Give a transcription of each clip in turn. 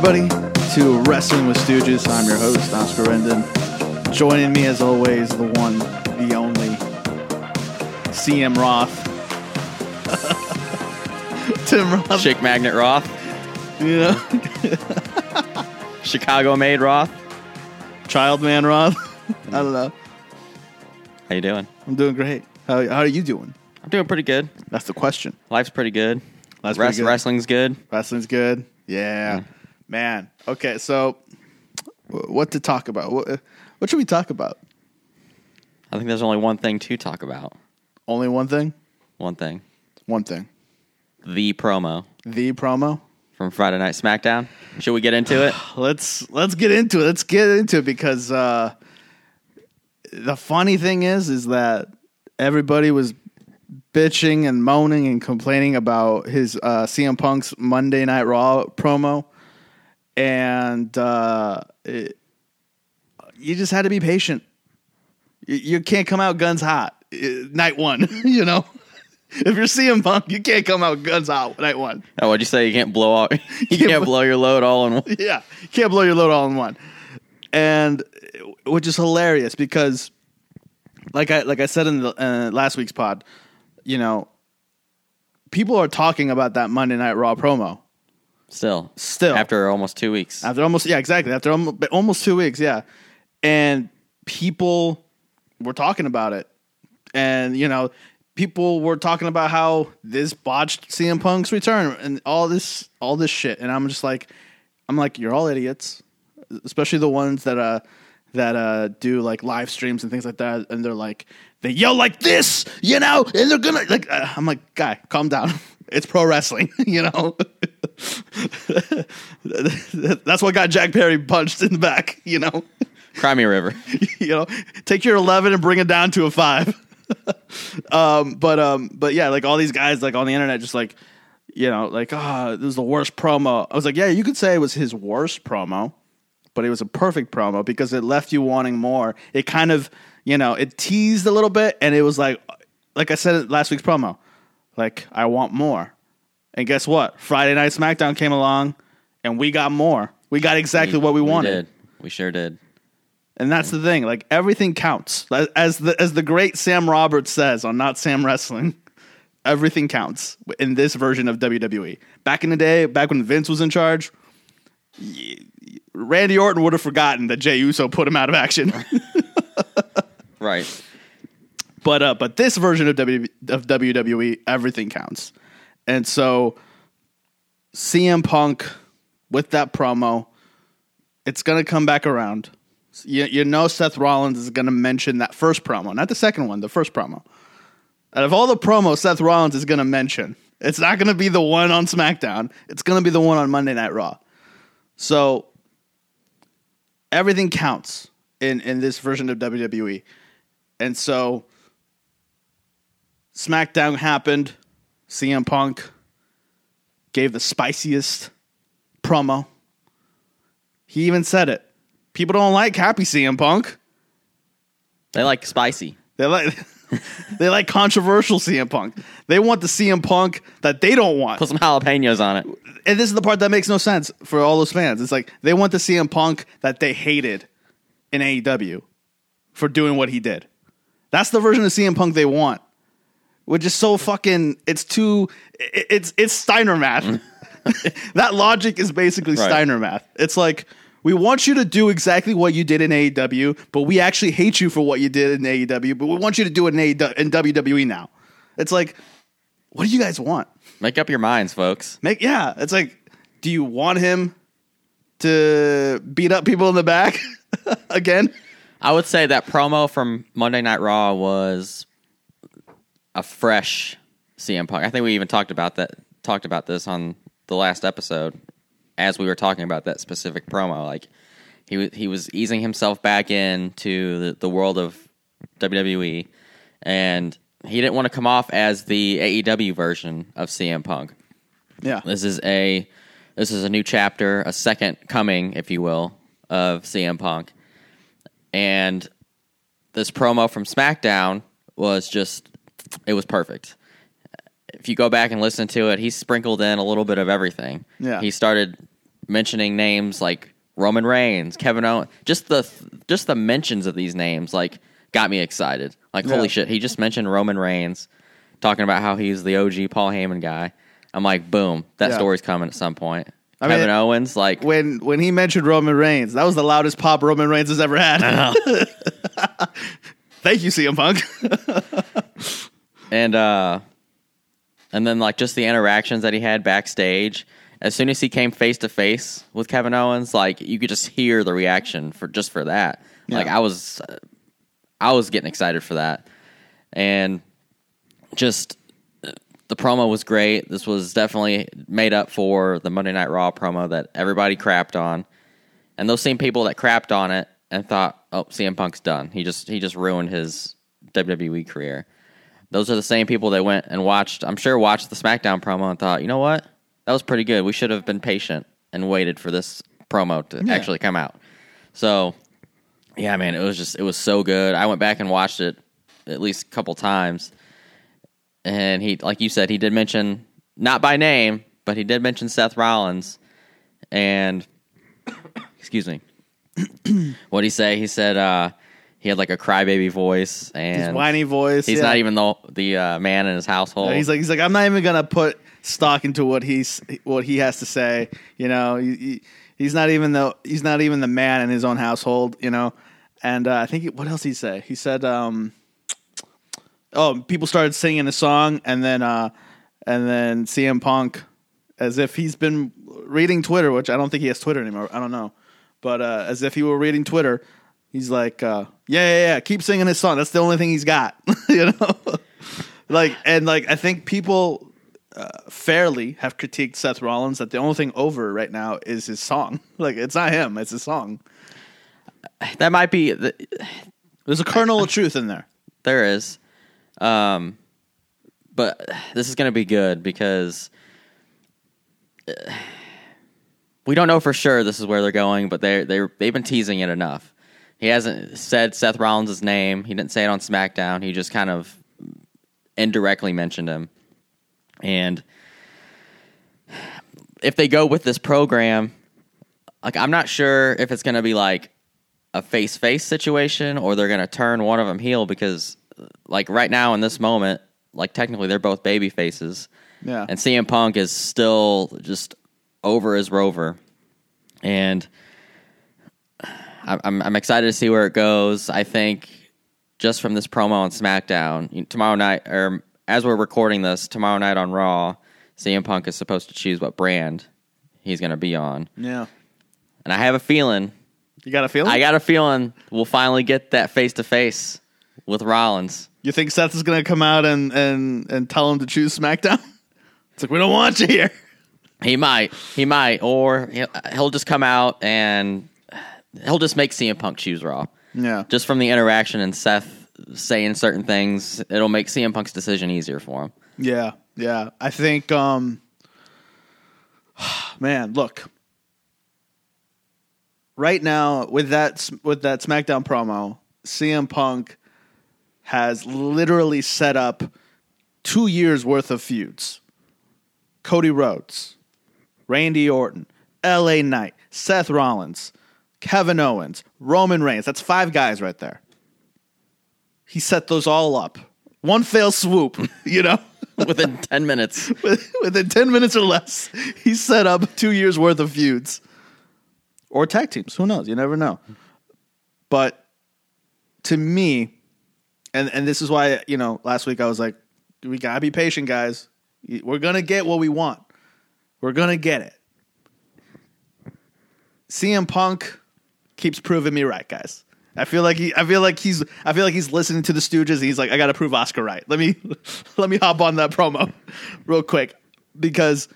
Everybody, to Wrestling with Stooges. I'm your host, Oscar Rendon. Joining me, as always, the one, the only, CM Roth. Tim Roth. Chick Magnet Roth, know? Chicago made Roth. Child Man Roth. I don't know. How you doing? I'm doing great. How, how are you doing? I'm doing pretty good. That's the question. Life's pretty good. That's Rest- pretty good. Wrestling's good. Wrestling's good. Yeah. Mm. Man. Okay, so what to talk about? What, what should we talk about? I think there's only one thing to talk about. Only one thing? One thing. One thing. The promo The promo? from Friday Night SmackDown. Should we get into it? let's let's get into it. Let's get into it because uh, the funny thing is, is that everybody was bitching and moaning and complaining about his uh, CM Punk's Monday Night Raw promo, and uh, it, you just had to be patient. You, you can't come out guns hot uh, night one. you know, if you're CM Punk, you can't come out guns hot night one. Oh, what'd you say? You can't blow out. You can't can't blow your load all in one. yeah, you can't blow your load all in one, and which is hilarious because, like I like I said in the uh, last week's pod, you know, people are talking about that Monday Night Raw promo Still, Still. after almost two weeks. after almost yeah exactly after almost, almost two weeks yeah, and people were talking about it, and you know. People were talking about how this botched CM Punk's return and all this, all this shit, and I'm just like, I'm like, you're all idiots, especially the ones that uh that uh do like live streams and things like that, and they're like they yell like this, you know, and they're gonna like. Uh, I'm like, guy, calm down. It's pro wrestling, you know. That's what got Jack Perry punched in the back, you know. Crimey River. you know, take your 11 and bring it down to a five. um, but um, but yeah, like all these guys like on the internet, just like you know, like ah, this is the worst promo. I was like, yeah, you could say it was his worst promo, but it was a perfect promo because it left you wanting more. It kind of, you know, it teased a little bit, and it was like, like I said last week's promo, like I want more. And guess what? Friday Night SmackDown came along, and we got more. We got exactly what we wanted. did. We sure did. And that's the thing. Like everything counts. As the as the great Sam Roberts says on Not Sam Wrestling, everything counts in this version of WWE. Back in the day, back when Vince was in charge, Randy Orton would have forgotten that Jey Uso put him out of action. Right. but uh, but this version of, w, of WWE, everything counts. And so CM Punk with that promo, it's gonna come back around. You, you know Seth Rollins is gonna mention that first promo, not the second one, the first promo. Out of all the promos Seth Rollins is gonna mention, it's not gonna be the one on SmackDown. It's gonna be the one on Monday Night Raw. So everything counts in in this version of WWE. And so SmackDown happened. CM Punk gave the spiciest promo. He even said it. People don't like happy CM Punk. They like spicy. They like they like controversial CM Punk. They want the CM Punk that they don't want. Put some jalapenos on it. And this is the part that makes no sense for all those fans. It's like they want the CM Punk that they hated in AEW for doing what he did. That's the version of CM Punk they want. Which is so fucking it's too it- it's it's Steiner math. Mm. that logic is basically Right. Steiner math. It's like we want you to do exactly what you did in AEW, but we actually hate you for what you did in AEW, but we want you to do it in, AEW, in WWE now. It's like, what do you guys want? Make up your minds, folks. Make yeah, it's like, do you want him to beat up people in the back again? I would say that promo from Monday Night Raw was a fresh CM Punk. I think we even talked about that talked about this on the last episode as we were talking about that specific promo. Like he was he was easing himself back into the, the world of WWE and he didn't want to come off as the AEW version of CM Punk. Yeah, This is a this is a new chapter, a second coming, if you will, of CM Punk. And this promo from SmackDown was just it was perfect. If you go back and listen to it, he sprinkled in a little bit of everything. Yeah. He started mentioning names like Roman Reigns, Kevin Owens, just the just the mentions of these names like got me excited. Like Yeah. holy shit, he just mentioned Roman Reigns, talking about how he's the OG Paul Heyman guy. I'm like, boom, that Yeah. story's coming at some point. I mean, Kevin Owens, like, when when he mentioned Roman Reigns, that was the loudest pop Roman Reigns has ever had. Thank you, CM Punk. and uh, and then like just the interactions that he had backstage. As soon as he came face to face with Kevin Owens, like you could just hear the reaction for just for that. Like I was, I was getting excited for that, and just the promo was great. This was definitely made up for the Monday Night Raw promo that everybody crapped on, and those same people that crapped on it and thought, "Oh, CM Punk's done. He just he just ruined his WWE career." Those are the same people that went and watched. I'm sure watched the SmackDown promo and thought, "You know what? That was pretty good. We should have been patient and waited for this promo to Yeah. actually come out." So, yeah, man, it was just it was so good. I went back and watched it at least a couple times and he like you said he did mention not by name but he did mention seth rollins and excuse me what did he say he said uh he had like a crybaby voice His and whiny voice. he's yeah. not even the the uh, man in his household He's like, he's like, I'm not even gonna put stock into what he's what he has to say. You know, he, he- he's not even the he's not even the man in his own household. You know, and uh, I think he- what else he say? He said, um, "Oh, people started singing a song, and then uh, and then CM Punk, as if he's been reading Twitter, which I don't think he has Twitter anymore. I don't know, but uh, as if he were reading Twitter." He's like, uh, yeah, yeah, yeah. Keep singing his song. That's the only thing he's got, you know. like, and like, I think people uh, fairly have critiqued Seth Rollins that the only thing over right now is his song. Like, it's not him; it's his song. that might be the, There's a kernel of truth in there. there is um but this is going to be good because uh, we don't know for sure this is where they're going but they they they've been teasing it enough he hasn't said Seth Rollins' name. He didn't say it on SmackDown. He just kind of indirectly mentioned him. And if they go with this program like I'm not sure if it's going to be like a face face situation or they're going to turn one of them heel because like right now in this moment like technically they're both baby faces. Yeah, and CM Punk is still just over as Rover. And I'm I'm, excited to see where it goes I think just from this promo on SmackDown tomorrow night or as we're recording this tomorrow night on Raw CM Punk is supposed to choose what brand he's going to be on yeah. and I have a feeling You got a feeling? I got a feeling we'll finally get that face to face with Rollins. you think Seth is going to come out and and and tell him to choose SmackDown? It's like we don't want you here. He might, he might, or he'll, he'll just come out and he'll just make CM Punk choose Raw. Yeah, Just from the interaction and Seth saying certain things, it'll make CM Punk's decision easier for him. Yeah, yeah. I think, um, man, look. Right now, with that with that SmackDown promo, CM Punk has literally set up two years worth of feuds. Cody Rhodes, Randy Orton, L.A. Knight, Seth Rollins, Kevin Owens, Roman Reigns. That's five guys right there. He set those all up. One fail swoop, you know? Within 10 minutes. Within 10 minutes or less, he set up two years worth of feuds. Or tag teams. Who knows? You never know. But to me, and, and this is why, you know, last week I was like, we got to be patient, guys. We're going to get what we want. We're going to get it. CM Punk keeps proving me right, guys. I feel like he, I feel like he's, I feel like he's listening to the Stooges. And he's like, I got to prove Oscar right. Let me, let me hop on that promo real quick because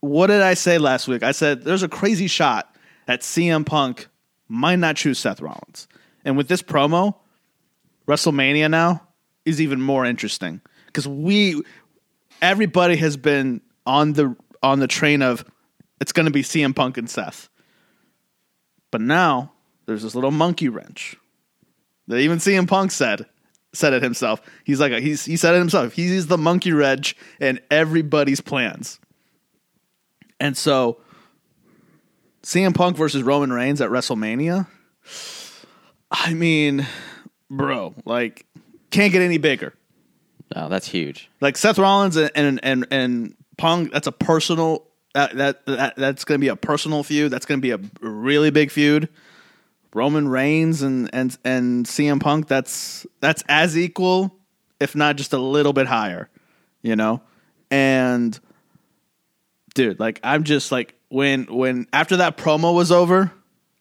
what did I say last week? I said there's a crazy shot that CM Punk might not choose Seth Rollins, and with this promo, WrestleMania now is even more interesting because we, everybody has been on the on the train of it's going to be CM Punk and Seth, but now there's this little monkey wrench that even CM Punk said said it himself. He's like a, he's he said it himself. He's the monkey wrench in everybody's plans. And so CM Punk versus Roman Reigns at WrestleMania. I mean, bro, like can't get any bigger. No, that's huge. Like Seth Rollins and and and, and Punk, that's a personal that, that that that's going to be a personal feud. That's going to be a really big feud. Roman Reigns and and and CM Punk, that's that's as equal, if not just a little bit higher, you know. And dude, like I'm just like when when after that promo was over,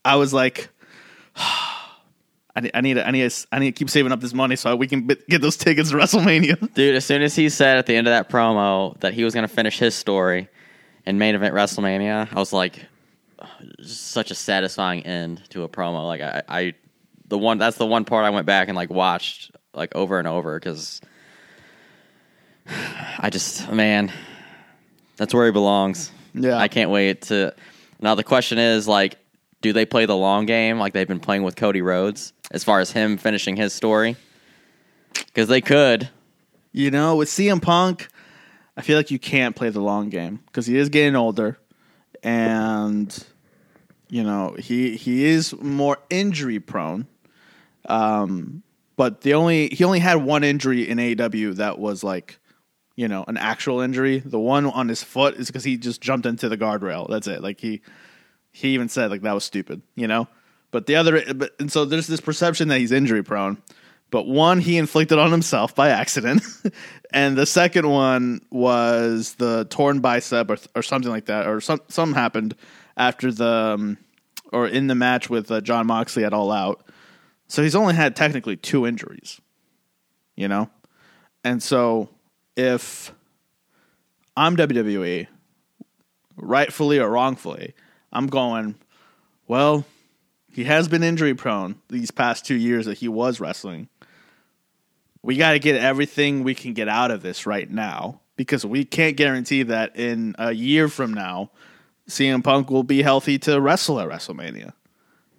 I was like. I need, I need, I need, I need to keep saving up this money so we can get those tickets to WrestleMania. Dude, as soon as he said at the end of that promo that he was going to finish his story and main event WrestleMania, I was like, such a satisfying end to a promo. Like I, I, the one that's the one part I went back and like watched like over and over because I just man, that's where he belongs. Yeah, I can't wait to. Now the question is like, do they play the long game like they've been playing with Cody Rhodes as far as him finishing his story? Because they could. You know, with CM Punk, I feel like you can't play the long game because he is getting older, and you know he he is more injury prone. Um, but the only he only had one injury in AEW that was like, you know, an actual injury. The one on his foot is because he just jumped into the guardrail. That's it. Like he he even said like that was stupid, you know. But the other, but and so there's this perception that he's injury prone. But one he inflicted on himself by accident, and the second one was the torn bicep or, or something like that, or some something happened after the um, or in the match with uh, Jon Moxley at All Out. So he's only had technically two injuries, you know, and so if I'm WWE, rightfully or wrongfully, I'm going, well, he has been injury prone these past two years that he was wrestling. We got to get everything we can get out of this right now because we can't guarantee that in a year from now, CM Punk will be healthy to wrestle at WrestleMania.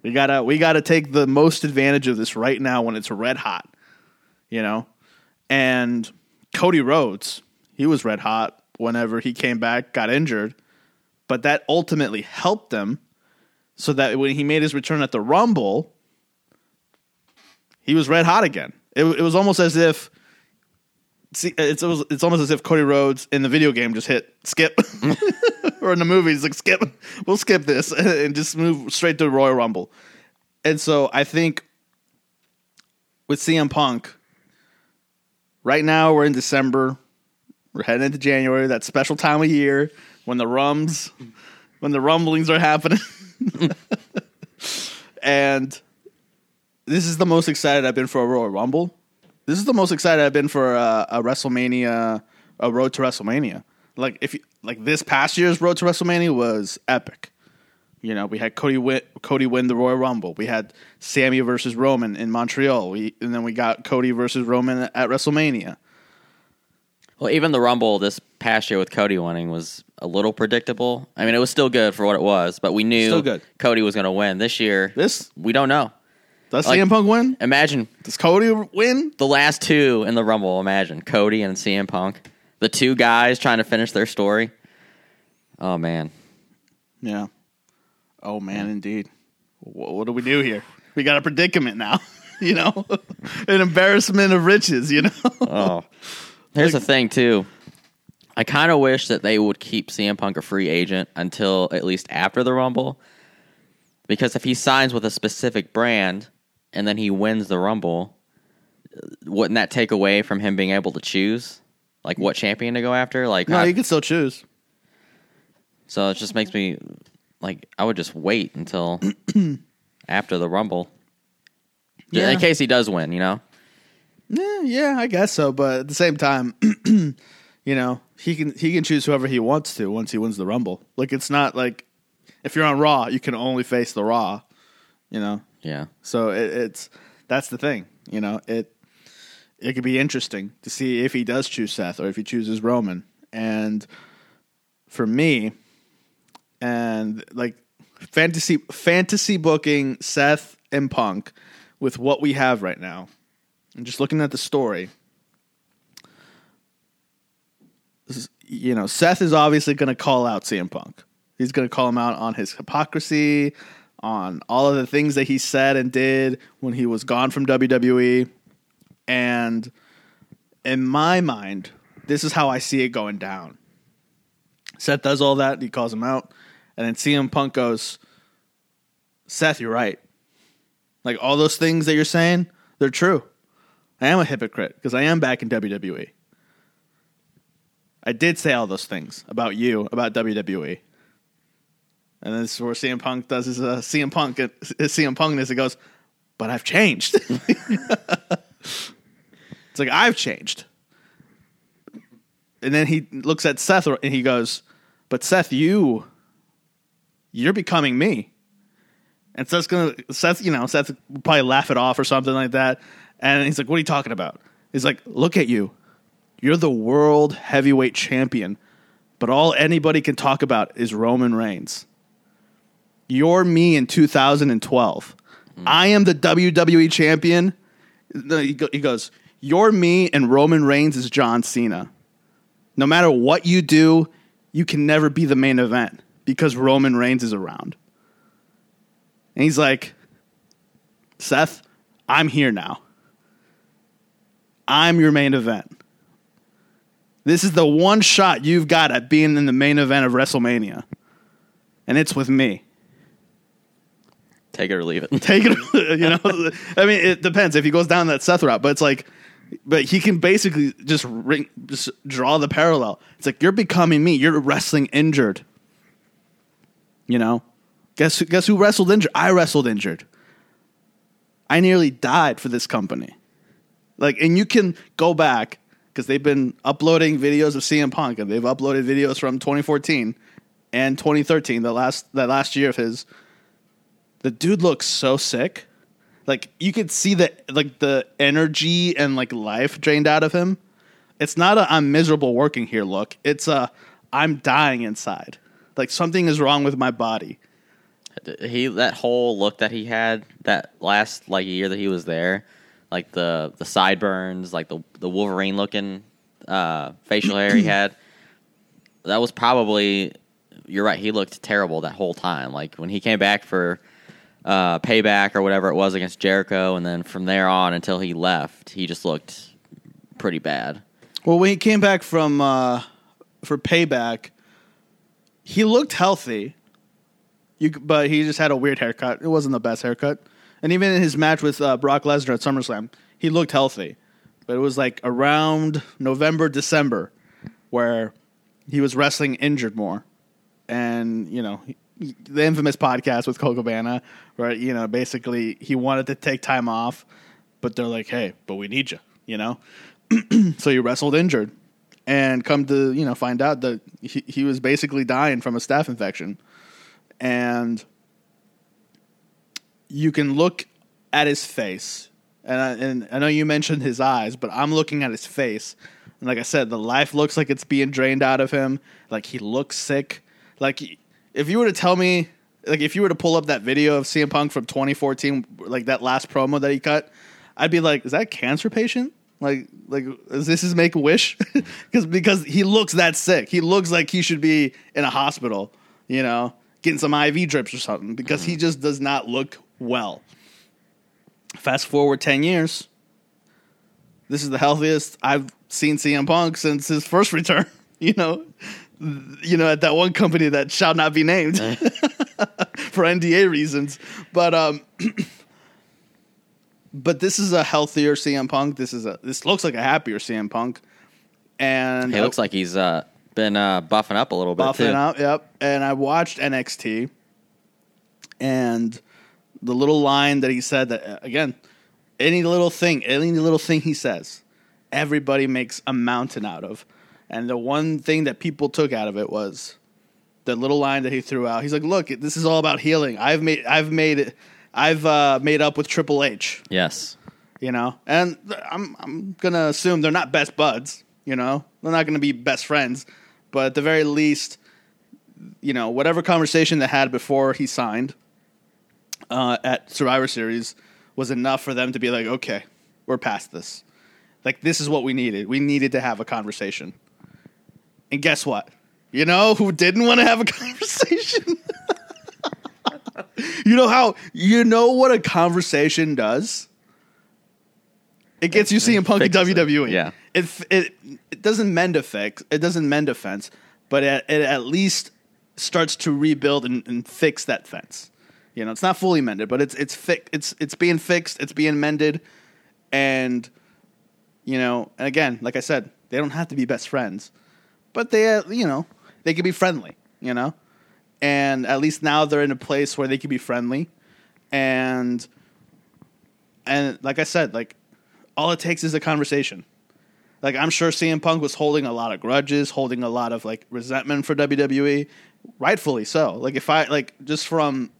We gotta we gotta take the most advantage of this right now when it's red hot, you know. And Cody Rhodes, he was red hot whenever he came back, got injured but that ultimately helped him so that when he made his return at the Rumble, he was red hot again. It, it was almost as if see, it's it's almost as if Cody Rhodes in the video game just hit skip, or in the movies like skip, we'll skip this and just move straight to Royal Rumble. And so I think with CM Punk, right now we're in December, we're heading into January, that special time of year when the rums, when the rumblings are happening. and this is the most excited I've been for a Royal Rumble. This is the most excited I've been for a, a WrestleMania, a Road to WrestleMania. Like if you, like this past year's Road to WrestleMania was epic. You know, we had Cody win, Cody win the Royal Rumble. We had Sammy versus Roman in Montreal. We and then we got Cody versus Roman at WrestleMania. Well, even the Rumble this past year with Cody winning was a little predictable. I mean, it was still good for what it was, but we knew Still good. Cody was going to win. This year, This we don't know. Does Like- CM Punk win? Imagine Does Cody win? the last two in the Rumble. Imagine Cody and CM Punk, the two guys trying to finish their story. Oh man, Yeah. Oh man, indeed. What, what do we do here? We got a predicament now. you know, an embarrassment of riches. You know. oh. Here's the thing too. I kind of wish that they would keep CM Punk a free agent until at least after the Rumble, because if he signs with a specific brand and then he wins the Rumble, wouldn't that take away from him being able to choose like what champion to go after? Like, no, I- you can still choose. so it just makes me like I would just wait until after the Rumble, Yeah. in case he does win. You know, Yeah, yeah, I guess so. But at the same time, you know, he can he can choose whoever he wants to once he wins the Rumble. Like it's not like if you're on Raw, you can only face the Raw. You know, yeah. so it, it's that's the thing. You know, it it could be interesting to see if he does choose Seth or if he chooses Roman. And for me, and like fantasy fantasy booking Seth and Punk with what we have right now, and just looking at the story. is- You know, Seth is obviously going to call out CM Punk. He's going to call him out on his hypocrisy, on all of the things that he said and did when he was gone from WWE. And in my mind, this is how I see it going down. Seth does all that, he calls him out, and then CM Punk goes, Seth, you're right. Like all those things that you're saying, they're true. I am a hypocrite because I am back in WWE. I did say all those things about you, about WWE. And this is where CM Punk does his uh, CM Punk his CM Punkness. He goes, but I've changed. it's like I've changed. And then he looks at Seth and he goes, "But Seth, you, you're becoming me." And Seth's gonna Seth, you know, Seth will probably laugh it off or something like that. And he's like, "What are you talking about?" He's like, "Look at you, you're the world heavyweight champion, but all anybody can talk about is Roman Reigns." You're me in 2012. I am the WWE champion. He goes, You're me and Roman Reigns is John Cena. No matter what you do, you can never be the main event because Roman Reigns is around. And he's like, Seth, I'm here now. I'm your main event. This is the one shot you've got at being in the main event of WrestleMania. And it's with me. Take it or leave it. take it. You know, I mean, it depends if he goes down that Seth route, but it's like, but he can basically just ring, just draw the parallel. It's like you're becoming me. You're wrestling injured. You know, guess guess who wrestled injured? I wrestled injured. I nearly died for this company. Like, and you can go back because they've been uploading videos of CM Punk, and they've uploaded videos from 2014 and 2013, the last that last year of his the dude looks so sick. Like you could see the like the energy and like life drained out of him. It's not a I'm miserable working here look. It's a I'm dying inside. Like something is wrong with my body. he that whole look that he had that last like year that he was there, like the the sideburns, like the the Wolverine looking uh, facial hair he had. That was probably you're right. He looked terrible that whole time. Like when he came back for uh, payback or whatever it was against Jericho, and then from there on until he left, he just looked pretty bad. Well, when he came back from uh, for payback, he looked healthy. You, but he just had a weird haircut. It wasn't the best haircut. And even in his match with uh, Brock Lesnar at SummerSlam, he looked healthy. But it was like around November, December, where he was wrestling injured more. And, you know, the infamous podcast with Colt Cabana, where, you know, basically he wanted to take time off, but they're like, hey, but we need you, you know? so he wrestled injured and come to you know find out that he, he was basically dying from a staph infection. And you can look at his face and I, and I know you mentioned his eyes but i'm looking at his face. And like i said the life looks like it's being drained out of him. Like he looks sick. Like if you were to tell me like if you were to pull up that video of CM Punk from 2014 like that last promo that he cut I'd be like is that a cancer patient? Like like is this his make a wish? Because because he looks that sick. He looks like he should be in a hospital you know getting some IV drips or something because he mm. just does not look well. Fast forward 10 years this is the healthiest I've seen CM Punk since his first return you know you know at that one company that shall not be named for NDA reasons but um but this is a healthier CM Punk. This is a this looks like a happier CM Punk, and He looks like he's uh, been uh, buffing up a little bit buffing too. up. Yep. And I watched NXT, and the little line that he said that uh, again, any little thing, any little thing he says, everybody makes a mountain out of, and the one thing that people took out of it was the little line that he threw out. He's like, "Look, this is all about healing. I've made, I've made it." I've uh, made up with Triple H Yes. you know. And I'm I'm gonna assume they're not best buds, you know. They're not gonna be best friends, but at the very least, you know, whatever conversation they had before he signed uh, at Survivor Series was enough for them to be like, okay, we're past this. Like this is what we needed. We needed to have a conversation. And guess what? You know who didn't want to have a conversation? you know how you know what a conversation does? It gets you CM Punk in fixes it. WWE. Yeah. It, it it doesn't mend a fix. It doesn't mend a fence, but it, it at least starts to rebuild and, and fix that fence. You know, it's not fully mended, but it's it's fi- it's it's being fixed. It's being mended, and you know, and again, like I said, they don't have to be best friends, but they uh, you know they can be friendly. You know, and at least now they're in a place where they can be friendly, and and like I said, like all it takes is a conversation. Like I'm sure CM Punk was holding a lot of grudges, holding a lot of like resentment for WWE, rightfully so. Like if I like just from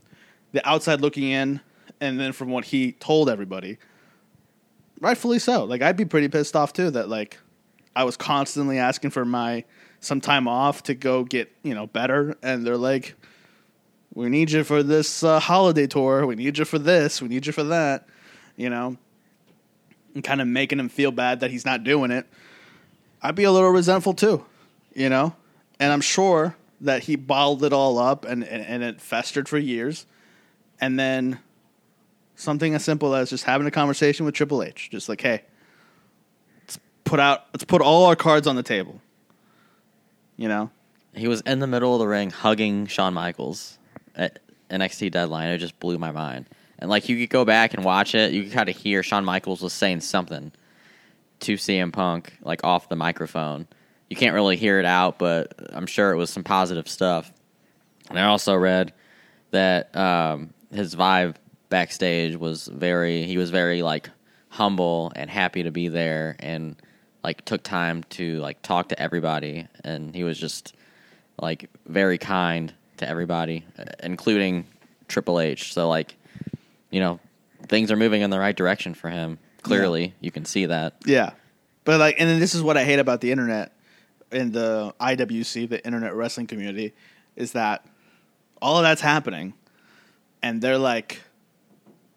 the outside looking in, and then from what he told everybody, rightfully so. Like I'd be pretty pissed off too that like I was constantly asking for my some time off to go get you know better, and they're like, "We need you for this uh, holiday tour. We need you for this. We need you for that." You know, and kind of making him feel bad that he's not doing it. I'd be a little resentful too, you know, and I'm sure that he bottled it all up and, and, and it festered for years, and then something as simple as just having a conversation with Triple H, just like, hey, let's put out, let's put all our cards on the table, you know. He was in the middle of the ring hugging Shawn Michaels at NXT Deadline. It just blew my mind. And like you could go back and watch it, you could kind of hear Shawn Michaels was saying something to CM Punk, like off the microphone. You can't really hear it out, but I'm sure it was some positive stuff. And I also read that um, his vibe backstage was very, he was very like humble and happy to be there, and like took time to like talk to everybody, and he was just like very kind to everybody, uh, including Triple H. So like, you know, things are moving in the right direction for him. Clearly, you can see that. Yeah, but like, and then this is what I hate about the internet and the IWC, the Internet Wrestling Community, is that all of that's happening, and they're like,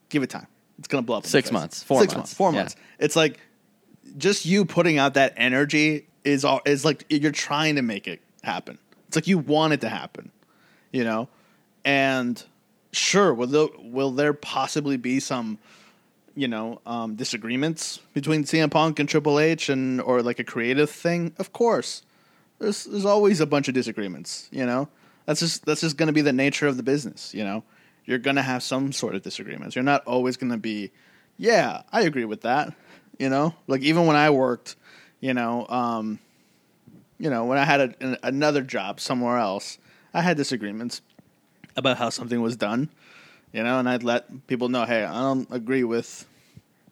"Give it time. It's gonna blow up." Six months, four six months, months, four yeah. months. It's like just you putting out that energy is all is like you're trying to make it happen. It's like you want it to happen, you know, and sure, will there, will there possibly be some you know um, disagreements between CM Punk and Triple H and or like a creative thing? Of course, there's there's always a bunch of disagreements. You know, that's just that's just going to be the nature of the business. You know, you're going to have some sort of disagreements. You're not always going to be, yeah, I agree with that. You know, like even when I worked, you know, um, you know, when I had a, an, another job somewhere else, I had disagreements about how something was done you know, and I'd let people know, hey, I don't agree with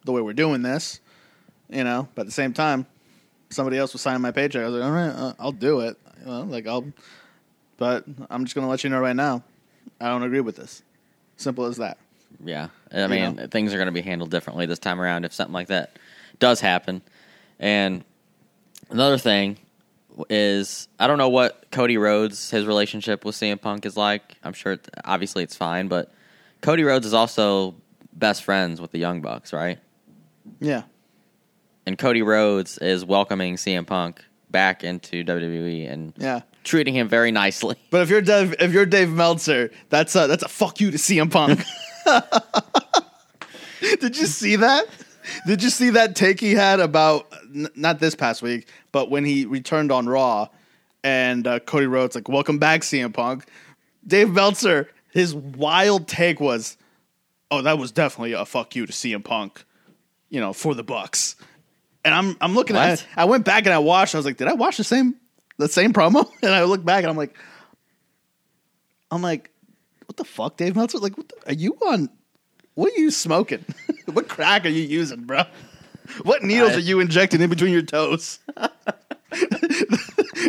the way we're doing this, you know, but at the same time, somebody else was signing my paycheck. I was like, all right, uh, I'll do it, you know, like I'll, but I'm just gonna let you know right now, I don't agree with this. Simple as that. Yeah, I mean, know? things are going to be handled differently this time around if something like that does happen. And another thing is, I don't know what Cody Rhodes his relationship with CM Punk is like. I'm sure, it, obviously, it's fine, but Cody Rhodes is also best friends with the Young Bucks, right? Yeah, And Cody Rhodes is welcoming CM Punk back into WWE and yeah. treating him very nicely. But if you're Dave, if you're Dave Meltzer, that's a that's a fuck you to CM Punk. Did you see that? Did you see that take he had about n- not this past week, but when he returned on Raw, and uh, Cody Rhodes like, "Welcome back, CM Punk." Dave Meltzer, his wild take was, "Oh, that was definitely a fuck you to CM Punk," you know, for the Bucks. And I'm I'm looking at What? it. I went back and I watched. I was like, "Did I watch the same the same promo?" And I look back and I'm like, I'm like, what the fuck, Dave Meltzer? Like, what the, are you on? What are you smoking? what crack are you using, bro? What needles I- are you injecting in between your toes?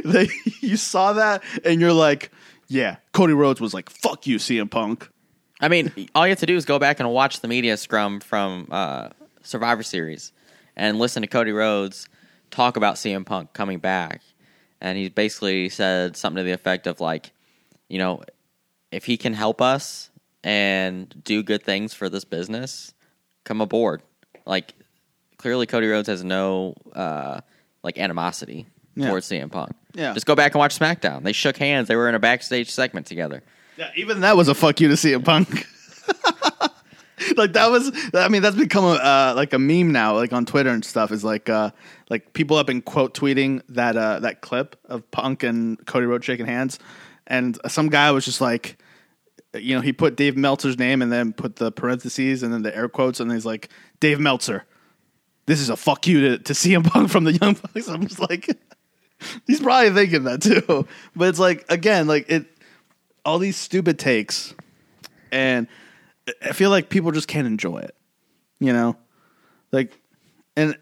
they, you saw that and you're like, yeah, Cody Rhodes was like, fuck you, CM Punk. I mean, all you have to do is go back and watch the media scrum from uh, Survivor Series and listen to Cody Rhodes talk about CM Punk coming back. And he basically said something to the effect of, like, you know, if he can help us and do good things for this business, come aboard. Like, clearly Cody Rhodes has no, uh, like, animosity Yeah. towards CM Punk. Yeah. Just go back and watch SmackDown. They shook hands. They were in a backstage segment together. Yeah, even that was a fuck you to CM Punk. like that was, I mean, that's become a uh, like a meme now, like on Twitter and stuff. Is like, uh, like people have been quote tweeting that uh, that clip of Punk and Cody Rhodes shaking hands, and some guy was just like, you know, he put Dave Meltzer's name and then put the parentheses and then the air quotes, and he's like, Dave Meltzer, this is a fuck you to, to CM Punk from the Young Bucks. I'm just like, he's probably thinking that too, but it's like again, like it all these stupid takes, and I feel like people just can't enjoy it. You know, like, and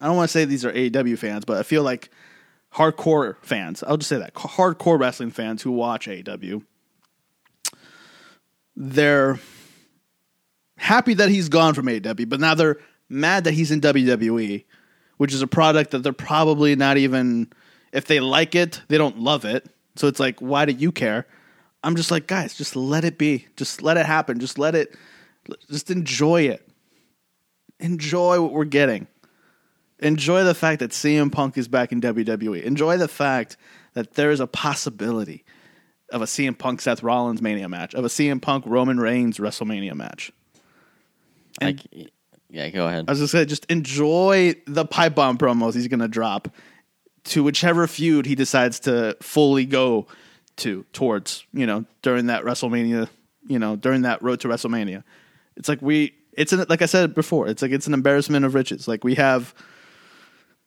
I don't want to say these are AEW fans, but I feel like hardcore fans. I'll just say that hardcore wrestling fans who watch AEW, they're happy that he's gone from AEW, but now they're mad that he's in WWE, which is a product that they're probably not even. If they like it, they don't love it. So it's like, why do you care? I'm just like, guys, just let it be. Just let it happen. Just let it, just enjoy it. Enjoy what we're getting. Enjoy the fact that CM Punk is back in WWE. Enjoy the fact that there is a possibility of a CM Punk Seth Rollins Mania match, of a CM Punk Roman Reigns WrestleMania match. And Like, yeah, go ahead. I was just saying, just enjoy the pipe bomb promos he's going to drop to whichever feud he decides to fully go to towards, you know, during that WrestleMania, you know, during that road to WrestleMania. It's like we, it's an, like I said before, it's like it's an embarrassment of riches. Like we have,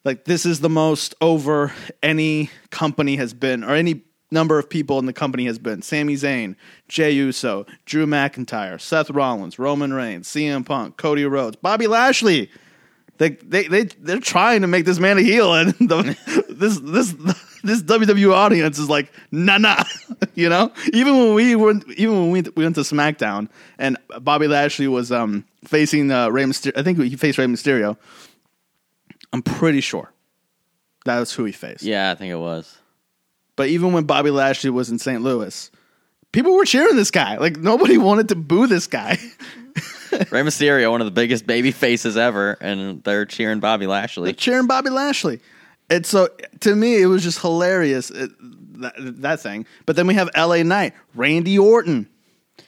like this is the most over any company has been, or any number of people in the company has been. Sami Zayn, Jey Uso, Drew McIntyre, Seth Rollins, Roman Reigns, CM Punk, Cody Rhodes, Bobby Lashley. They they they they're trying to make this man a heel, and the, this this this WWE audience is like nah nah, you know. Even when we went even when we, we went to SmackDown and Bobby Lashley was um facing uh, Rey Mysterio, I think he faced Rey Mysterio. I'm pretty sure that was who he faced. Yeah, I think it was. But even when Bobby Lashley was in St. Louis, people were cheering this guy. Like nobody wanted to boo this guy. Rey Mysterio, one of the biggest baby faces ever, and they're cheering Bobby Lashley. They're cheering Bobby Lashley. And so to me, it was just hilarious it, that, that thing. But then we have L.A. Knight, Randy Orton.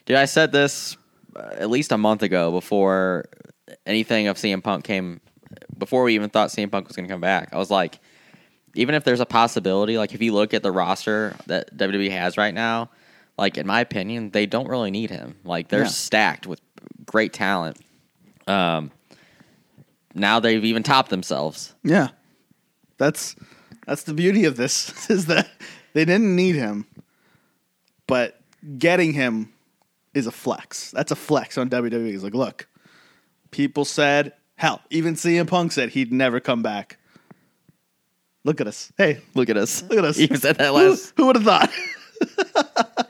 Dude, I said this uh, at least a month ago before anything of CM Punk came, before we even thought CM Punk was going to come back. I was like, even if there's a possibility, like if you look at the roster that WWE has right now, like in my opinion, they don't really need him. Like they're Yeah. stacked with great talent. Um, now they've even topped themselves. Yeah, that's that's the beauty of this is that they didn't need him, but getting him is a flex. That's a flex on WWE. It's like, look, people said, hell, even CM Punk said he'd never come back. Look at us. Hey, Look at us. look at us. You said that Who, last. who would have thought?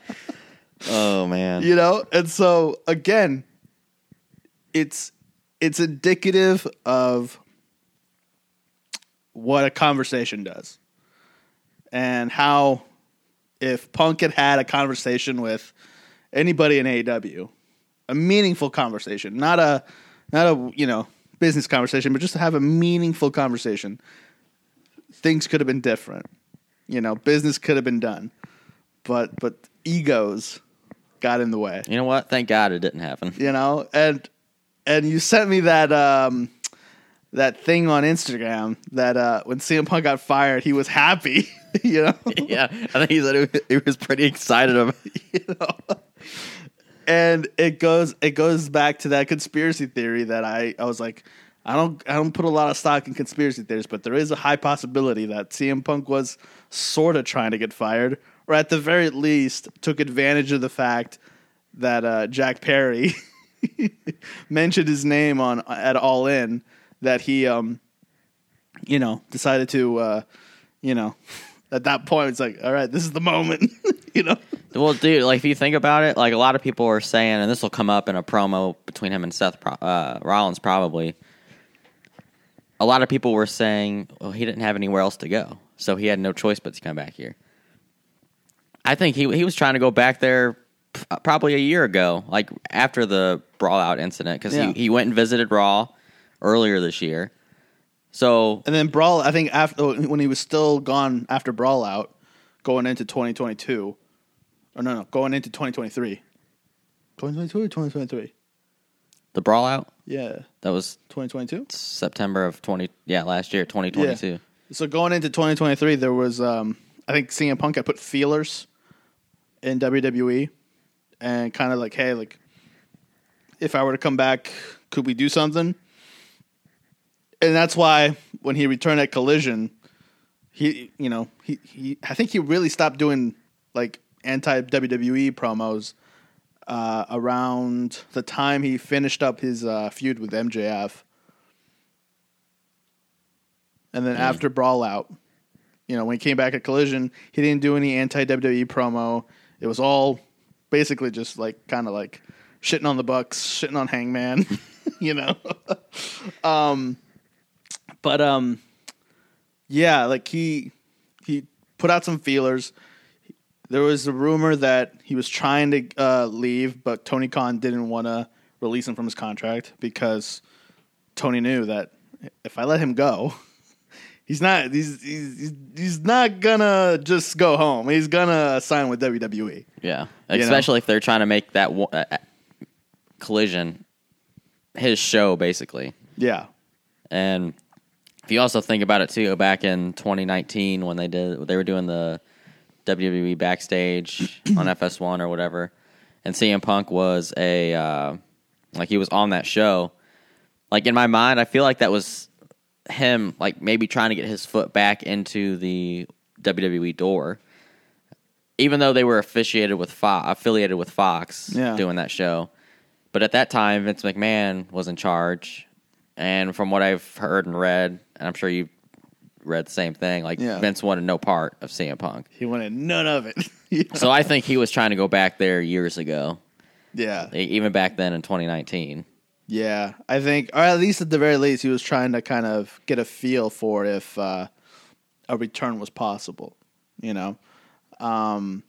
Oh man. you know and so again it's it's indicative of what a conversation does and how if punk had had a conversation with anybody in AEW a meaningful conversation not a not a you know business conversation but just to have a meaningful conversation things could have been different you know business could have been done but but egos got in the way You know what? Thank God it didn't happen. you know and and you sent me that um that thing on instagram that uh when CM Punk got fired he was happy you know yeah, I think he said he was- he was pretty excited about. you know and it goes it goes back to that conspiracy theory that i i was like i don't i don't put a lot of stock in conspiracy theories but there is a high possibility that CM Punk was sort of trying to get fired or at the very least took advantage of the fact that uh, Jack Perry mentioned his name on at All In that he um you know decided to uh you know at that point it's like all right this is the moment you know Well, dude, like if you think about it, like a lot of people are saying, and this will come up in a promo between him and Seth uh, Rollins, probably. A lot of people were saying, well, he didn't have anywhere else to go, so he had no choice but to come back here. I think he he was trying to go back there uh, probably a year ago, like after the brawl out incident, because Yeah. he, he went and visited Raw earlier this year, So And then Brawl, I think after oh, when he was still gone after Brawl out, going into 2022, or no, no, going into 2023. 2022 or 2023? The brawl out Yeah, that was 2022. September of twenty yeah last year twenty twenty two. So going into 2023, there was um, I think CM Punk had put feelers in WWE, and kind of like, hey, like if I were to come back, could we do something? And that's why when he returned at Collision, he you know he, he I think he really stopped doing like anti WWE promos uh, around the time he finished up his uh, feud with MJF. And then after Brawl Out, you know, when he came back at Collision, he didn't do any anti WWE promo. It was all basically just like kind of like shitting on the Bucks, shitting on Hangman, you know. um, but um, yeah, like he he put out some feelers. There was a rumor that he was trying to uh, leave, but Tony Khan didn't want to release him from his contract because Tony knew that if I let him go, he's not he's he's, he's not gonna just go home. He's gonna sign with. WWE. Yeah, You know? especially if they're trying to make that uh, collision his show basically. Yeah, And if you also think about it too, back in 2019 when they did they were doing the WWE backstage on FS1 or whatever, and CM Punk was a uh, like he was on that show. Like in my mind, I feel like that was him like maybe trying to get his foot back into the WWE door. Even though they were affiliated with Fox, affiliated with Fox Yeah. doing that show, but at that time Vince McMahon was in charge, and from what I've heard and read, and I'm sure you read the same thing, like Yeah. Vince wanted no part of CM Punk. he wanted none of it. Yeah. So I think he was trying to go back there years ago, yeah, e- even back then in 2019. Yeah, I think, or at least at the very least, he was trying to kind of get a feel for if uh, a return was possible, you know. Um,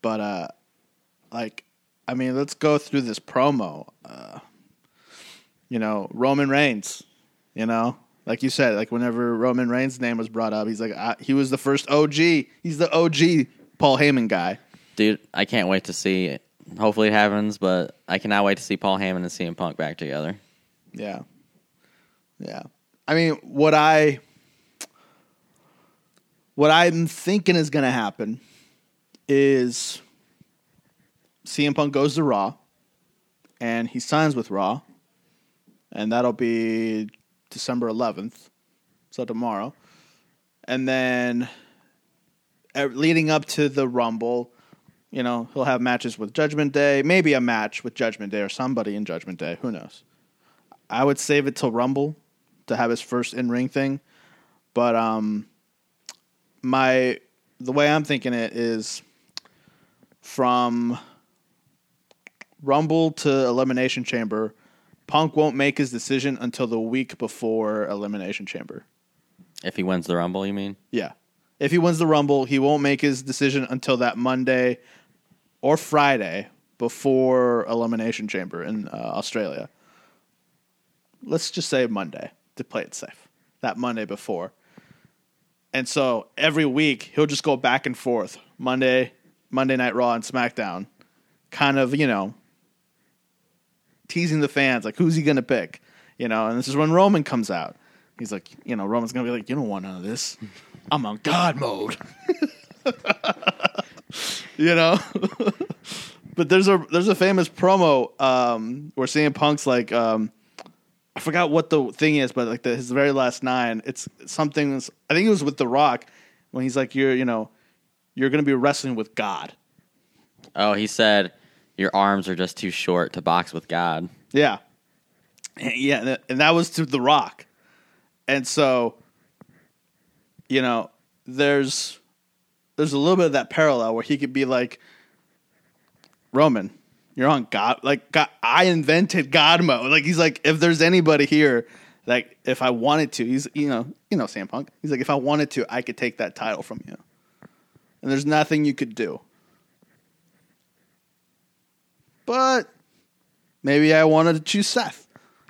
but uh, like, I mean, let's go through this promo. Uh, you know, Roman Reigns. You know, like you said, like whenever Roman Reigns' name was brought up, he's like, I, he was the first OG. He's the OG Paul Heyman guy. Dude, I can't wait to see it. Hopefully it happens, but I cannot wait to see Paul Heyman and CM Punk back together. Yeah. Yeah. I mean, what I what I'm thinking is going to happen is CM Punk goes to Raw and he signs with Raw and that'll be December 11th. So tomorrow. And then uh, leading up to the Rumble, you know, he'll have matches with Judgment Day, maybe a match with Judgment Day or somebody in Judgment Day, who knows. I would save it till Rumble to have his first in ring thing. But um my the way I'm thinking it is from Rumble to Elimination Chamber, Punk won't make his decision until the week before Elimination Chamber. If he wins the Rumble, you mean? Yeah. If he wins the Rumble, he won't make his decision until that Monday or Friday before Elimination Chamber in uh, Australia. Let's just say Monday to play it safe. That Monday before. And so every week he'll just go back and forth. Monday, Monday Night Raw and SmackDown. Kind of, you know, teasing the fans like who's he going to pick? You know, and this is when Roman comes out. He's like, you know, Roman's going to be like, you don't want none of this. I'm on God mode. you know? but there's a there's a famous promo um, where CM Punk's like um, I forgot what the thing is, but like the, his very last nine, it's something. I think it was with The Rock when he's like, "You're, you know, you're going to be wrestling with God." Oh, he said your arms are just too short to box with God. Yeah, yeah, and that- was to The Rock, and so, you know, there's there's a little bit of that parallel where he could be like, Roman, you're on God. Like God, I invented God mode. Like he's like, if there's anybody here, like if I wanted to, he's you know you know CM Punk. He's like, if I wanted to, I could take that title from you, and there's nothing you could do. But maybe I wanted to choose Seth.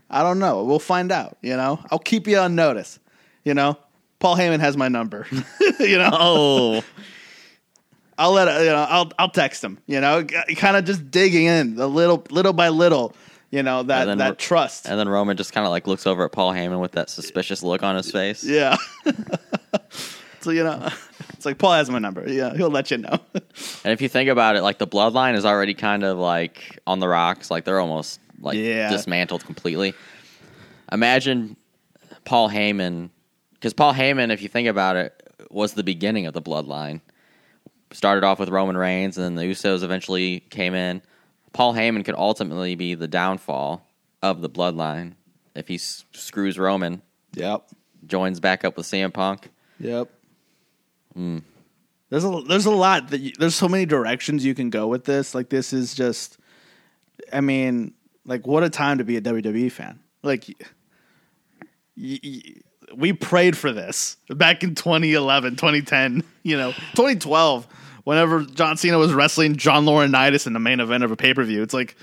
I don't know. We'll find out. You know, I'll keep you on notice. You know, Paul Heyman has my number. you know, Oh, I'll let you know. I'll I'll text him. You know, kind of just digging in a little, little by little. You know that then that trust. and then Roman just kind of like looks over at Paul Heyman with that suspicious look on his face. Yeah. so you know, it's like Paul has my number. Yeah, he'll let you know. And if you think about it, like the bloodline is already kind of like on the rocks. Like they're almost like Yeah. dismantled completely. Imagine Paul Heyman, because Paul Heyman, if you think about it, was the beginning of the bloodline. Started off with Roman Reigns, and then the Usos eventually came in. Paul Heyman could ultimately be the downfall of the bloodline if he s- screws Roman, yep. joins back up with CM Punk. Yep. There's a there's a lot that you, there's so many directions you can go with this. Like this is just, I mean, like what a time to be a WWE fan. Like, y- y- we prayed for this back in 2011, 2010, you know, 2012. Whenever John Cena was wrestling John Laurinaitis in the main event of a pay per view, it's like,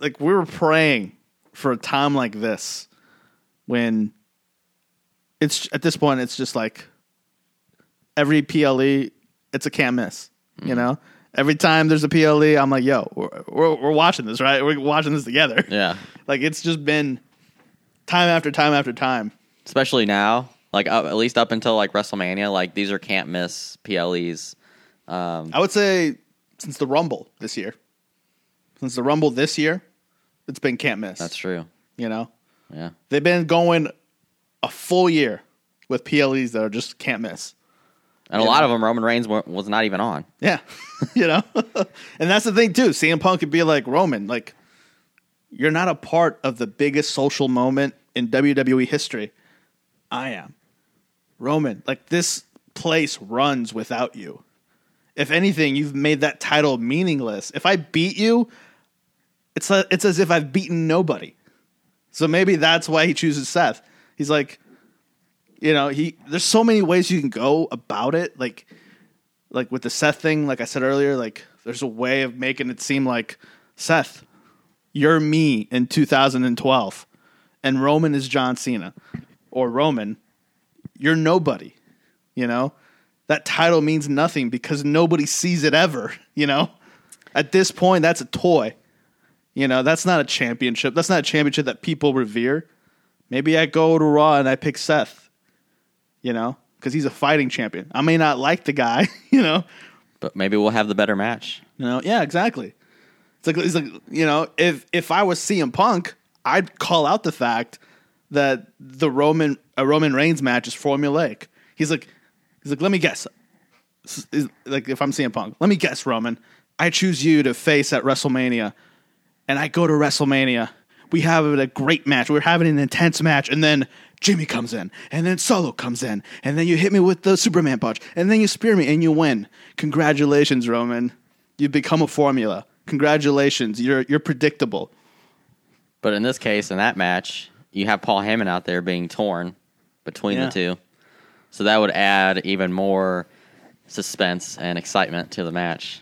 like we were praying for a time like this when it's at this point it's just like every PLE it's a can't miss. You know, every time there's a PLE, I'm like, yo, we're, we're, we're watching this, right? We're watching this together. Yeah. Like it's just been time after time after time. especially now like up, at least up until like wrestlemania like these are can't miss ples um, I would say since the Rumble this year, since the Rumble this year, it's been can't miss. that's true You know, yeah they've been going a full year with PLEs that are just can't miss. And a lot of them roman reigns was not even on Yeah, you know, and that's the thing too. CM Punk could be like Roman, like you're not a part of the biggest social moment in WWE history. I am Roman. Like this place runs without you. If anything, you've made that title meaningless. If I beat you, it's a, it's as if I've beaten nobody. So maybe that's why he chooses Seth. He's like, you know, he. There's so many ways you can go about it. Like like with the Seth thing, like I said earlier, like there's a way of making it seem like Seth, you're me in 2012, and Roman is John Cena, or Roman, you're nobody. You know, that title means nothing because nobody sees it ever. You know, at this point, that's a toy. You know, that's not a championship. That's not a championship that people revere. Maybe I go to Raw and I pick Seth. You know, because he's a fighting champion. I may not like the guy. You know, but maybe we'll have the better match you know, yeah, exactly. It's like it's like you know, if if I was CM Punk, I'd call out the fact that the Roman a Roman Reigns match is formulaic. He's like, he's like, let me guess. Is- Like if I'm CM Punk, let me guess, Roman. I choose you to face at WrestleMania, and I go to WrestleMania. We have a great match. We're having an intense match, and then Jimmy comes in, and then Solo comes in, and then you hit me with the Superman punch, and then you spear me, and you win. Congratulations, Roman. You've become a formula. Congratulations. You're you're predictable. but in this case in that match you have paul heyman out there being torn between Yeah. the two so that would add even more suspense and excitement to the match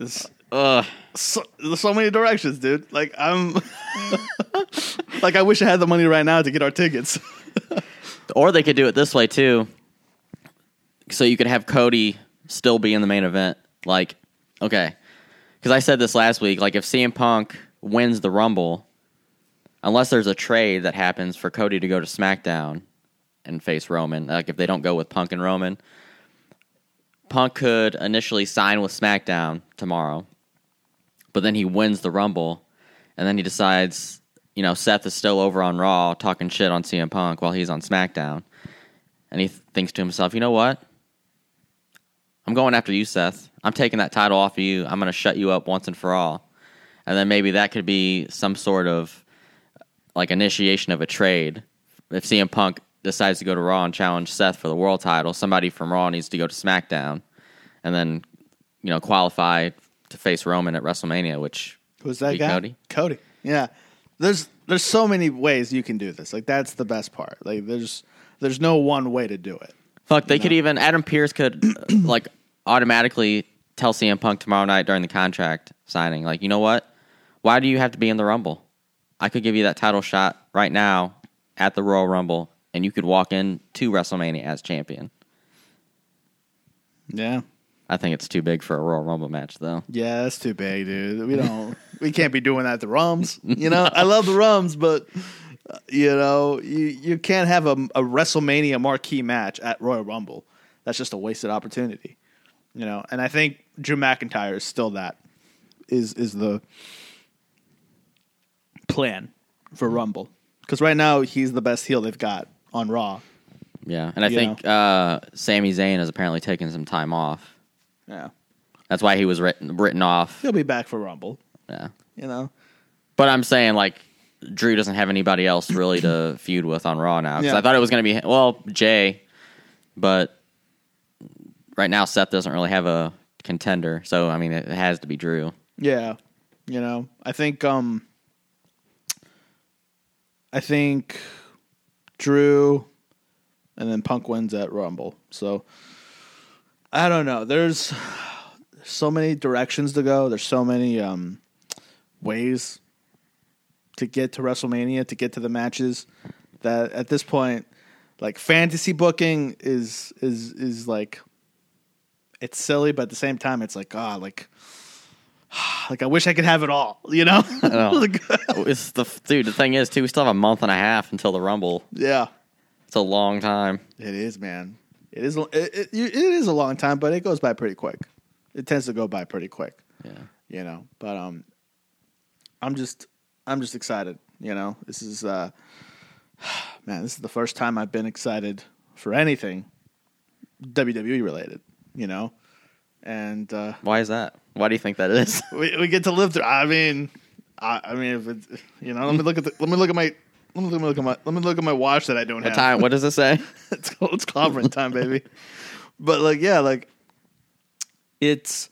It's Ugh. so, so many directions, dude. Like I'm, like I wish I had the money right now to get our tickets. Or they could do it this way too. So you could have Cody still be in the main event. Like, okay. Because I said this last week. Like, if CM Punk wins the Rumble, unless there's a trade that happens for Cody to go to SmackDown and face Roman, like if they don't go with Punk and Roman, Punk could initially sign with SmackDown tomorrow, but then he wins the Rumble, and then he decides, you know, Seth is still over on Raw talking shit on CM Punk while he's on SmackDown, and he th- thinks to himself, you know what? I'm going after you, Seth. I'm taking that title off of you. I'm going to shut you up once and for all. And then maybe that could be some sort of like initiation of a trade. If CM Punk decides to go to Raw and challenge Seth for the world title, somebody from Raw needs to go to SmackDown and then, you know, qualify to face Roman at WrestleMania, which Who's that guy? Cody? Cody. Yeah. There's there's so many ways you can do this. Like that's the best part. Like there's there's no one way to do it. Fuck, they could even Adam Pearce could like automatically tell CM Punk tomorrow night during the contract signing, like, you know what? Why do you have to be in the Rumble? I could give you that title shot right now at the Royal Rumble and you could walk into WrestleMania as champion. Yeah. I think it's too big for a Royal Rumble match, though. Yeah, that's too big, dude. We don't. We can't be doing that at the Rums. You know, I love the Rums, but uh, you know, you you can't have a, a WrestleMania marquee match at Royal Rumble. That's just a wasted opportunity. You know, and I think Drew McIntyre is still that is is the plan for Rumble because right now he's the best heel they've got on Raw. Yeah, and I You think uh, Sami Zayn is apparently taking some time off. Yeah, That's why he was written written off. he'll be back for Rumble. Yeah, You know, but I'm saying like Drew doesn't have anybody else really to feud with on Raw now. 'Cause Yeah. I thought it was going to be well Jay, but right now Seth doesn't really have a contender. So I mean, it has to be Drew. Yeah. You know, I think um I think Drew and then Punk wins at Rumble. So I don't know. There's so many directions to go. There's so many um ways to get to WrestleMania, to get to the matches that at this point like fantasy booking is is is like it's silly, but at the same time it's like ah like like I wish I could have it all, you know? know. Like, It's the dude. The thing is, too, we still have a month and a half until the Rumble. yeah, It's a long time. it is, man. It is. It, it, it is a long time, but it goes by pretty quick. It tends to go by pretty quick, Yeah. you know. But um, I'm just, I'm just excited. You know, this is, uh, man, this is the first time I've been excited for anything WWE related. You know, and uh, Why is that? Why do you think that is? we we get to live through. I mean, I, I mean, if it, you know, let me look at the, let me look at my. Let me look at my let me look at my watch that I don't What have. time? What does it say? it's it's clobbering time, baby. But like, yeah, like it's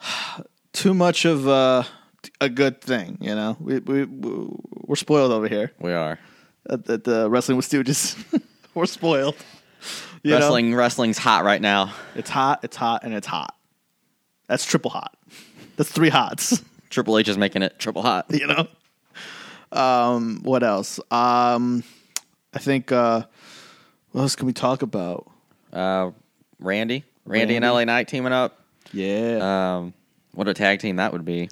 too much of a, a good thing, you know. We we we're spoiled over here We are at, at the wrestling with Stooges. we're spoiled. You know? wrestling. Wrestling's hot right now. it's hot, it's hot, and it's hot. That's triple hot. That's three hots. Triple H is making it triple hot. you know. Um, what else? Um, I think. Uh, what else can we talk about? Uh, Randy, Randy, and LA Knight teaming up. Yeah, Um, what a tag team that would be.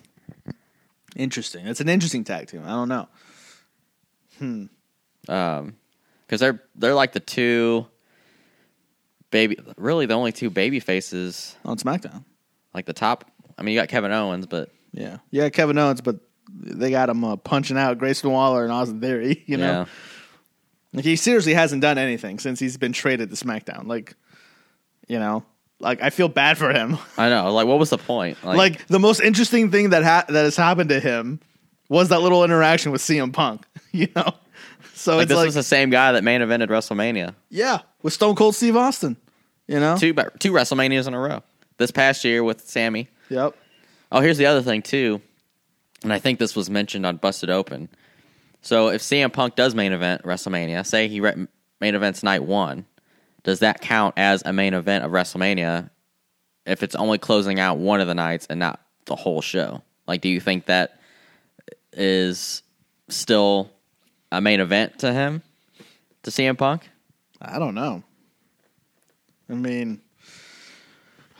Interesting. It's an interesting tag team. I don't know. Um, because they're they're like the two baby, really the only two baby faces, on SmackDown. like the top. I mean, you got Kevin Owens, but Yeah, yeah, Kevin Owens, but they got him uh, punching out Grayson Waller and Austin Theory. You know, yeah, like he seriously hasn't done anything since he's been traded to SmackDown. Like, you know, like I feel bad for him. I know. Like, what was the point? like the most interesting thing that ha- that has happened to him was that little interaction with CM Punk. You know, so like it's this like was the same guy that main evented WrestleMania. yeah, with Stone Cold Steve Austin. You know, Two two WrestleManias in a row. This past year with Sami. yep, Oh, here's the other thing too, and I think this was mentioned on Busted Open. So if CM Punk does main event WrestleMania, say he re- main events night one, does that count as a main event of WrestleMania if it's only closing out one of the nights and not the whole show? Like, do you think that is still a main event to him, to CM Punk? I don't know. I mean,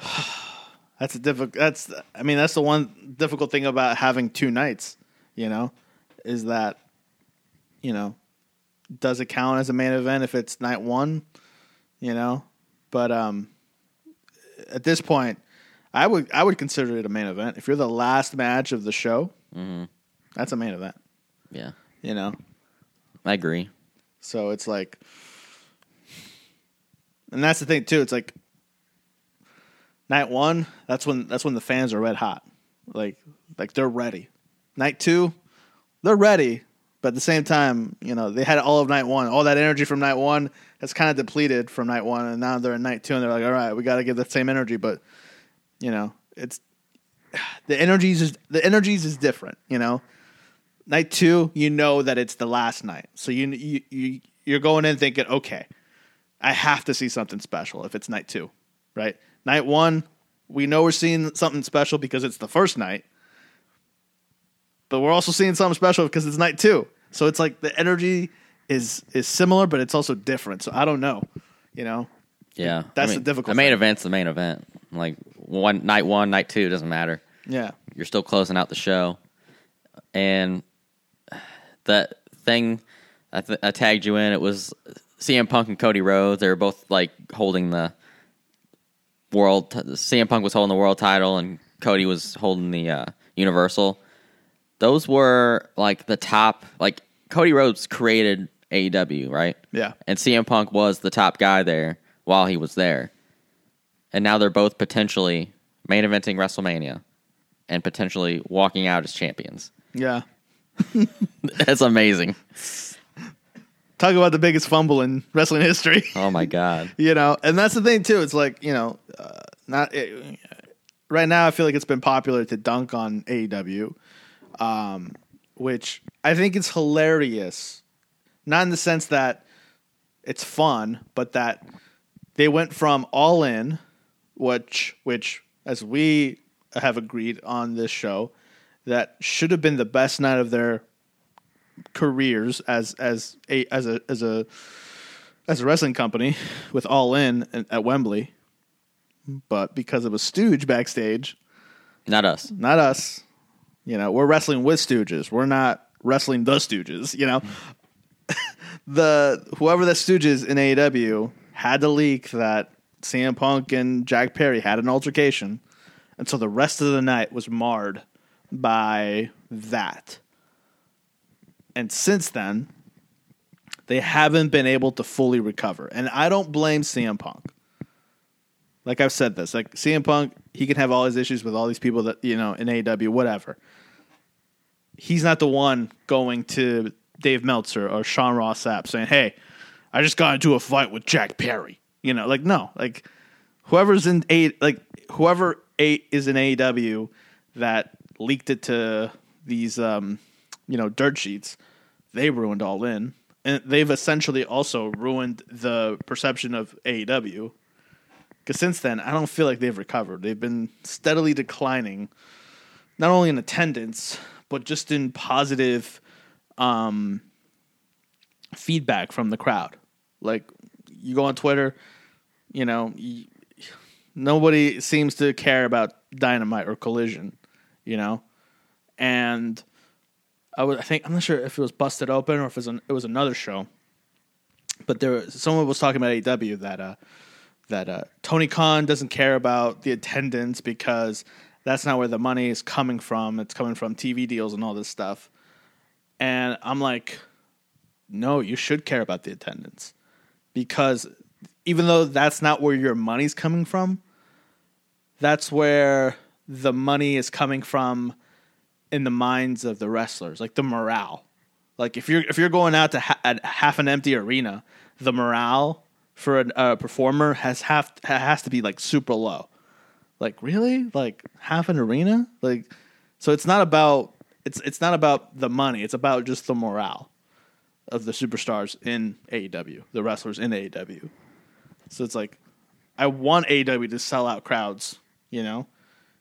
that's a difficult. That's I mean, that's the one difficult thing about having two nights. You know, is that you know, does it count as a main event if it's night one? You know, but um, at this point, I would I would consider it a main event if you're the last match of the show. That's a main event. Yeah, You know, I agree. So it's like, and that's the thing too. It's like night one. That's when that's when the fans are red hot. Like like they're ready. Night two, they're ready, but at the same time, you know, they had all of night one. All that energy from night one has kind of depleted from night one, and now they're in night two, and they're like, all right, we got to give that same energy, but you know, it's the energies is the energies is different. You know, night two, you know that it's the last night, so you you, you you're going in thinking, okay, I have to see something special if it's night two, right? Night one, we know we're seeing something special because it's the first night, but we're also seeing something special because it's night two. So it's like the energy is is similar, but it's also different. So I don't know. You know, Yeah, That's I the mean, difficult The main thing. event's the main event. Like one night one, night two doesn't matter. yeah, You're still closing out the show, and that thing I, th- I tagged you in. It was CM Punk and Cody Rhodes. They were both like holding the world. T- CM Punk was holding the world title, and Cody was holding the uh, Universal. Those were like the top. Like Cody Rhodes created AEW, right? yeah, and CM Punk was the top guy there while he was there. And now they're both potentially main eventing WrestleMania and potentially walking out as champions. yeah. That's amazing. Talk about the biggest fumble in wrestling history. Oh my god. you know, and that's the thing too. It's like you know, uh, not it, right now. I feel like it's been popular to dunk on AEW, um, which I think is hilarious. Not in the sense that it's fun, but that they went from all in, which which as we have agreed on this show, that should have been the best night of their careers as as a as a as a as a wrestling company with All In at- at Wembley, but because of a stooge backstage, Not us. not us, you know, we're wrestling with stooges. We're not wrestling the stooges, you know. The whoever the stooges in AEW had to leak that CM Punk and Jack Perry had an altercation, and so the rest of the night was marred by that. And since then, they haven't been able to fully recover. And I don't blame CM Punk. Like I've said this, like CM Punk, he can have all his issues with all these people that, you know, in AEW, whatever. He's not the one going to Dave Meltzer or Sean Ross Sapp saying, Hey, I just got into a fight with Jack Perry. You know, like no. Like whoever's in A like whoever a is in AEW that leaked it to these um, you know, dirt sheets, they ruined all in. And they've essentially also ruined the perception of AEW. Because since then, I don't feel like they've recovered. They've been steadily declining, not only in attendance, but just in positive um, feedback from the crowd. Like, you go on Twitter, you know, y nobody seems to care about Dynamite or Collision, you know? And I would I think I'm not sure if it was busted open or if it was an, it was another show, but there was, someone was talking about AEW that uh, that uh, Tony Khan doesn't care about the attendance because that's not where the money is coming from. It's coming from TV deals and all this stuff. And I'm like, no, you should care about the attendance because even though that's not where your money's coming from, that's where the money is coming from in the minds of the wrestlers, like the morale. Like if you're if you're going out to ha- half an empty arena, the morale for a, a performer has half has to be like super low. Like really, like half an arena, like so it's not about it's it's not about the money. It's about just the morale of the superstars in AEW, the wrestlers in AEW. So it's like I want AEW to sell out crowds, you know,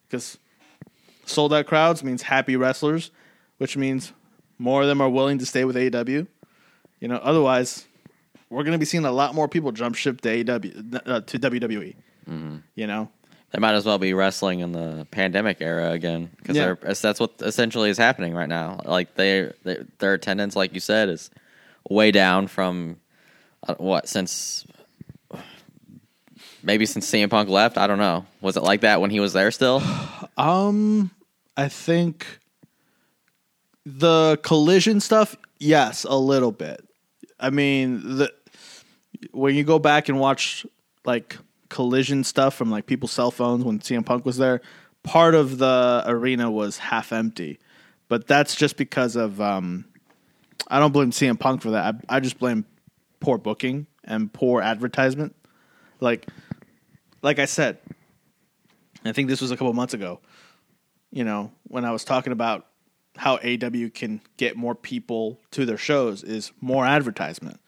because sold out crowds means happy wrestlers, which means more of them are willing to stay with AEW. You know, otherwise, we're going to be seeing a lot more people jump ship to AEW uh, to WWE. You know, They might as well be wrestling in the pandemic era again because Yeah. that's what essentially is happening right now. Like they, they their attendance, like you said, is way down from uh, what since maybe since CM Punk left. I don't know. Was it like that when he was there still? Um, I think the collision stuff, yes, a little bit. I mean, the when you go back and watch like collision stuff from like people's cell phones when CM Punk was there, part of the arena was half empty, but that's just because of um, I don't blame CM Punk for that. I, I just blame poor booking and poor advertisement. Like, like I said, I think this was a couple months ago. You know, when I was talking about how AEW can get more people to their shows is more advertisement.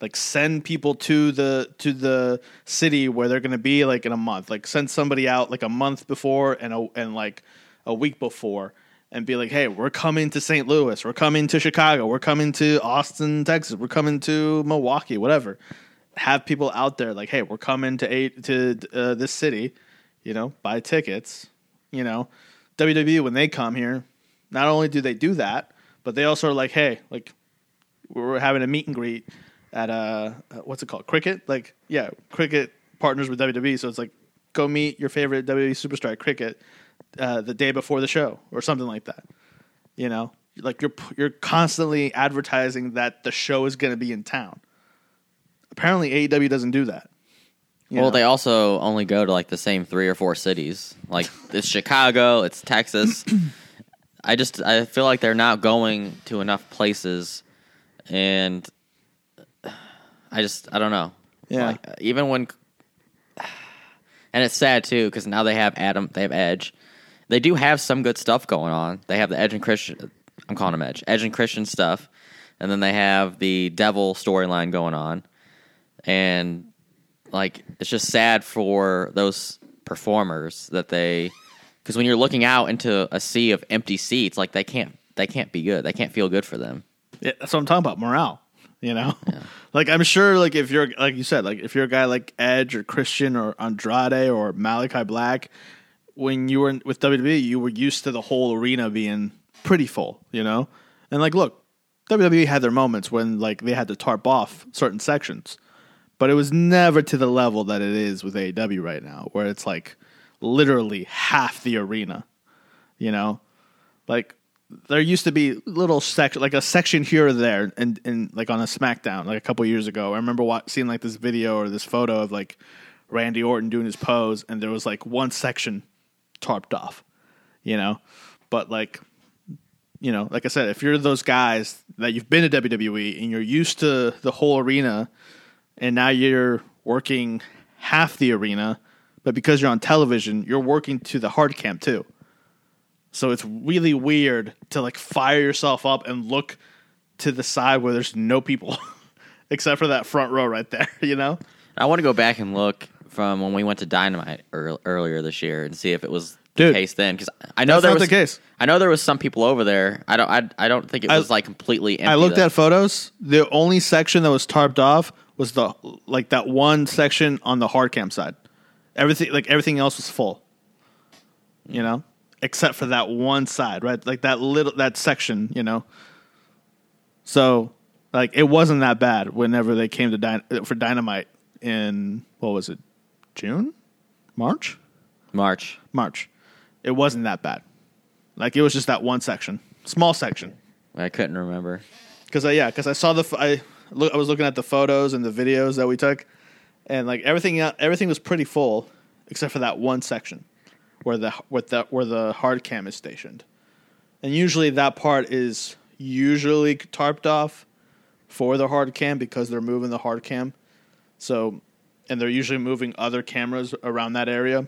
Like send people to the to the city where they're going to be like in a month. Like send somebody out like a month before and a, and like a week before and be like, "Hey, we're coming to St. Louis. We're coming to Chicago. We're coming to Austin, Texas. We're coming to Milwaukee, whatever." Have people out there like, "Hey, we're coming to eight to uh, this city." You know, buy tickets. You know, WWE when they come here, not only do they do that, but they also are like, "Hey, like we're having a meet and greet at uh what's it called? Cricket? Like yeah cricket partners with WWE so it's like go meet your favorite WWE superstar at cricket uh, the day before the show or something like that. You know? Like you're you're constantly advertising that the show is going to be in town. Apparently AEW doesn't do that. Well, know? they also only go to like the same three or four cities. Like it's Chicago, it's Texas. I just I feel like they're not going to enough places, and I just I don't know. Yeah. Like, uh, even when, and it's sad too because now they have Adam, they have Edge. They do have some good stuff going on. They have the Edge and Christian. I'm calling them Edge, Edge and Christian stuff, and then they have the Devil storyline going on, and like it's just sad for those performers that they because when you're looking out into a sea of empty seats, like they can't they can't be good. They can't feel good for them. Yeah, that's what I'm talking about. Morale. You know, like I'm sure, like if you're like you said, like if you're a guy like Edge or Christian or Andrade or Malakai Black, when you were in, with WWE, you were used to the whole arena being pretty full. You know, and like look, WWE had their moments when like they had to tarp off certain sections, but it was never to the level that it is with AEW right now, where it's like literally half the arena. You know, like there used to be little section like a section here or there and and like on a smackdown like a couple years ago. I remember wa- seeing like this video or this photo of like randy orton doing his pose and there was like one section tarped off you know? But like you know like i said if you're those guys that you've been to wwe and you're used to the whole arena and now you're working half the arena but because you're on television you're working to the hard cam too so it's really weird to like fire yourself up and look to the side where there's no people except for that front row right there, you know? I want to go back and look from when we went to Dynamite ear- earlier this year and see if it was Dude, the case then because I know there was the case. I know there was some people over there. I don't I, I don't think it I- was like completely empty. I looked though. at photos. The only section that was tarped off was the like that one section on the hard cam side. Everything like everything else was full. You know? Except for that one side, right? Like that little that section, you know. So, like it wasn't that bad whenever they came to Dyn- for Dynamite in what was it? June? March? March. March. It wasn't that bad. Like it was just that one section, small section. I couldn't remember. Because I yeah, because I saw the I look I was looking at the photos and the videos that we took, and like everything everything was pretty full except for that one section where the with the where the hard cam is stationed, and usually that part is usually tarped off for the hard cam because they're moving the hard cam, so and they're usually moving other cameras around that area,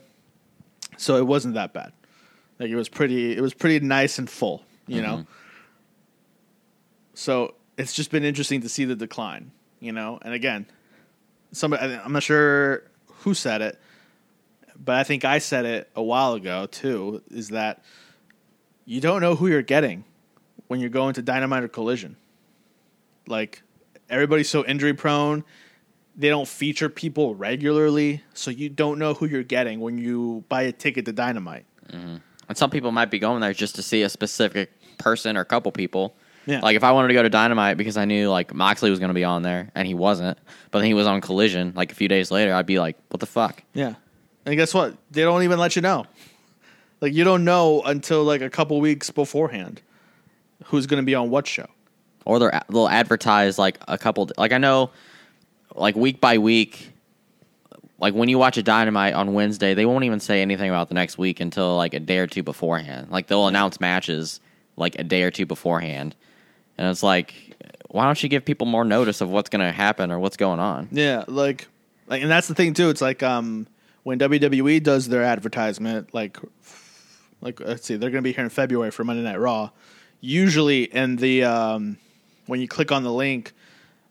so it wasn't that bad. Like it was pretty it was pretty nice and full, you know. Mm-hmm. So it's just been interesting to see the decline, you know. And again, somebody I'm not sure who said it, but I think I said it a while ago too. Is that you don't know who you're getting when you're going to Dynamite or Collision. Like everybody's so injury prone, they don't feature people regularly, so you don't know who you're getting when you buy a ticket to Dynamite. Mm-hmm. And some people might be going there just to see a specific person or couple people. Yeah. Like if I wanted to go to Dynamite because I knew like Moxley was going to be on there and he wasn't, but then he was on Collision like a few days later, I'd be like, "What the fuck?" Yeah. And guess what? They don't even let you know. Like you don't know until like a couple weeks beforehand who's going to be on what show. Or they're they'll advertise like a couple like I know like week by week like when you watch a Dynamite on Wednesday, they won't even say anything about the next week until like a day or two beforehand. Like they'll announce matches like a day or two beforehand. And it's like why don't you give people more notice of what's going to happen or what's going on? Yeah, like like and that's the thing too. It's like um when WWE does their advertisement like like let's see, they're going to be here in February for Monday Night Raw. Usually in the um when you click on the link,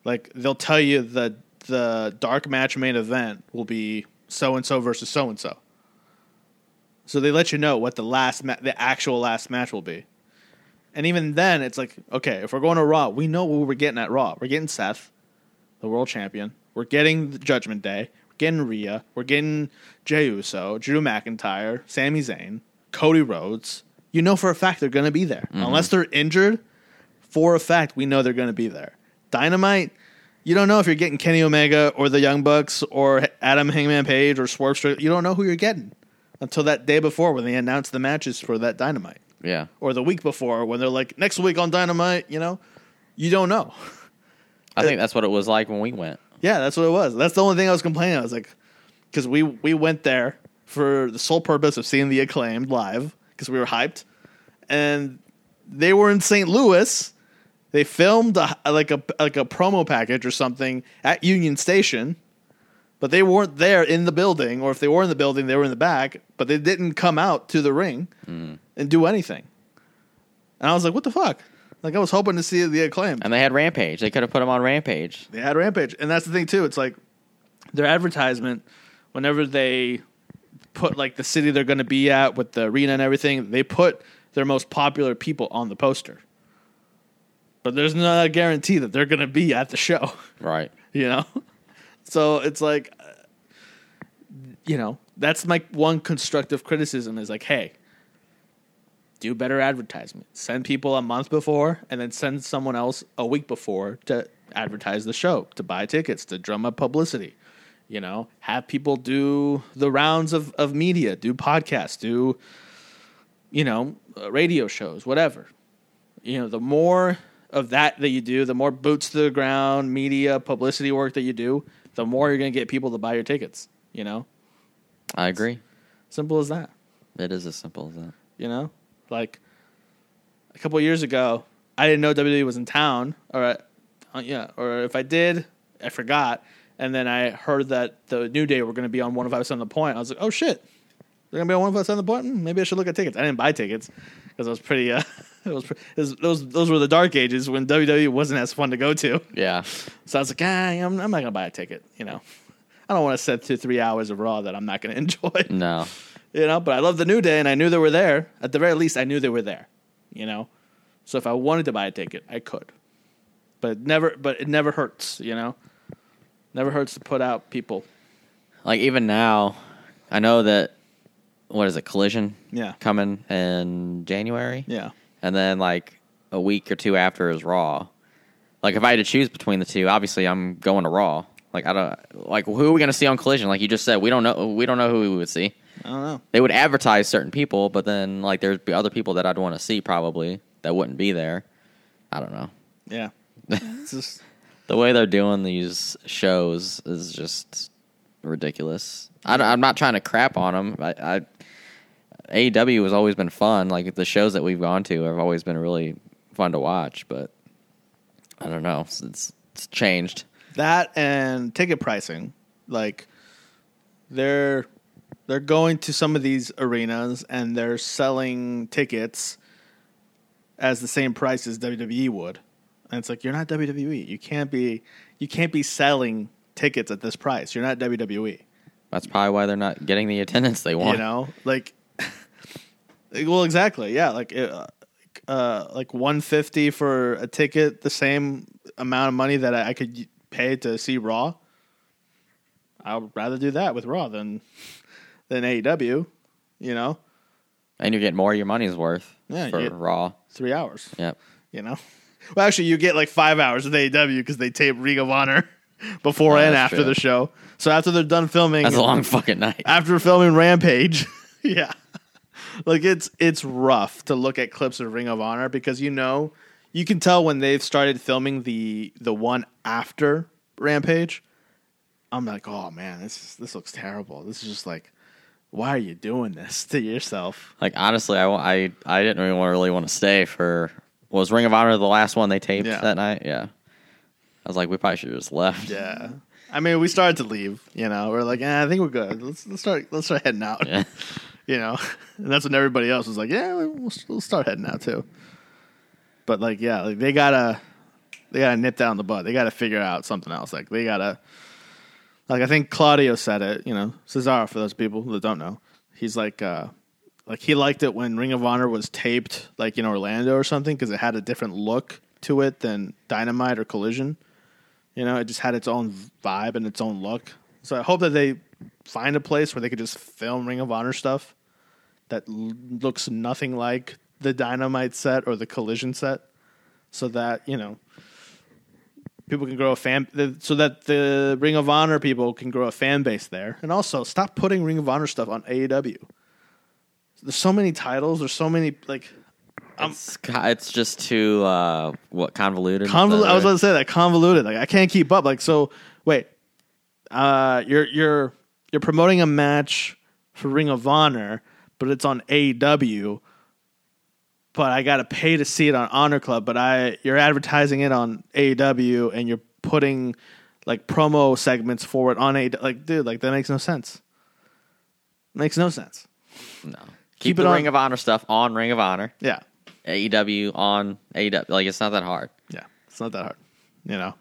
like they'll tell you that the dark match main event will be so and so versus so and so. So they let you know what the last ma- the actual last match will be. And even then, it's like, okay, if we're going to Raw, we know what we're getting at Raw. We're getting Seth, the world champion. We're getting the Judgment Day. Getting Rhea. We're getting Jey Uso, Drew McIntyre, Sami Zayn, Cody Rhodes. You know for a fact they're going to be there. Mm-hmm. Unless they're injured, for a fact, we know they're going to be there. Dynamite, you don't know if you're getting Kenny Omega or the Young Bucks or Adam Hangman Page or Swerve Strickland. You don't know who you're getting until that day before when they announce the matches for that Dynamite Yeah. or the week before when they're like next week on Dynamite. You know, you don't know. I think that's what it was like when we went. Yeah, that's what it was. That's the only thing I was complaining. I was like, because we we went there for the sole purpose of seeing the acclaimed live because we were hyped, and they were in St. Louis. They filmed a, like a like a promo package or something at Union Station, but they weren't there in the building. Or if they were in the building, they were in the back. But they didn't come out to the ring mm. and do anything. And I was like, "What the fuck?" Like I was hoping to see the acclaimed. And they had Rampage. They could have put him on Rampage. They had Rampage, and that's the thing too. It's like their advertisement. Whenever they put like the city they're going to be at with the arena and everything, they put their most popular people on the poster. But there's not a guarantee that they're going to be at the show, Right. you know. So it's like, uh, you know, that's my one constructive criticism is like, hey, do better advertisement. Send people a month before, and then send someone else a week before to advertise the show, to buy tickets, to drum up publicity. You know, have people do the rounds of, of media, do podcasts, do, you know, uh, radio shows, whatever. You know, the more of that that you do, the more boots to the ground, media, publicity work that you do, the more you're going to get people to buy your tickets. You know, I agree. simple as that. It is as simple as that. You know, like a couple of years ago, I didn't know WWE was in town, or uh, yeah, or if I did, I forgot. And then I heard that the New Day were going to be on One of Us on the Point. I was like, oh shit, they're going to be on One of Us on the Point. Hmm, Maybe I should look at tickets. I didn't buy tickets because I was pretty. Uh, it was, it was those those were the dark ages when WWE wasn't as fun to go to. Yeah. So I was like, ah, I'm, I'm not going to buy a ticket. You know, I don't want to sit through three hours of Raw that I'm not going to enjoy No. You know. But I love the New Day, and I knew they were there. At the very least, I knew they were there, you know. So if I wanted to buy a ticket, I could. But it never, but it never hurts, you know. Never hurts to put out people. Like even now, I know that what is it, Collision Yeah, coming in January? yeah, And then like a week or two after is Raw. Like if I had to choose between the two, obviously I'm going to Raw. Like I don't like who are we going to see on Collision? Like you just said, we don't know. We don't know who we would see. I don't know. They would advertise certain people, but then like there'd be other people that I'd want to see probably that wouldn't be there. I don't know. Yeah, it's just The way they're doing these shows is just ridiculous. I, am not trying to crap on them. I, I AEW has always been fun. Like the shows that we've gone to have always been really fun to watch. But I don't know. It's, it's changed. that and ticket pricing. Like they're they're going to some of these arenas and they're selling tickets as the same price as WWE would. And it's like you're not WWE. You can't be you can't be selling tickets at this price. You're not WWE. That's probably why they're not getting the attendance they want. You know, like well, exactly. Yeah, like uh, uh, like one fifty for a ticket, the same amount of money that I I could pay to see Raw. I would rather do that with Raw than than AEW. You know, and you're getting more of your money's worth Yeah, for Raw. three hours. Yep. You know, well, actually, you get like five hours with AEW because they tape Ring of Honor before Oh, and after true. the show. So after they're done filming, That's a long fucking night. after filming Rampage. yeah. Like it's it's rough to look at clips of Ring of Honor because you know you can tell when they've started filming the the one after Rampage. I'm like, oh man, this this looks terrible. This is just like, why are you doing this to yourself? Like honestly, I, I, I didn't really want really want to stay for was Ring of Honor the last one they taped Yeah. that night. Yeah. I was like, we probably should have just left. Yeah. I mean, we started to leave. You know, we're like, eh, I think we're good. Let's let's start let's start heading out. Yeah. you know, and that's when everybody else was like, yeah, we'll, we'll start heading out too. But like, yeah, like they gotta they gotta nip down the butt. They gotta figure out something else. Like they gotta, like I think Claudio said it. You know, Cesaro for those people that don't know, he's like, uh, like he liked it when Ring of Honor was taped like in Orlando or something because it had a different look to it than Dynamite or Collision. You know, it just had its own vibe and its own look. So I hope that they find a place where they could just film Ring of Honor stuff that l- looks nothing like the Dynamite set or the Collision set, so that you know people can grow a fan, the- so that the Ring of Honor people can grow a fan base there, and also stop putting Ring of Honor stuff on AEW. There's so many titles. There's so many like it's, it's just too uh, what convoluted. I was about to say that convoluted. Like I can't keep up. Like so, wait, uh, you're you're you're promoting a match for Ring of Honor, but it's on AEW. But I got to pay to see it on Honor Club. But I you're advertising it on AEW, and you're putting like promo segments for it on AEW. Like, dude, like that makes no sense. Makes no sense. no. keep Keep, it the on- Ring of Honor stuff on Ring of Honor. Yeah, AEW on AEW. Like it's not that hard. Yeah, it's not that hard, you know.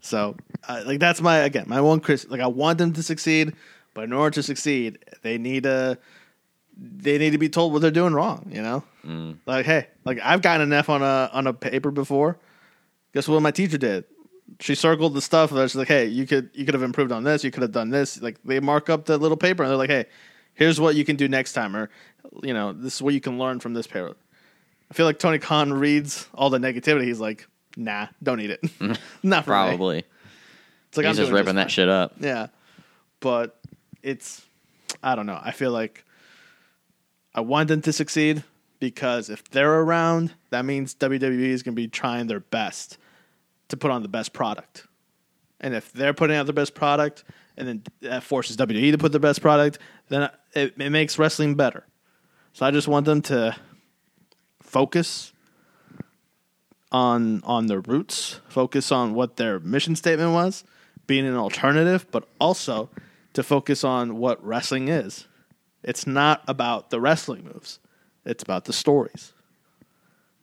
So, uh, like that's my again my one Chris. Like I want them to succeed, but in order to succeed, they need to they need to be told what they're doing wrong. You know, mm. like hey, like I've gotten an F on a on a paper before. Guess what my teacher did? She circled the stuff. And she's like, hey, you could you could have improved on this. You could have done this. Like they mark up the little paper and they're like, hey, here's what you can do next time, or you know, this is what you can learn from this paper. I feel like Tony Khan reads all the negativity. He's like, nah, don't eat it. Not for me. Probably. It's like He's I'm just ripping that shit up. Yeah, but it's I don't know. I feel like I want them to succeed because if they're around, that means WWE is going to be trying their best to put on the best product. And if they're putting out the best product, and then that forces WWE to put the best product, then it, it makes wrestling better. So I just want them to focus on on their roots, focus on what their mission statement was, being an alternative, but also to focus on what wrestling is. It's not about the wrestling moves. It's about the stories.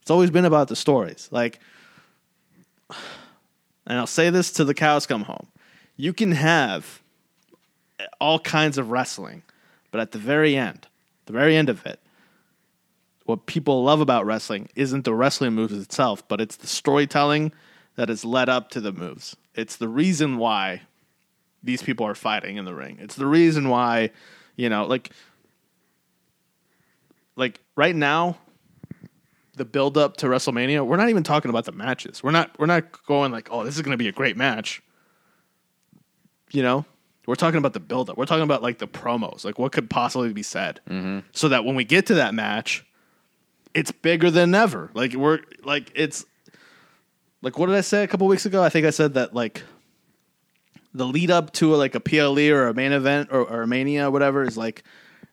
It's always been about the stories. Like and I'll say this to the cows come home. You can have all kinds of wrestling, but at the very end, the very end of it, what people love about wrestling isn't the wrestling moves itself, but it's the storytelling that has led up to the moves. It's the reason why these people are fighting in the ring. It's the reason why, you know, like like right now the build up to WrestleMania, we're not even talking about the matches. We're not we're not going like, "Oh, this is going to be a great match." You know? We're talking about the build up. We're talking about like the promos, like what could possibly be said. Mm-hmm. So that when we get to that match, it's bigger than ever. Like we're like it's like what did I say a couple weeks ago? I think I said that like the lead up to like a PLE or a main event or, or a mania or whatever is like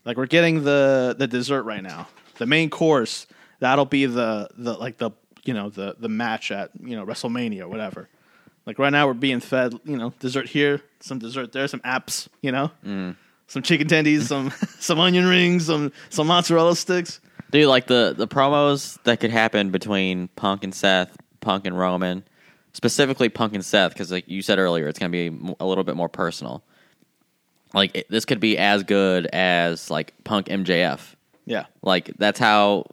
like we're getting the the dessert right now. The main course that'll be the the like the you know the the match at you know WrestleMania or whatever. Like right now we're being fed you know dessert here, some dessert there, some apps, you know, mm. some chicken tendies, some some onion rings, some some mozzarella sticks. Dude, like the the promos that could happen between Punk and Seth, Punk and Roman, specifically Punk and Seth, because like you said earlier, it's gonna be a little bit more personal. Like it, this could be as good as like Punk MJF. Yeah, Like that's how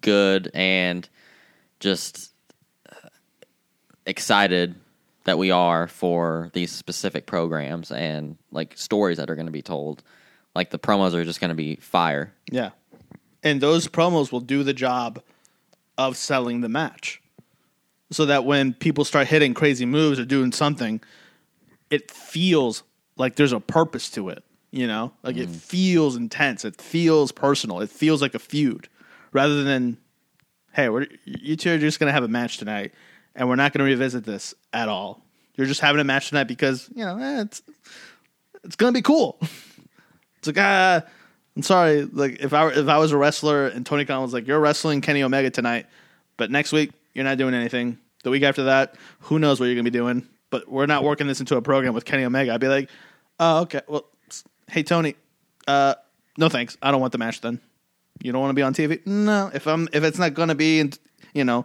good and just excited that we are for these specific programs and like stories that are going to be told. Like the promos are just going to be fire. Yeah. And those promos will do the job of selling the match. So that when people start hitting crazy moves or doing something, it feels like there's a purpose to it. You know? Like it feels intense. It feels personal. It feels like a feud. Rather than, hey, we're, you two are just going to have a match tonight and we're not going to revisit this at all. You're just having a match tonight because, you know, eh, it's, it's going to be cool. It's like ah, I'm sorry. Like if I were- if I was a wrestler and Tony Khan was like, "You're wrestling Kenny Omega tonight, but next week you're not doing anything. The week after that, who knows what you're gonna be doing? But we're not working this into a program with Kenny Omega." I'd be like, "Oh, okay. Well, hey Tony, uh, no thanks. I don't want the match then. You don't want to be on TV? No. If I'm if it's not gonna be, and you know,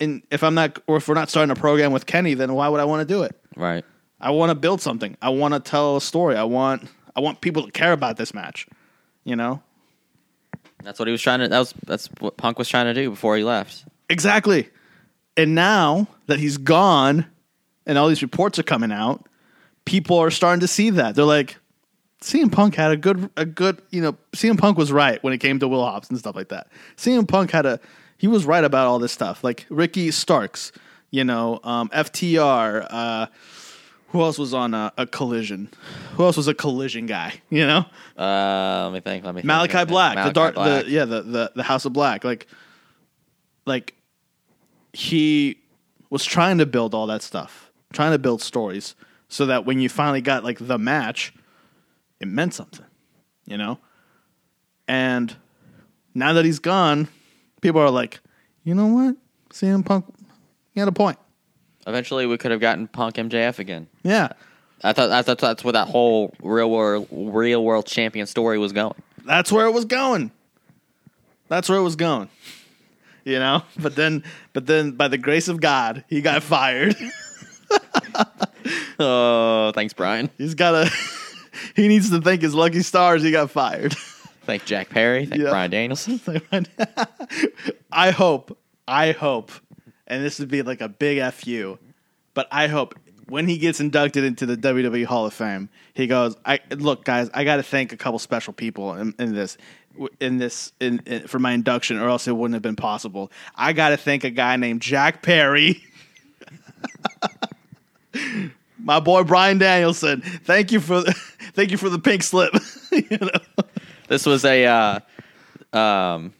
and if I'm not or if we're not starting a program with Kenny, then why would I want to do it? Right. I want to build something. I want to tell a story. I want I want people to care about this match. You know, That's what he was trying to. That was that's what Punk was trying to do before he left. Exactly. And now that he's gone and all these reports are coming out, people are starting to see that. They're like, CM Punk had a good a good, you know, CM Punk was right when it came to Will Hobbs and stuff like that. CM Punk had a he was right about all this stuff. Like Ricky Starks, you know, um, FTR, uh who else was on a, a collision? Who else was a collision guy? You know, Uh, let me think. Let me. think, Malakai let me think. Black, the dark, Black. the yeah, the, the the House of Black. Like, like he was trying to build all that stuff, trying to build stories, so that when you finally got like the match, it meant something, you know. And now that he's gone, people are like, you know what, CM Punk, he had a point. Eventually, we could have gotten Punk MJF again. Yeah, I thought I thought that's where that whole real world real world champion story was going. that's where it was going. That's where it was going. You know, but then, but then, by the grace of God, he got fired. Oh, thanks, Brian. He's got a. he needs to thank his lucky stars. He got fired. Thank Jack Perry. Thank Yeah. Brian Danielson. I hope. I hope, and this would be like a big fu, but I hope when he gets inducted into the WWE Hall of Fame, he goes, "I look, guys, I got to thank a couple special people in, in this." In this, in, in for my induction, or else it wouldn't have been possible. I got to thank a guy named Jack Perry, my boy Brian Danielson. Thank you for, the, thank you for the pink slip. you know? This was a. Uh, um,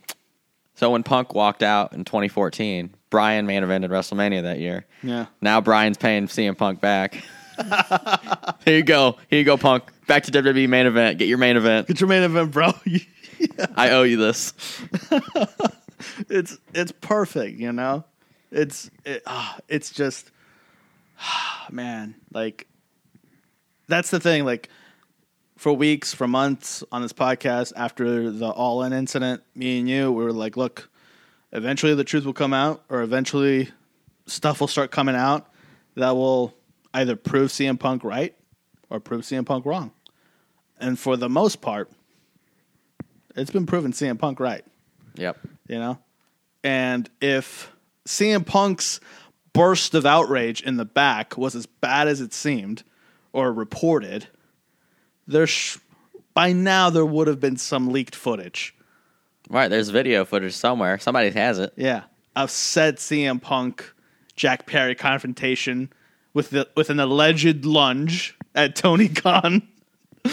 so when Punk walked out in 2014, Brian main evented WrestleMania that year. Yeah. Now Brian's paying CM Punk back. Here you go. Here you go, Punk. Back to WWE main event. Get your main event. Get your main event, bro. I owe you this. it's it's perfect, you know. It's it, ah, it's just man, like that's the thing. Like for weeks, for months on this podcast after the All In incident, me and you, we were like, look, eventually the truth will come out, or eventually stuff will start coming out that will either prove CM Punk right or prove CM Punk wrong. And for the most part, it's been proven CM Punk right Yep. you know? And if CM Punk's burst of outrage in the back was as bad as it seemed or reported, there sh- by now there would have been some leaked footage. Right. There's video footage somewhere. Somebody has it. Yeah, of said CM Punk Jack Perry confrontation with the with an alleged lunge at Tony Khan.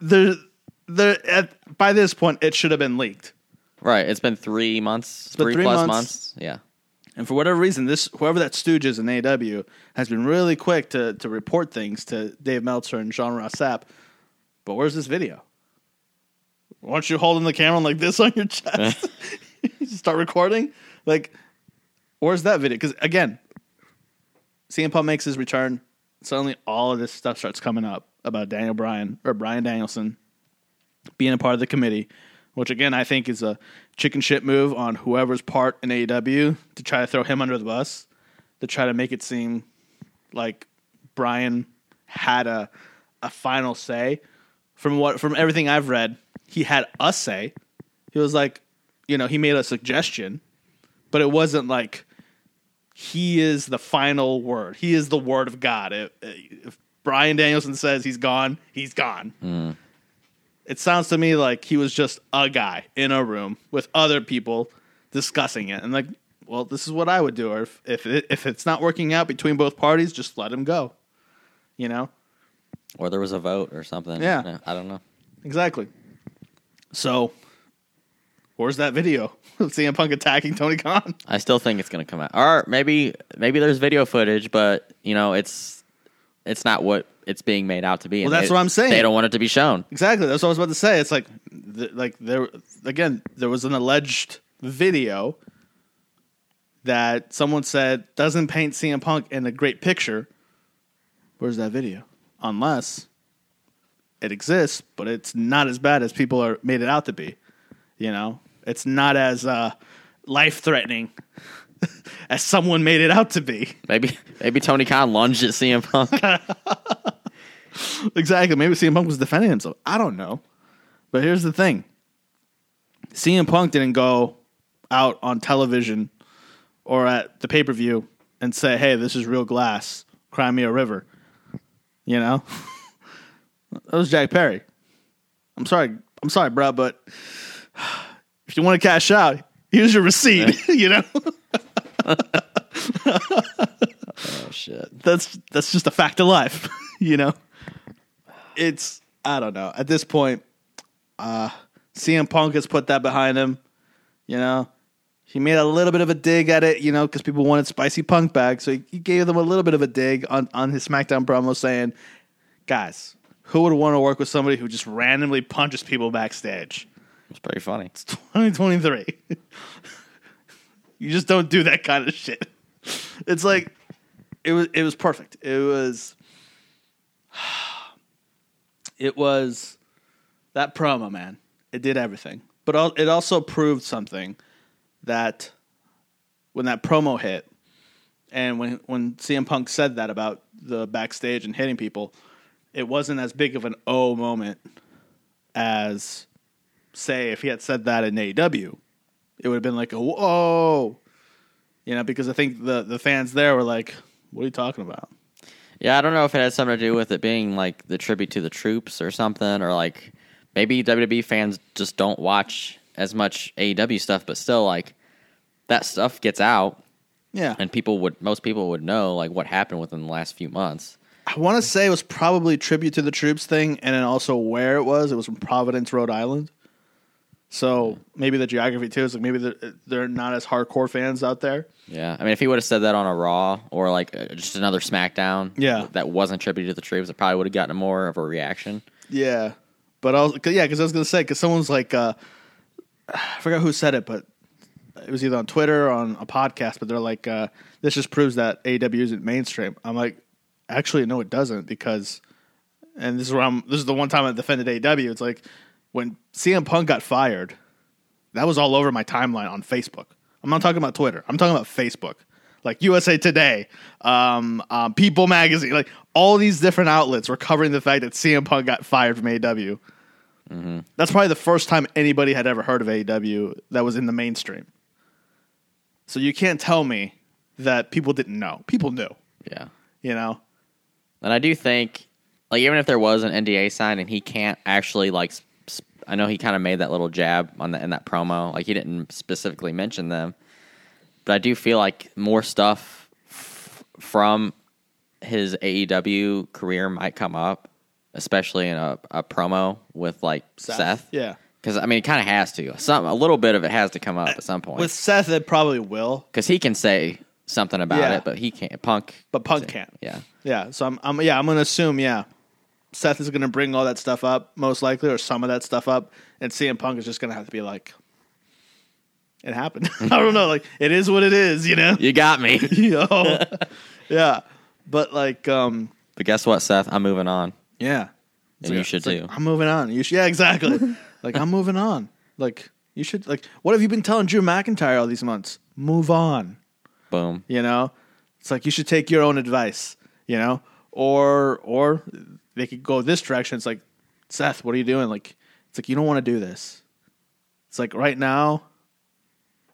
there, there. At, by this point, it should have been leaked. Right. It's been three months. three, three plus months. months. Yeah. And for whatever reason, this whoever that stooge is in AEW has been really quick to to report things to Dave Meltzer and Sean Ross Sapp. But where's this video? Why don't you holding the camera like this on your chest? Eh. Start recording. Like, where's that video? Because again, CM Punk makes his return. Suddenly, all of this stuff starts coming up about Daniel Bryan or Brian Danielson being a part of the committee, which again I think is a chicken shit move on whoever's part in AEW to try to throw him under the bus, to try to make it seem like Brian had a a final say. From what from everything I've read, he had a say. He was like, you know, he made a suggestion, but it wasn't like he is the final word. He is the word of God. If, if Brian Danielson says he's gone, he's gone. Mm. It sounds to me like he was just a guy in a room with other people discussing it, and like, well, this is what I would do. Or if if, it, if it's not working out between both parties, just let him go. You know, Or there was a vote or something. Yeah. I don't know. exactly. So, where's that video of CM Punk attacking Tony Khan? I still think it's going to come out. Or maybe maybe there's video footage, but you know, it's it's not what it's being made out to be. Well, that's they- what I'm saying. They don't want it to be shown. Exactly. That's what I was about to say. It's like, th- like there again. There was an alleged video that someone said doesn't paint CM Punk in a great picture. Where's that video? Unless it exists, but it's not as bad as people are made it out to be. You know, it's not as uh, life threatening as someone made it out to be. Maybe maybe Tony Khan lunged at CM Punk. Exactly. Maybe CM Punk was defending himself. I don't know. But here's the thing: CM Punk didn't go out on television or at the pay per view and say, "Hey, this is real glass, cry me a river." You know, that was Jack Perry. I'm sorry, I'm sorry, bro, but if you want to cash out, here's your receipt. you know, Oh shit. that's that's just a fact of life. you know, it's I don't know. At this point, uh, CM Punk has put that behind him. You know, he made a little bit of a dig at it. You know, because people wanted spicy Punk back, so he, he gave them a little bit of a dig on on his SmackDown promo, saying, "Guys, who would want to work with somebody who just randomly punches people backstage?" It's pretty funny. It's 2023. you just don't do that kind of shit. It's like it was it was perfect. It was it was that promo, man. It did everything. But it also proved something that when that promo hit and when when CM Punk said that about the backstage and hitting people, it wasn't as big of an oh moment as say if he had said that in AEW, it would have been like a whoa, you know, because I think the the fans there were like, "What are you talking about?" Yeah, I don't know if it had something to do with it being like the tribute to the troops or something, or like maybe WWE fans just don't watch as much AEW stuff, but still like that stuff gets out Yeah, and people would most people would know like what happened within the last few months. I want to say it was probably tribute to the troops thing, and then also where it was. It was from Providence, Rhode Island. So maybe the geography too is like maybe they're, they're not as hardcore fans out there. Yeah, I mean, if he would have said that on a Raw or like uh, just another SmackDown, Yeah. that wasn't tribute to the troops, it probably would have gotten more of a reaction. Yeah, but I was cause, yeah, because I was gonna say because someone's like, uh, I forgot who said it, but it was either on Twitter or on a podcast. But they're like, uh, this just proves that AEW isn't mainstream. I'm like, actually, no, it doesn't because, and this is where I'm. This is the one time I defended AEW. It's like when CM Punk got fired, that was all over my timeline on Facebook. I'm not talking about Twitter. I'm talking about Facebook. Like USA Today, um, um, People Magazine, like all these different outlets were covering the fact that CM Punk got fired from AEW. That's probably the first time anybody had ever heard of AEW that was in the mainstream. So you can't tell me that people didn't know. People knew, Yeah, you know. and I do think like even if there was an NDA signed and he can't actually like, I know he kind of made that little jab on the in that promo, like he didn't specifically mention them, but I do feel like more stuff f- from his AEW career might come up, especially in a, a promo with like Seth. yeah. Because I mean, it kind of has to. Some a little bit of it has to come up uh, at some point. With Seth, it probably will, because he can say something about Yeah. it, but he can't. Punk, but Punk can't. yeah, Yeah, so I'm, I'm yeah, I'm gonna assume yeah, Seth is gonna bring all that stuff up most likely, or some of that stuff up, and CM Punk is just gonna have to be like, it happened. I don't know, like it is what it is, you know. you got me. Yo, yeah, but like, um, but guess what, Seth? I'm moving on, yeah, and you should it's like, too. I'm moving on. You should, yeah, exactly. like I'm moving on. Like you should like. What have you been telling Drew McIntyre all these months? Move on. Boom. you know it's like you should take your own advice you know or or they could go this direction. It's like seth what are you doing? Like it's like you don't want to do this. It's like right now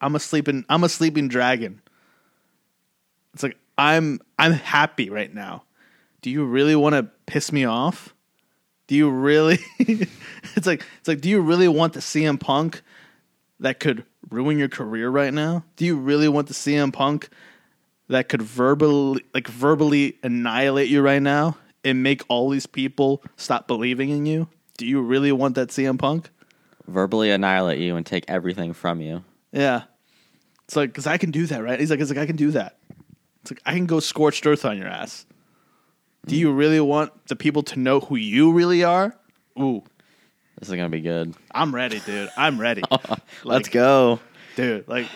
i'm a sleeping i'm a sleeping dragon. It's like i'm i'm happy right now. Do you really want to piss me off? Do you really it's like it's like do you really want the cm punk that could ruin your career right now? Do you really want the CM Punk that could verbally like verbally annihilate you right now and make all these people stop believing in you? Do you really want that CM Punk? Verbally annihilate you and take everything from you. Yeah. It's like cuz I can do that, right? He's like it's like I can do that. It's like I can go scorched earth on your ass. Do you really want the people to know who you really are? Ooh, This is gonna be good. I'm ready, dude. I'm ready. Let's go. dude. Like,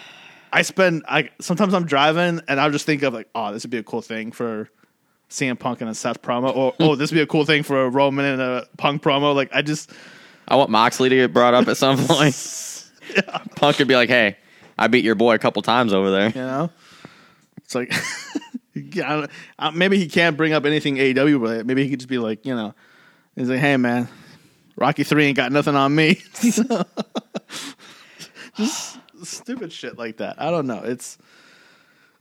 I spend. I sometimes I'm driving and I'll just think of like, oh, this would be a cool thing for CM Punk and a Seth promo, or oh, this would be a cool thing for a Roman and a Punk promo. Like, I just I want Moxley to get brought up at some point. Punk could be like, "Hey, I beat your boy a couple times over there." you know, it's like, yeah, maybe he can't bring up anything AEW related. Maybe he could just be like, you know, he's like, hey man, Rocky Three ain't got nothing on me. Just stupid shit like that. I don't know. It's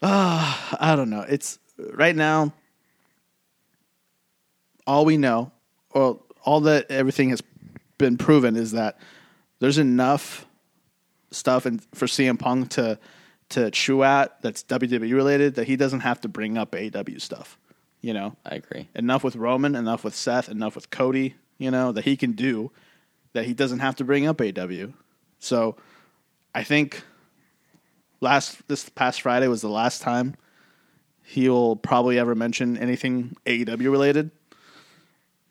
uh, I don't know. It's right now all we know or all that everything has been proven is that there's enough stuff in, for CM Punk to to chew at that's WWE related that he doesn't have to bring up AW stuff. You know, I agree. enough with Roman, enough with Seth, enough with Cody, you know, that he can do that he doesn't have to bring up AW. So I think last this past Friday was the last time he'll probably ever mention anything AEW related.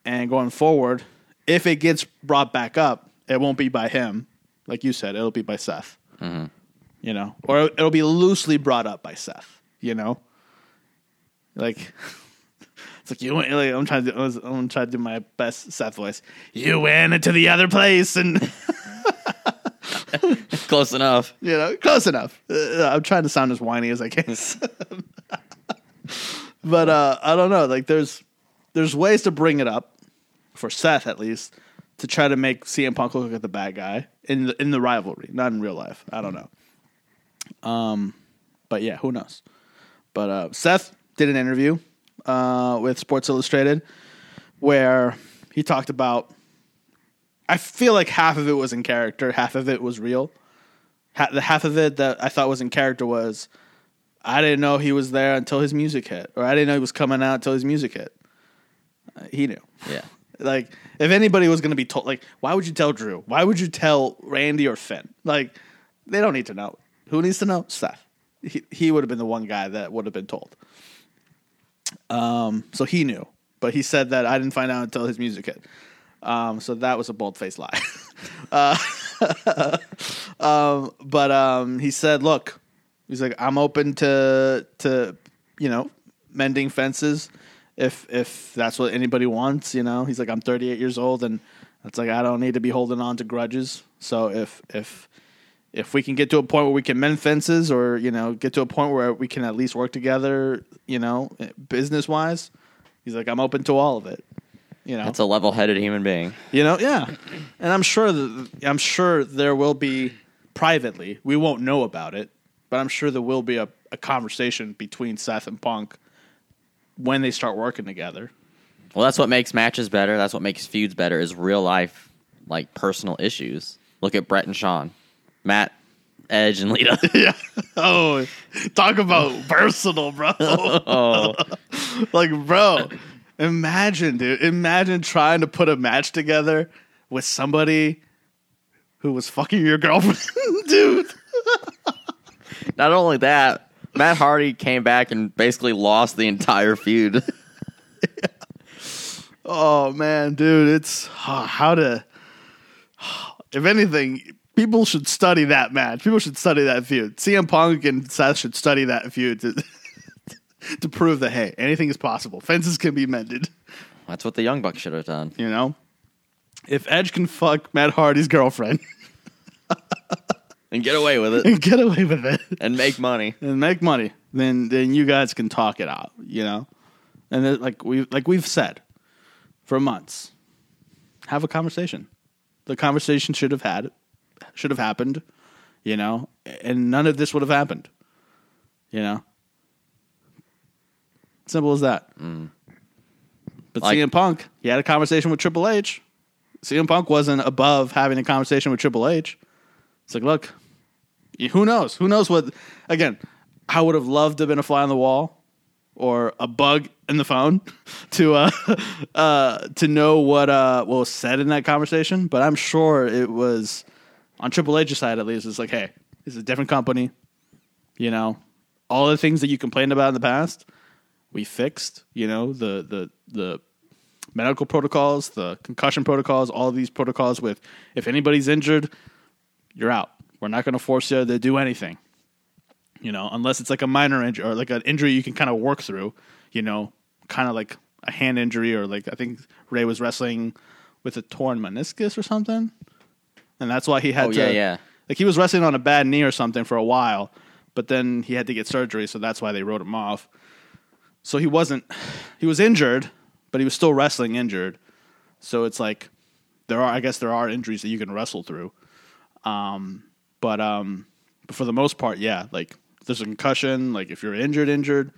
And going forward, if it gets brought back up, it won't be by him. Like you said, it'll be by Seth. You know, or it'll be loosely brought up by Seth, you know? Like It's like you went. Like, I'm trying to. Do, I'm gonna try to do my best Seth voice. You went into the other place, and Close enough. you know, close enough. Uh, I'm trying to sound as whiny as I can. but uh, I don't know. Like, there's there's ways to bring it up for Seth at least to try to make CM Punk look like the bad guy in the in the rivalry, not in real life. I don't know. Um, but yeah, who knows? But uh, Seth did an interview uh, with Sports Illustrated where he talked about. I feel like half of it was in character, half of it was real. Ha- the half of it that I thought was in character was I didn't know he was there until his music hit, or I didn't know he was coming out until his music hit. Uh, he knew. Yeah. Like, if anybody was going to be told, like, why would you tell Drew? Why would you tell Randy or Finn? Like, they don't need to know. Who needs to know? Seth. He, he would have been the one guy that would have been told. Um, so he knew, but he said that I didn't find out until his music hit. Um, so that was a bold faced lie. uh, um, but um, he said, "Look, he's like, I'm open to to you know mending fences if if that's what anybody wants. You know, he's like, I'm 38 years old, and it's like I don't need to be holding on to grudges. So if if if we can get to a point where we can mend fences, or you know, get to a point where we can at least work together, you know, business wise, he's like, I'm open to all of it. You know, That's a level headed human being. you know, yeah. And I'm sure that I'm sure there will be privately. We won't know about it, but I'm sure there will be a, a conversation between Seth and Punk when they start working together. Well, that's what makes matches better. That's what makes feuds better is real life, like personal issues. Look at Bret and Shawn, Matt, Edge, and Lita. yeah. Oh, talk about personal, bro. oh, like, bro, imagine, dude. Imagine trying to put a match together with somebody who was fucking your girlfriend, dude. not only that, Matt Hardy came back and basically lost the entire feud. Oh man, dude, it's uh, how to. If anything, people should study that match. People should study that feud. CM Punk and Seth should study that feud to to prove that hey, anything is possible. Fences can be mended. That's what the Young Bucks should have done. You know, if Edge can fuck Matt Hardy's girlfriend And get away with it and get away with it and make money. and make money, then then you guys can talk it out. You know, and then, like we like we've said for months, have a conversation. The conversation should have had, should have happened. You know, and none of this would have happened. You know, simple as that. Mm. But Like- CM Punk, he had a conversation with Triple H. CM Punk wasn't above having a conversation with Triple H. It's like, look, who knows? Who knows what? Again, I would have loved to have been a fly on the wall or a bug in the phone to uh, uh, to know what uh, what was said in that conversation. But I'm sure it was on Triple H's side at least. It's like, hey, this is a different company. You know, all the things that you complained about in the past, we fixed. You know, the the the medical protocols, the concussion protocols, all these protocols with if anybody's injured, you're out. We're not going to force you to do anything. You know, unless it's like a minor injury or like an injury you can kind of work through, you know, kind of like a hand injury or like I think Rey was wrestling with a torn meniscus or something. And that's why he had Oh, to yeah, yeah. Like he was wrestling on a bad knee or something for a while, but then he had to get surgery, so that's why they wrote him off. So he wasn't he was injured, but he was still wrestling injured. So it's like there are I guess there are injuries that you can wrestle through. Um, but um, but for the most part, yeah, like there's a concussion, like if you're injured, injured,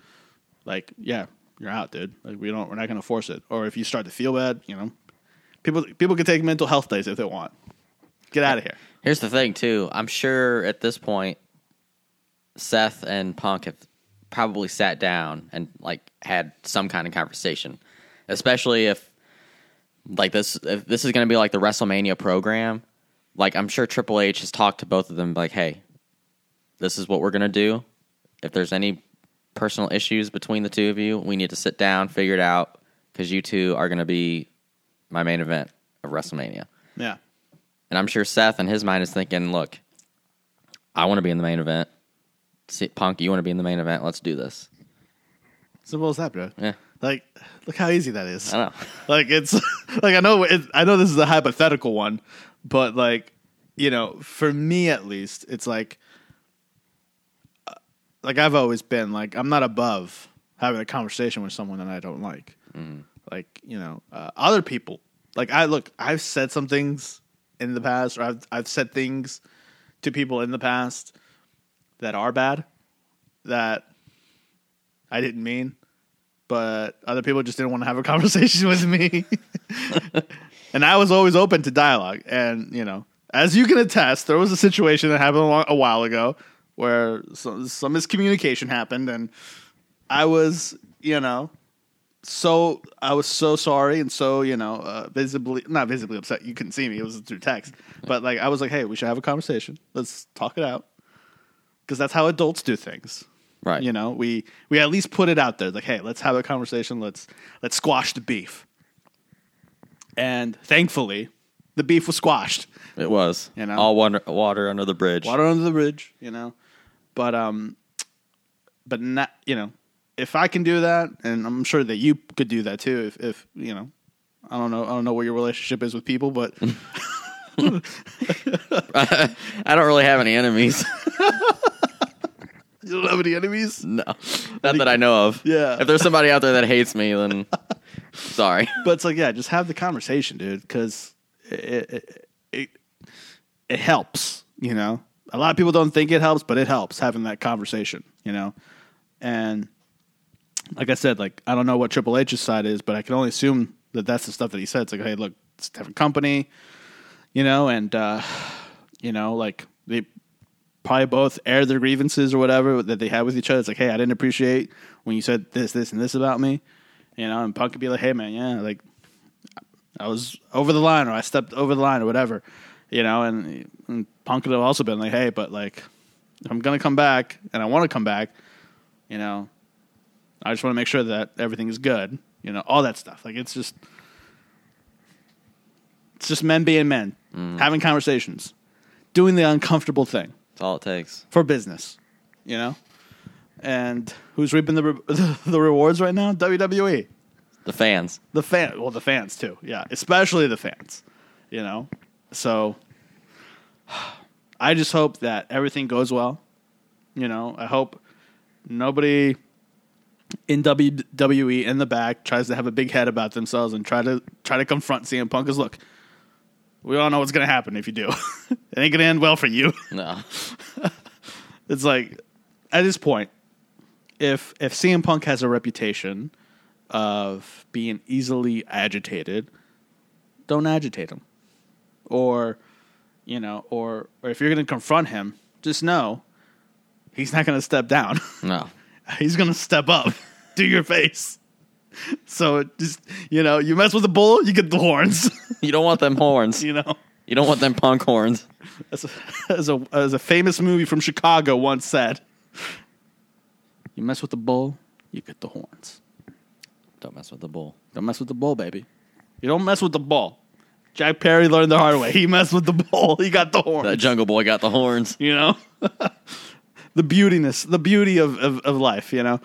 like yeah, you're out, dude. Like we don't, we're not gonna force it. Or if you start to feel bad, you know, people people can take mental health days if they want. Get out of here. Here's the thing, too. I'm sure at this point, Seth and Punk have probably sat down and like had some kind of conversation, especially if like this if this is going to be like the WrestleMania program. Like I'm sure Triple H has talked to both of them, like, hey, this is what we're going to do. If there's any personal issues between the two of you, we need to sit down, figure it out, because you two are going to be my main event of WrestleMania. Yeah. And I'm sure Seth in his mind is thinking, look, I want to be in the main event. See, Punk, you want to be in the main event? Let's do this. Simple as that, bro. Yeah. Like, look how easy that is. I know. Like it's like I know it, I know this is a hypothetical one, but like you know, for me at least, it's like uh, like I've always been like I'm not above having a conversation with someone that I don't like. Like you know, uh, other people. Like I look, I've said some things in the past, or I've I've said things to people in the past that are bad that I didn't mean but other people just didn't want to have a conversation with me. and I was always open to dialogue. And, you know, as you can attest, there was a situation that happened a, while, ago where some, some miscommunication happened. And I was, you know, so I was so sorry and so, you know, uh, visibly, not visibly upset. You couldn't see me. It was through text. But, like, I was like, hey, we should have a conversation. Let's talk it out. Because that's how adults do things. Right. You know, we we at least put it out there, like, hey, let's have a conversation. Let's let's squash the beef. And thankfully, the beef was squashed. It was. You know? All water, water under the bridge. Water under the bridge, you know. But um, but not you know, if I can do that, and I'm sure that you could do that too. If if you know, I don't know, I don't know what your relationship is with people, but I don't really have any enemies. you don't have any enemies. no. Not that I know of. Yeah. If there's somebody out there that hates me, then sorry. But it's like, yeah, just have the conversation, dude, because it, it it it helps. You know, a lot of people don't think it helps, but it helps having that conversation. You know, and like I said, like I don't know what Triple H's side is, but I can only assume that that's the stuff that he said. It's like, hey, look, it's a different company, you know, and uh, you know, like they probably both aired their grievances or whatever that they had with each other. It's like, hey, I didn't appreciate when you said this, this, and this about me, you know. And Punk could be like, hey, man, yeah, like I was over the line or I stepped over the line or whatever, you know. And, and Punk could have also been like, hey, but like if I'm gonna come back and I want to come back, you know, I just want to make sure that everything is good, you know, all that stuff. Like it's just it's just men being men, mm. having conversations, doing the uncomfortable thing That's all it takes. for business, you know. And who's reaping the re- the rewards right now? WWE, The fans. the fan, well, the fans too, yeah, especially the fans, you know. So I just hope that everything goes well. You know, I hope nobody in WWE in the back tries to have a big head about themselves and try to try to confront CM Punk. Because look, we all know what's going to happen if you do. it ain't going to end well for you. No. It's like at this point, if if CM Punk has a reputation of being easily agitated, don't agitate him. Or, you know, or or if you're going to confront him, just know he's not going to step down. No. he's going to step up to your face. So just you know, you mess with the bull, you get the horns. You don't want them horns. you know, You don't want them punk horns. as a, as a as a famous movie from Chicago once said, "You mess with the bull, you get the horns." Don't mess with the bull. Don't mess with the bull, baby. You don't mess with the bull. Jack Perry learned the hard way. He messed with the bull. He got the horns. That jungle boy got the horns. you know, the beautiness, the beauty of, of, of life. You know,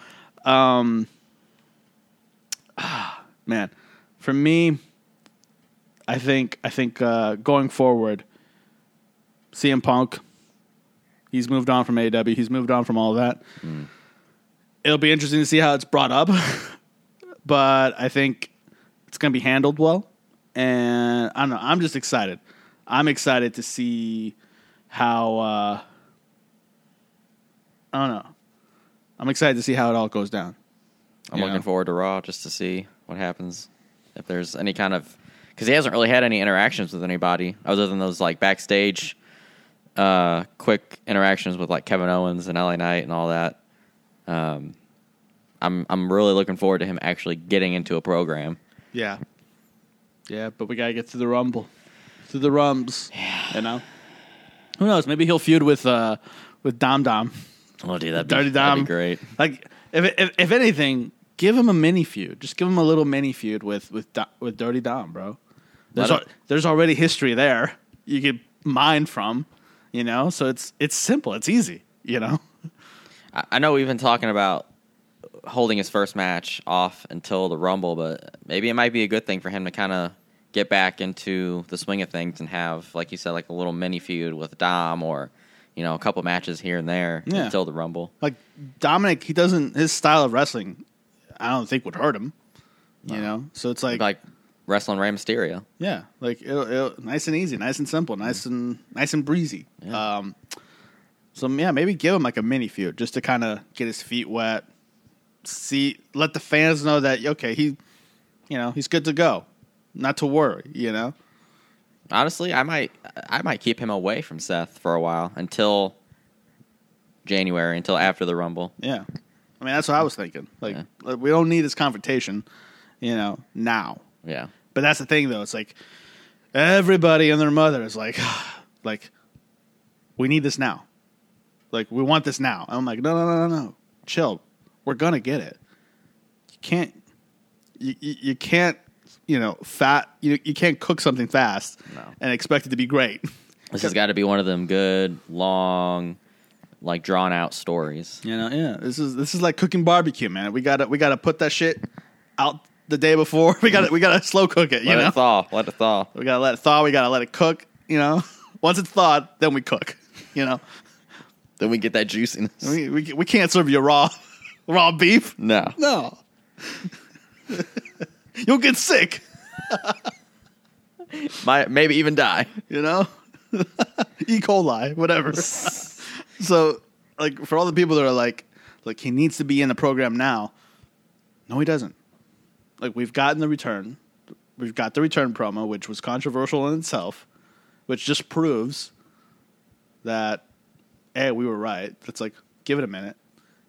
um, man, for me, I think I think uh, going forward, CM Punk, he's moved on from AEW. He's moved on from all of that. It'll be interesting to see how it's brought up, but I think it's going to be handled well. and I don't know. I'm just excited. I'm excited to see how. Uh, I don't know. I'm excited to see how it all goes down. I'm You looking know? forward to Raw just to see what happens. If there's any kind of because he hasn't really had any interactions with anybody other than those like backstage, uh, quick interactions with like Kevin Owens and LA Knight and all that. Um, I'm I'm really looking forward to him actually getting into a program. Yeah. Yeah, but we gotta get to the rumble, to the rums. You know. Who knows? Maybe he'll feud with uh with Dom Dom. Oh, dude, that'd Dirty be, that'd Dom. be great. Like if, if if anything, give him a mini feud. Just give him a little mini feud with with with Dirty Dom, bro. There's al- there's already history there. You could mine from, you know. So it's it's simple. It's easy, you know. I, I know we've been talking about holding his first match off until the Rumble, but maybe it might be a good thing for him to kind of get back into the swing of things and have, like you said, like a little mini feud with Dom or you know a couple matches here and there Yeah. until the Rumble. Like Dominic, he doesn't. His style of wrestling, I don't think would hurt him. You know. So it's like, Like wrestling Rey Mysterio. yeah, like it'll, it'll, nice and easy, nice and simple, nice and nice and breezy. Yeah. Um, so yeah, maybe give him like a mini feud just to kind of get his feet wet. See, let the fans know that okay, he, you know, he's good to go, not to worry. You know, Honestly, I might I might keep him away from Seth for a while until January, until after the Rumble. yeah. I mean, that's what I was thinking. Like, like, we don't need this confrontation, you know, now. Yeah. But that's the thing, though. It's like everybody and their mother is like, like, we need this now. Like, we want this now. And I'm like, no, no, no, no, no. Chill. We're gonna get it. You can't. You, you, you can't. You know, fat. You you can't cook something fast No. and expect it to be great. This has got to be one of them good, long, like drawn out stories. You know, yeah. This is this is like cooking barbecue, man. We gotta we gotta put that shit out the day before. We gotta we gotta slow cook it. You Let know, it thaw. Let it thaw. We gotta let it thaw. We gotta let it cook. You know, once it's thawed, then we cook. You know, Then we get that juiciness. we we, we can't serve you raw raw beef. no. No, you'll get sick. Might maybe even die. You know, E. coli, whatever. So, like for all the people that are like, like he needs to be in the program now. No, he doesn't. Like we've gotten the return. We've got the return promo, which was controversial in itself, which just proves that, hey, we were right. It's like, give it a minute.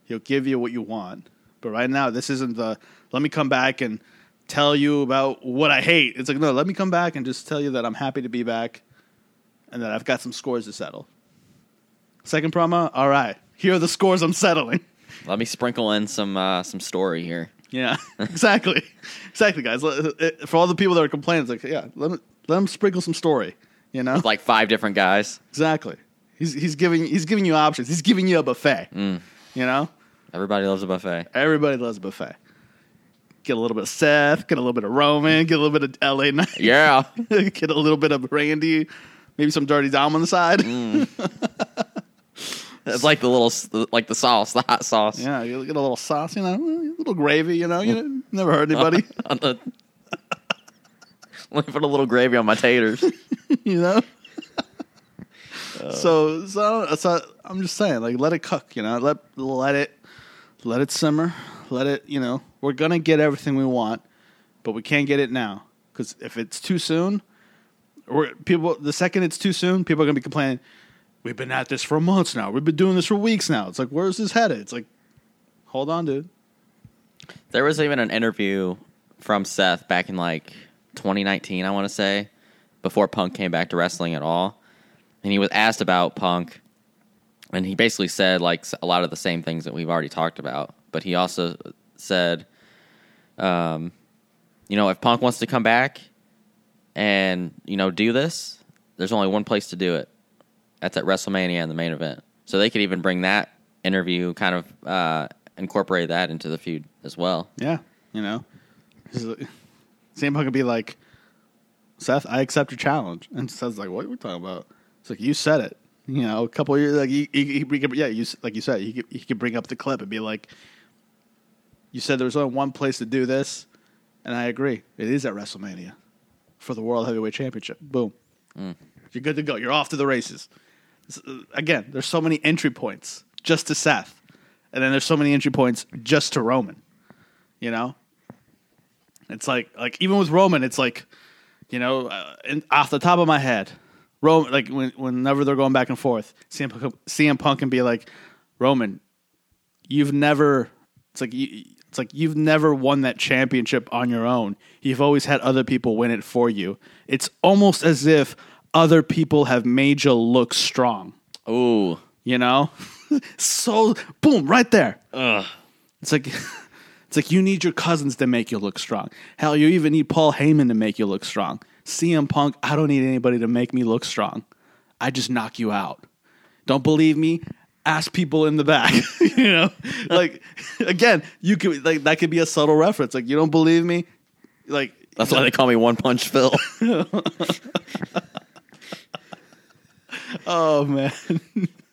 He'll give you what you want. But right now, this isn't the let me come back and tell you about what I hate. It's like, no, let me come back and just tell you that I'm happy to be back and that I've got some scores to settle. Second promo, all right. Here are the scores I'm settling. Let me sprinkle in some uh, some story here. Yeah, exactly, exactly, guys. For all the people that are complaining, it's like, yeah, let me, let him sprinkle some story. You know, Like five different guys. exactly. He's he's giving he's giving you options. He's giving you a buffet. Mm. You know, Everybody loves a buffet. everybody loves a buffet. Get a little bit of Seth, get a little bit of Roman, get a little bit of LA Knight, Yeah. get a little bit of Randy, maybe some Dirty Dom on the side. Mm. It's like the little like the sauce, the hot sauce. Yeah, you get a little sauce, you know, a little gravy, you know. You never hurt anybody, Let me put a little gravy on my taters. you know. so, so, so I'm just saying, like, let it cook, you know. Let let it let it simmer. Let it, you know. We're gonna get everything we want, but we can't get it now because if it's too soon, or people, the second it's too soon, people are gonna be complaining. We've been at this for months now. We've been doing this for weeks now. It's like, where's this headed? It's like, hold on, dude. There was even an interview from Seth back in like 2019, I want to say, before Punk came back to wrestling at all. And he was asked about Punk, and he basically said like a lot of the same things that we've already talked about. But he also said, um, you know, if Punk wants to come back and you know do this, there's only one place to do it. That's at WrestleMania in the main event. So they could even bring that interview, kind of uh, incorporate that into the feud as well. Yeah, you know, CM Punk could be like, Seth, I accept your challenge, and Seth's like, what are we talking about? It's like you said it. You know, a couple of years, like he, he, he could- yeah, you like you said, he could, he could bring up the clip and be like, you said there was only one place to do this, and I agree, it is at WrestleMania. for the World Heavyweight Championship. Boom. You're good to go. You're off to the races. Uh, Again, there's so many entry points just to Seth, and then there's so many entry points just to Roman. You know, it's like like even with Roman, it's like you know, uh, off the top of my head, Roman like when, whenever they're going back and forth, CM Punk, CM Punk can be like, Roman, you've never. It's like you. It's like you've never won that championship on your own. You've always had other people win it for you. It's almost as if other people have made you look strong. Ooh. You know, so boom, right there. Ugh. It's like it's like you need your cousins to make you look strong. Hell, you even need Paul Heyman to make you look strong. CM Punk, I don't need anybody to make me look strong. I just knock you out. Don't believe me? Ask people in the back. you know, like again, you could like that could be a subtle reference. Like you don't believe me? Like That's why they call me One Punch Phil. Oh man.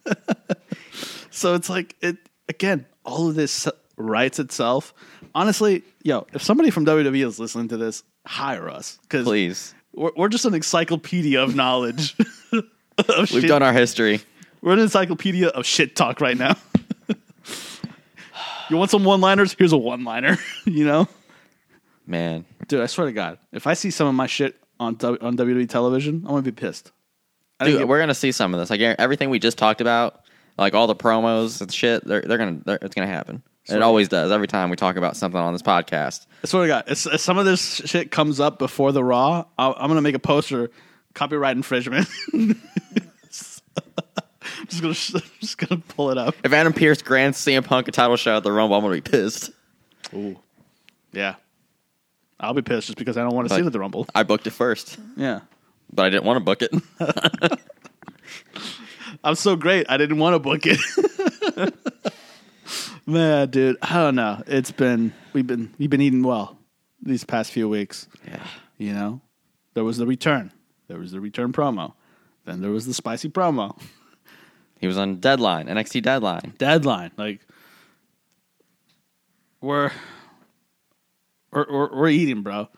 so it's like it again, all of this writes itself. Honestly, yo, if somebody from WWE is listening to this, hire us because Please. we're, we're just an encyclopedia of knowledge. of We've shit. done our history. We're an encyclopedia of shit talk right now. you want some one-liners? Here's a one-liner. you know, Man. dude. I swear to God, if I see some of my shit on W- on WWE television, I'm gonna be pissed. I Dude, we're gonna see some of this. Like everything we just talked about, like all the promos and shit. They're they're gonna they're, it's gonna happen. It always does. Every time we talk about something on this podcast. I what to got. if, if some of this shit comes up before the Raw, I'll, I'm gonna make a poster, copyright infringement. just gonna just gonna pull it up. If Adam Pearce grants CM Punk a title shot at the Rumble, I'm gonna be pissed. Ooh, yeah, I'll be pissed just because I don't want to see it at the Rumble. I booked it first, Yeah, but I didn't want to book it. I'm so great. I didn't want to book it. Man, dude, I don't know. It's been we've been we've been eating well these past few weeks. yeah. You know, there was the return. There was the return promo. Then there was the spicy promo. He was on Deadline, NXT Deadline. deadline. Like we're we're we're, we're eating, bro.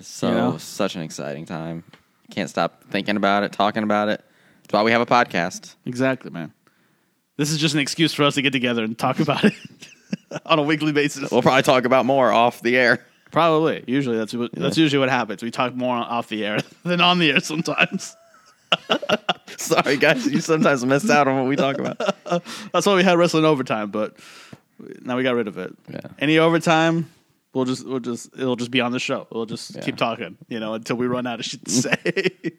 So You know? such an exciting time. Can't stop thinking about it, talking about it. That's why we have a podcast. Exactly, man. This is just an excuse for us to get together and talk about it on a weekly basis. We'll probably talk about more off the air. Probably. Usually that's what, that's usually what happens. We talk more off the air than on the air sometimes. Sorry, guys. You sometimes miss out on what we talk about. That's why we had wrestling overtime, but now we got rid of it. Yeah. Any overtime, we'll just we'll just it'll just be on the show. We'll just Yeah. keep talking, you know, until we run out of shit to say.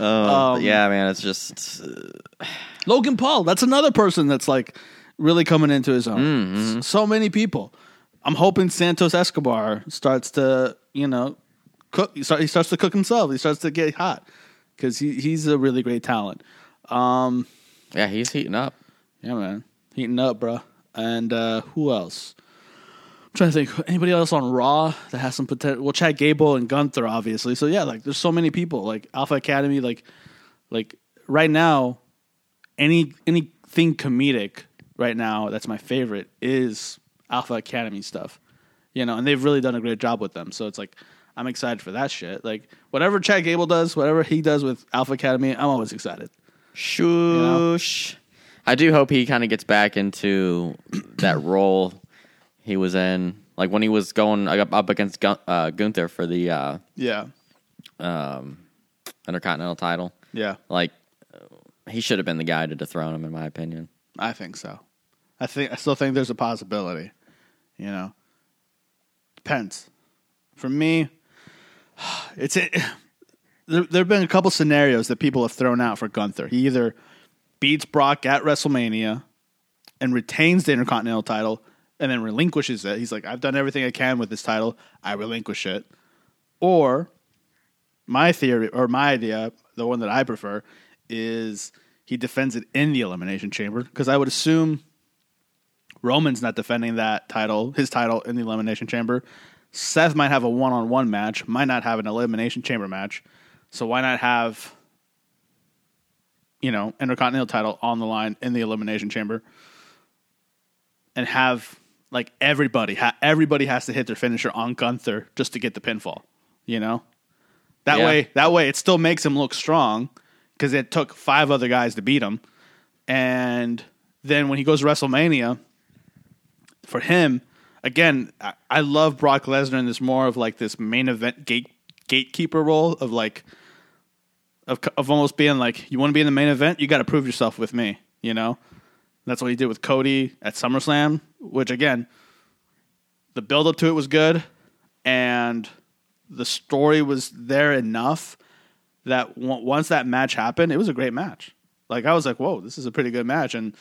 Oh, Um, yeah, man. It's just uh, Logan Paul, that's another person that's like really coming into his own. S- So many people. I'm hoping Santos Escobar starts to, you know, cook. He, start, he starts to cook himself. He starts to get hot because he, he's a really great talent. Um, yeah. He's heating up. yeah, man, heating up, bro. And uh, who else? I'm trying to think. Anybody else on Raw that has some potential? Well, Chad Gable and Gunther, obviously. So yeah, like there's so many people. Like Alpha Academy, like like right now, any anything comedic right now that's my favorite is Alpha Academy stuff. You know, and they've really done a great job with them. So it's like I'm excited for that shit. Like whatever Chad Gable does, whatever he does with Alpha Academy, I'm always excited. Shush. I do hope he kind of gets back into that role he was in, like when he was going up, against Gun- uh, Gunther for the uh, Yeah, um, Intercontinental title. yeah, Like he should have been the guy to dethrone him, in my opinion. I think so. I think I still think there's a possibility. You know, depends. For me, it's it. There, there have been a couple scenarios that people have thrown out for Gunther. He either beats Brock at WrestleMania and retains the Intercontinental title, and then relinquishes it. He's like, I've done everything I can with this title. I relinquish it. Or my theory or my idea, the one that I prefer, is he defends it in the Elimination Chamber because I would assume Roman's not defending that title, his title in the Elimination Chamber. Seth might have a one-on-one match, might not have an Elimination Chamber match. So why not have you know Intercontinental title on the line in the Elimination Chamber and have like everybody ha- everybody has to hit their finisher on Gunther just to get the pinfall, you know? That Yeah. way, that way, it still makes him look strong because it took five other guys to beat him. And then when he goes to WrestleMania, for him, again, I, I love Brock Lesnar in this more of like this main event gate gatekeeper role of like of of almost being like you want to be in the main event, you got to prove yourself with me. You know, that's what he did with Cody at SummerSlam, which again, the build up to it was good, and the story was there enough that on- once that match happened, it was a great match. Like I was like, whoa, this is a pretty good match, and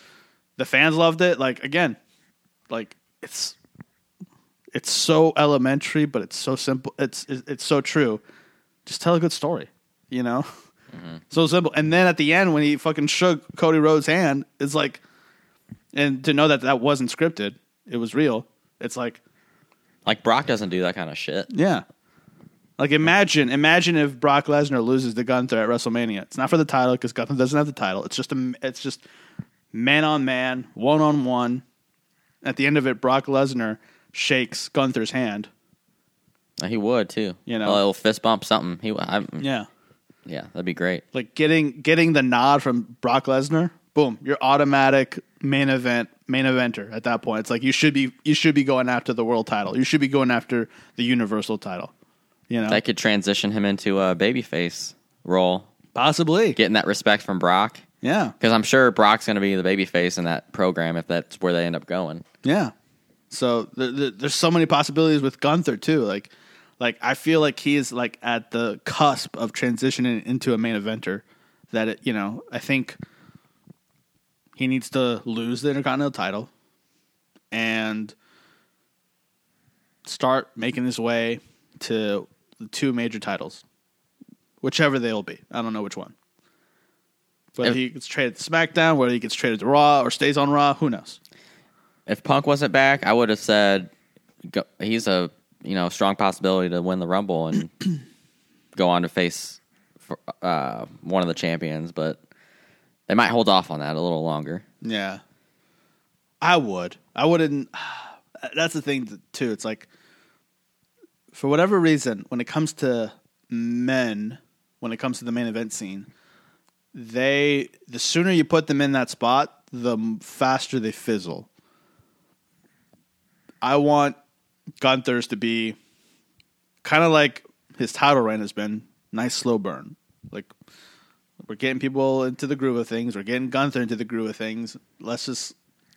the fans loved it. Like again, like it's it's so elementary, but it's so simple. It's it's, it's so true. Just tell a good story, you know. Mm-hmm. So simple. And then at the end, when he fucking shook Cody Rhodes' hand, it's like, and to know that that wasn't scripted, it was real. It's like, Like Brock doesn't do that kind of shit. yeah. Like imagine, imagine if Brock Lesnar loses to Gunther at WrestleMania. It's not for the title because Gunther doesn't have the title. It's just a, it's just man on man, one on one. At the end of it, Brock Lesnar shakes Gunther's hand. He would too. You know. a little fist bump, something. He, I, Yeah, yeah, that'd be great. like getting getting the nod from Brock Lesnar. Boom, you're automatic main event main eventer at that point. It's like you should be you should be going after the world title. You should be going after the universal title. You know, That could transition him into a babyface role, possibly. getting that respect from Brock. Yeah, Because I'm sure Brock's going to be the babyface in that program if that's where they end up going. Yeah. So th- th- there's so many possibilities with Gunther too. Like, like I feel like he is like at the cusp of transitioning into a main eventer. That it, you know, I think he needs to lose the Intercontinental title and start making his way to the two major titles, whichever they will be. I don't know which one. Whether If- he gets traded to SmackDown, whether he gets traded to Raw or stays on Raw, who knows? If Punk wasn't back, I would have said go, he's a you know strong possibility to win the Rumble and go on to face for, uh, one of the champions, but they might hold off on that a little longer. Yeah. I would. I wouldn't. That's the thing, too. It's like, for whatever reason, when it comes to men, when it comes to the main event scene, they, the sooner you put them in that spot, the faster they fizzle. I want Gunther's to be kind of like his title reign has been nice, slow burn. Like, we're getting people into the groove of things. We're getting Gunther into the groove of things. Let's just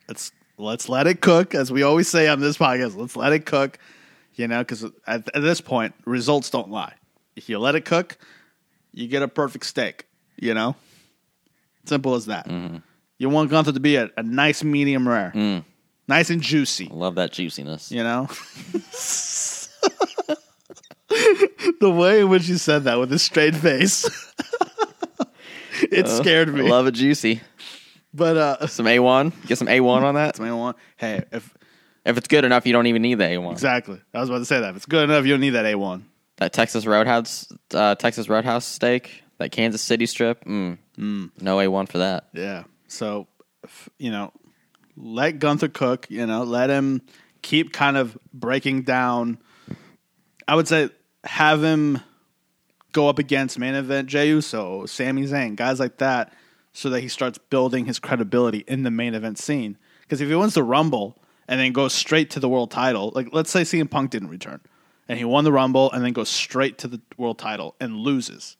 let's let's let it cook, as we always say on this podcast. Let's let it cook, you know, because at, at this point, results don't lie. If you let it cook, you get a perfect steak. You know, simple as that. Mm-hmm. You want Gunther to be a, a nice medium rare, mm. nice and juicy. I love that juiciness. You know. the way in which you said that with a straight face, it scared me. I love it juicy. But uh, Some A1. Get some A1 on that. Mean, want hey, if If it's good enough, you don't even need the A1. exactly, I was about to say that. If it's good enough, you don't need that A one. That Texas Roadhouse, uh, Texas Roadhouse steak, that Kansas City strip. Mm. mm. No A1 for that. Yeah. So, you know, let Gunther cook. You know, let him keep kind of breaking down. I would say have him go up against main event Jey Uso, Sami Zayn, guys like that, so that he starts building his credibility in the main event scene. Because if he wins the Rumble and then goes straight to the world title, like let's say CM Punk didn't return and he won the Rumble and then goes straight to the world title and loses.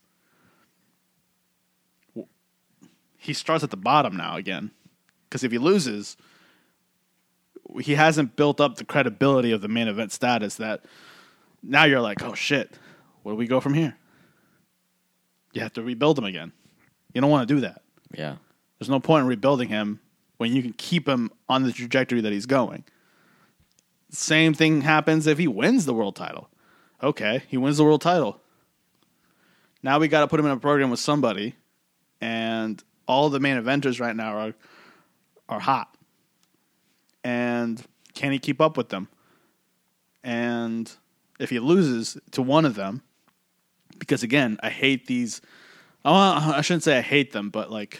He starts at the bottom now again. Because if he loses, he hasn't built up the credibility of the main event status that now you're like, oh shit, where do we go from here? You have to rebuild him again. You don't want to do that. Yeah. There's no point in rebuilding him when you can keep him on the trajectory that he's going. Same thing happens if he wins the world title. Okay, he wins the world title. Now we got to put him in a program with somebody, and all the main eventers right now are are hot. And can he keep up with them? And if he loses to one of them, because again, I hate these. I I shouldn't say I hate them, but like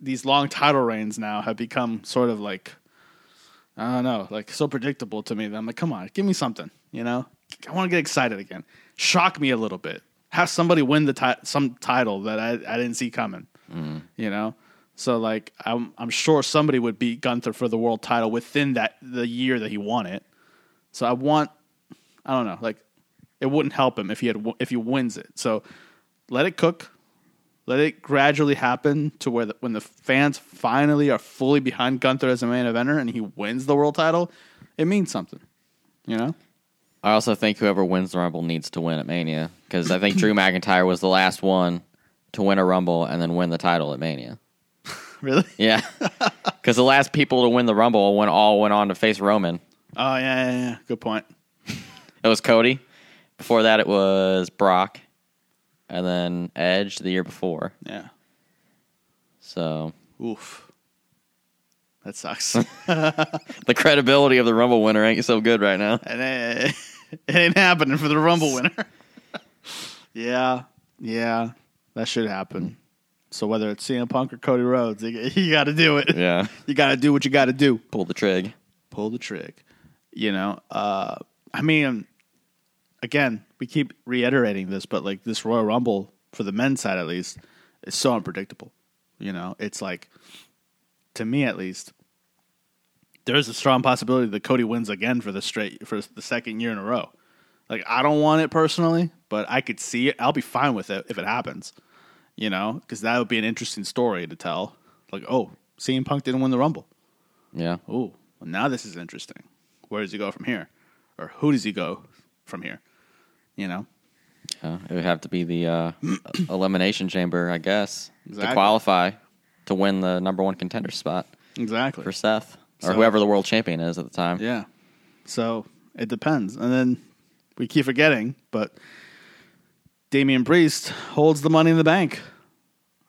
these long title reigns now have become sort of like I don't know, like so predictable to me that I'm like, come on, give me something, you know? I want to get excited again. Shock me a little bit. have somebody win the ti- some title that I, I didn't see coming. Mm. You know, so like I'm I'm sure somebody would beat Gunther for the world title within that the year that he won it. So I want I don't know like it wouldn't help him if he had if he wins it. So let it cook. Let it gradually happen to where the, when the fans finally are fully behind Gunther as a main eventer and he wins the world title, it means something. You know? I also think whoever wins the Rumble needs to win at Mania because I think Drew McIntyre was the last one to win a Rumble and then win the title at Mania. Really? Yeah, because the last people to win the Rumble went all went on to face Roman. Oh yeah, yeah, yeah. Good point. It was Cody. Before that, it was Brock, and then Edge the year before. Yeah. So Oof. That sucks. the credibility of the Rumble winner ain't so good right now. and it, it ain't happening for the Rumble winner. yeah, yeah, that should happen. So whether it's CM Punk or Cody Rhodes, you, you got to do it. Yeah, You got to do what you got to do. pull the trig. Pull the trig. You know, uh, I mean, again, we keep reiterating this, but like this Royal Rumble for the men's side at least is so unpredictable. You know, it's like to me at least, there's a strong possibility that Cody wins again for the straight for the second year in a row. Like I don't want it personally, but I could see it. I'll be fine with it if it happens. You know, because that would be an interesting story to tell. Like, oh, CM Punk didn't win the Rumble. Yeah, Oh, well, now this is interesting. Where does he go from here? Or who does he go from here? You know? Uh, it would have to be the uh, elimination chamber, I guess, Exactly. to qualify to win the number one contender spot Exactly. for Seth or So- whoever the world champion is at the time. Yeah. So it depends. And then we keep forgetting, but Damian Priest holds the money in the bank.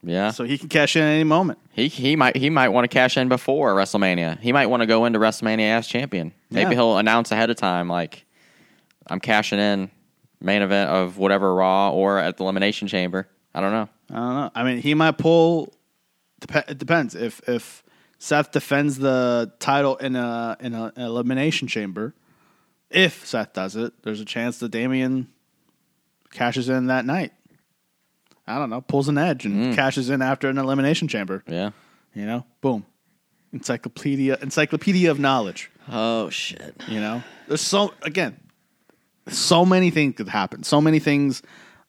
Yeah. So he can cash in at any moment. He he might he might want to cash in before WrestleMania. He might want to go into WrestleMania as champion. Maybe Yeah. he'll announce ahead of time like I'm cashing in main event of whatever Raw or at the Elimination Chamber. I don't know. I don't know. I mean, he might pull. Dep- it depends if if Seth defends the title in a in a, an elimination chamber. If Seth does it, there's a chance that Damian cashes in that night. I don't know, pulls an edge and mm. cashes in after an elimination chamber. Yeah. You know, boom, encyclopedia encyclopedia of knowledge. Oh shit. You know, there's so again, so many things could happen. So many things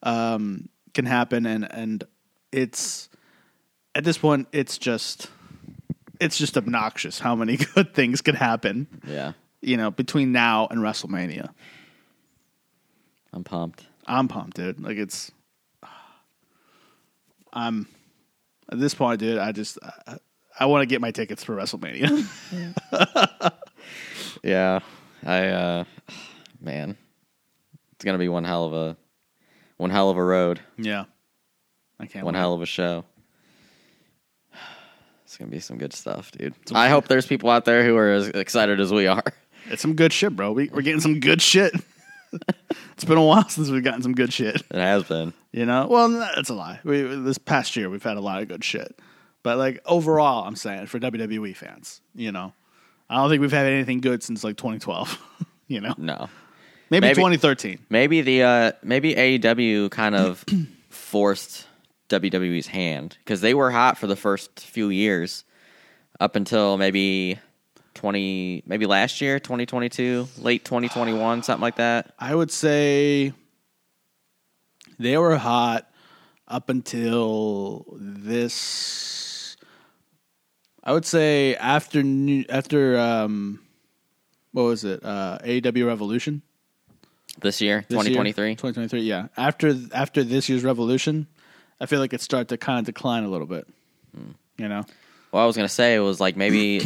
um, can happen, and and it's at this point, it's just it's just obnoxious how many good things could happen. Yeah. You know, between now and WrestleMania, I'm pumped. I'm pumped, dude. Like it's, I'm at this point, dude. I just I, I want to get my tickets for WrestleMania. Yeah. I uh man. It's gonna be one hell of a one hell of a road. yeah, I can't. One wait. hell of a show. It's gonna be some good stuff, dude. I hope there's people out there who are as excited as we are. It's some good shit, bro. We, we're getting some good shit. it's been a while since we've gotten some good shit. It has been. You know, well, that's a lie. We, this past year, we've had a lot of good shit, but like overall, I'm saying for WWE fans, you know, I don't think we've had anything good since like 2012. you know, No. Maybe, Maybe- 2013. Maybe the uh maybe AEW kind of forced WWE's hand because they were hot for the first few years up until maybe 20 maybe last year 2022 late 2021 something like that I would say they were hot up until this. I would say after new, after um, what was it? Uh, AEW Revolution. This year this year? 2023 2023 yeah after after this year's revolution i feel like it started to kind of decline a little bit you know Well, I was gonna say it was like maybe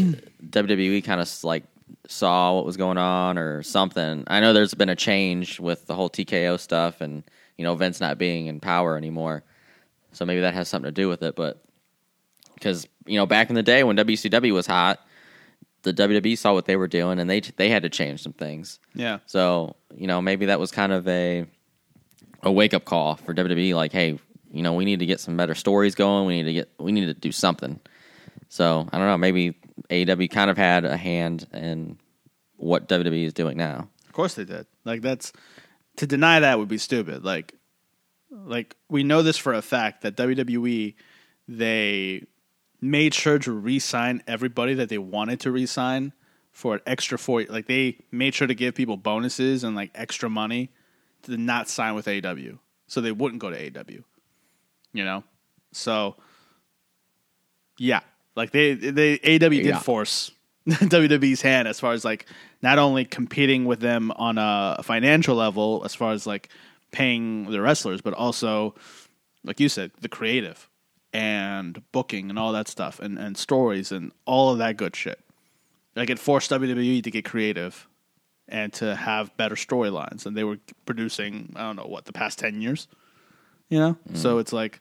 WWE kind of like saw what was going on or something. I know there's been a change with the whole TKO stuff, and you know Vince not being in power anymore, so maybe that has something to do with it. But because you know back in the day when WCW was hot, the WWE saw what they were doing, and they they had to change some things. yeah So you know maybe that was kind of a a wake up call for WWE. Like, hey, you know we need to get some better stories going. We need to get we need to do something. So I don't know. Maybe AEW kind of had a hand in what WWE is doing now. of course they did like that's to deny that would be stupid like like we know this for a fact that WWE they made sure to re-sign everybody that they wanted to re-sign for an extra four. Like they made sure to give people bonuses and like extra money to not sign with AEW, so they wouldn't go to AEW. You know, so yeah, like they they AEW did Yeah. force WWE's hand as far as like not only competing with them on a financial level as far as like paying the wrestlers, but also like you said, the creative and booking and all that stuff and, and stories and all of that good shit. Like it forced WWE to get creative and to have better storylines and they were producing I don't know what the past 10 years. You know? So it's like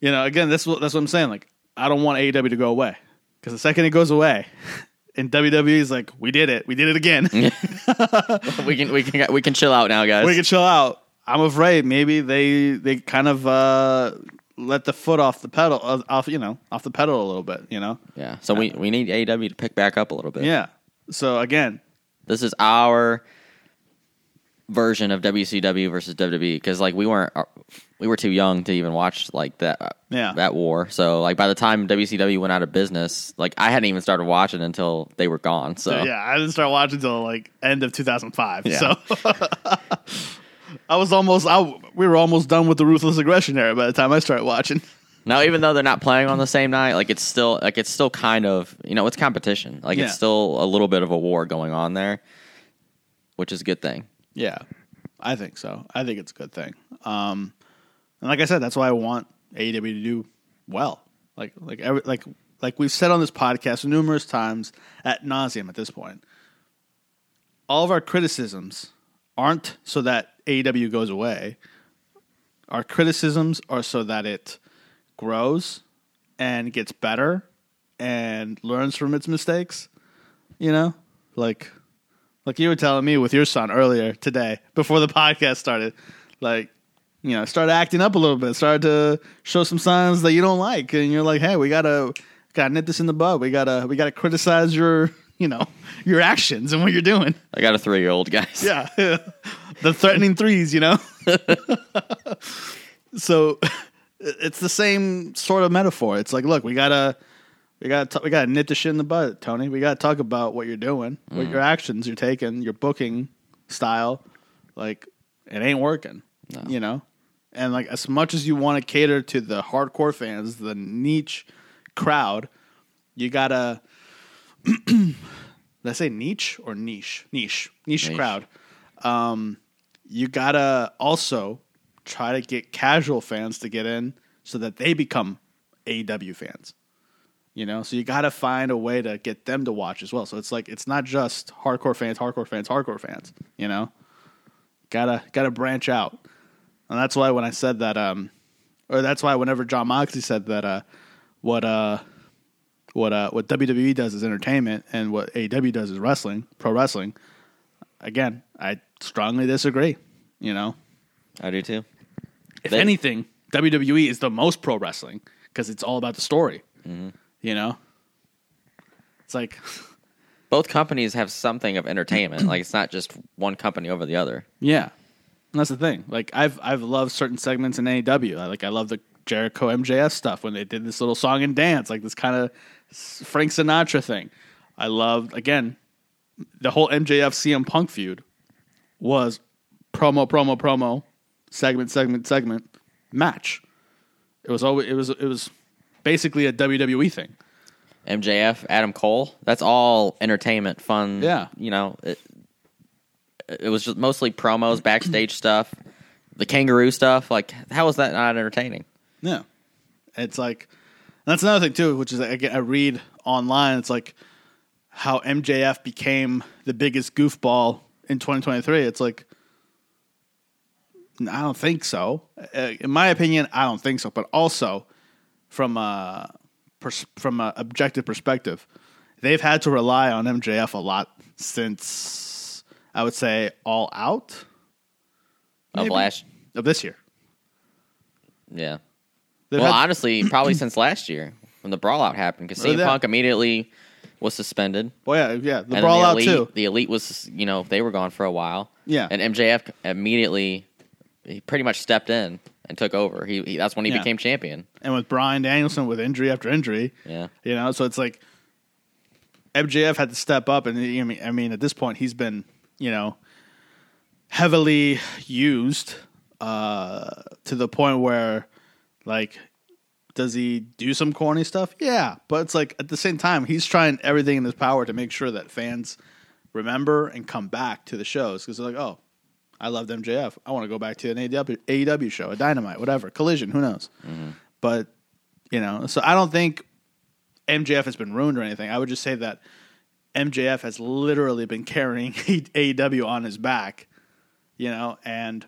you know, again, that's what that's what I'm saying like I don't want AEW to go away cuz the second it goes away and WWE is like we did it. We did it again. we can we can we can chill out now, guys. we can chill out. I'm afraid maybe they they kind of uh, let the foot off the pedal uh, off you know off the pedal a little bit you know yeah. So we we need AEW to pick back up a little bit. yeah. So again, This is our version of WCW versus WWE because like we weren't uh, we were too young to even watch like that uh, Yeah. that war. So like by the time WCW went out of business, like I hadn't even started watching until they were gone. So yeah, I didn't start watching until like end of 2005. Yeah. So I was almost I, we were almost done with the ruthless aggression era by the time I started watching. Now, even though they're not playing on the same night, like it's still like it's still kind of you know it's competition. Like Yeah. it's still a little bit of a war going on there, which is a good thing. Yeah, I think so. I think it's a good thing. Um, and like I said, that's why I want AEW to do well. Like like every, like like we've said on this podcast numerous times at nauseum at this point. All of our criticisms aren't so that AEW goes away. Our criticisms are so that it grows and gets better and learns from its mistakes. You know, like like you were telling me with your son earlier today before the podcast started like you know started acting up a little bit started to show some signs that you don't like and you're like hey we gotta gotta nip this in the bud we gotta we gotta criticize your you know your actions and what you're doing. I got a three year old guys. yeah. The threatening threes you know? So it's the same sort of metaphor. It's like look we gotta we gotta t- we gotta nip the shit in the butt, tony. We gotta talk about what you're doing what mm. your actions you're taking your booking style. Like it ain't working you know? And like as much as you want to cater to the hardcore fans the niche crowd you gotta did i say niche or niche niche niche, Niche. crowd um, you gotta also try to get casual fans to get in so that they become AEW fans. You know, so you gotta find a way to get them to watch as well. So it's like it's not just hardcore fans, hardcore fans, hardcore fans. You know, gotta gotta branch out, and that's why when I said that, um, or that's why whenever John Moxley said that, uh, what uh, what uh, what WWE does is entertainment, and what AEW does is wrestling, pro wrestling. Again, I strongly disagree. You know, I do too. if They- anything, WWE is the most pro wrestling because it's all about the story. You know, it's like, Both companies have something of entertainment. like it's not just one company over the other. yeah, And that's the thing. Like I've I've loved certain segments in AEW. I, like I love the Jericho MJF stuff when they did this little song and dance, like this kind of Frank Sinatra thing. I loved again the whole MJF CM Punk feud was promo, promo, promo, segment, segment, segment, match. It was always it was it was basically a WWE thing. MJF, Adam Cole, that's all entertainment, fun. Yeah. You know, it, it was just mostly promos, backstage stuff, the kangaroo stuff. Like, how was that not entertaining? Yeah, it's like that's another thing too, which is again I read online. It's like how MJF became the biggest goofball in 2023. It's like I don't think so. Uh, In my opinion, I don't think so. But also from a pers- from a objective perspective, they've had to rely on MJF a lot since I would say All Out Of last, of this year. yeah. They've well, had- honestly, probably since last year when the brawl out happened, because CM yeah. Punk immediately was suspended. well, yeah, yeah, the and brawl the out elite, too. The elite was, you know, they were gone for a while. Yeah. and MJF immediately he pretty much stepped in and took over. He, he that's when he Yeah. became champion. and with Bryan Danielson with injury after injury, Yeah. you know, so it's like MJF had to step up, and I mean, I mean, at this point, he's been, you know, heavily used uh, to the point where, like, does he do some corny stuff? Yeah, but it's like at the same time, he's trying everything in his power to make sure that fans remember and come back to the shows because they're like, oh, I loved MJF. I want to go back to an AEW, AEW show, a Dynamite, whatever, Collision, who knows? Mm-hmm. But you know, so I don't think MJF has been ruined or anything. I would just say that MJF has literally been carrying AEW on his back, you know. And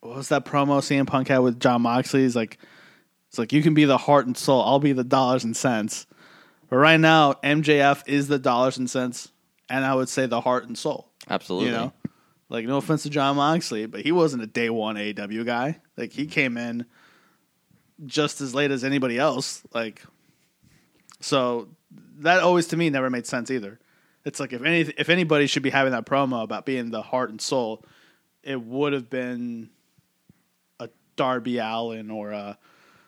what was that promo CM Punk had with John Moxley? He's like, it's like you can be the heart and soul. I'll be the dollars and cents. But right now, MJF is the dollars and cents, and I would say the heart and soul. Absolutely. You know, like no offense to John Moxley, but he wasn't a day one AEW guy. Like he mm-hmm. came in just as late as anybody else. Like, so that always to me never made sense either. It's like if any if anybody should be having that promo about being the heart and soul, it would have been a Darby Allin or a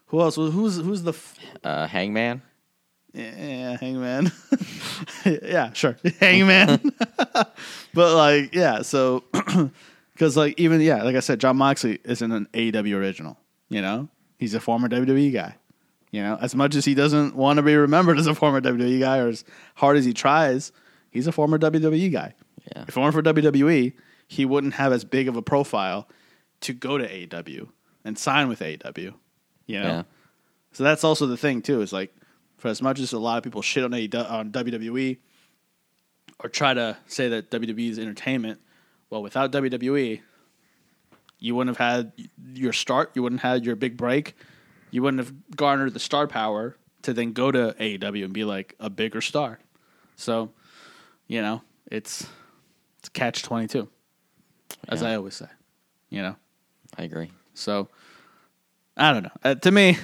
who else? Who's who's the f- Uh, Hangman. yeah, Hangman. yeah, sure, Hangman. but like, yeah, so because like even yeah, like I said, John Moxley isn't an AEW original. You know, he's a former WWE guy. You know, as much as he doesn't want to be remembered as a former WWE guy, or as hard as he tries, he's a former WWE guy. Yeah. If it weren't for WWE, he wouldn't have as big of a profile to go to AEW and sign with AEW. You know. Yeah. So that's also the thing too. Is like, for as much as a lot of people shit on AEW, on WWE, or try to say that WWE is entertainment, well, without WWE, you wouldn't have had your start. You wouldn't have had your big break. You wouldn't have garnered the star power to then go to AEW and be like a bigger star. So, you know, it's it's catch twenty two, as Yeah. I always say. You know. I agree. So I don't know. Uh, to me,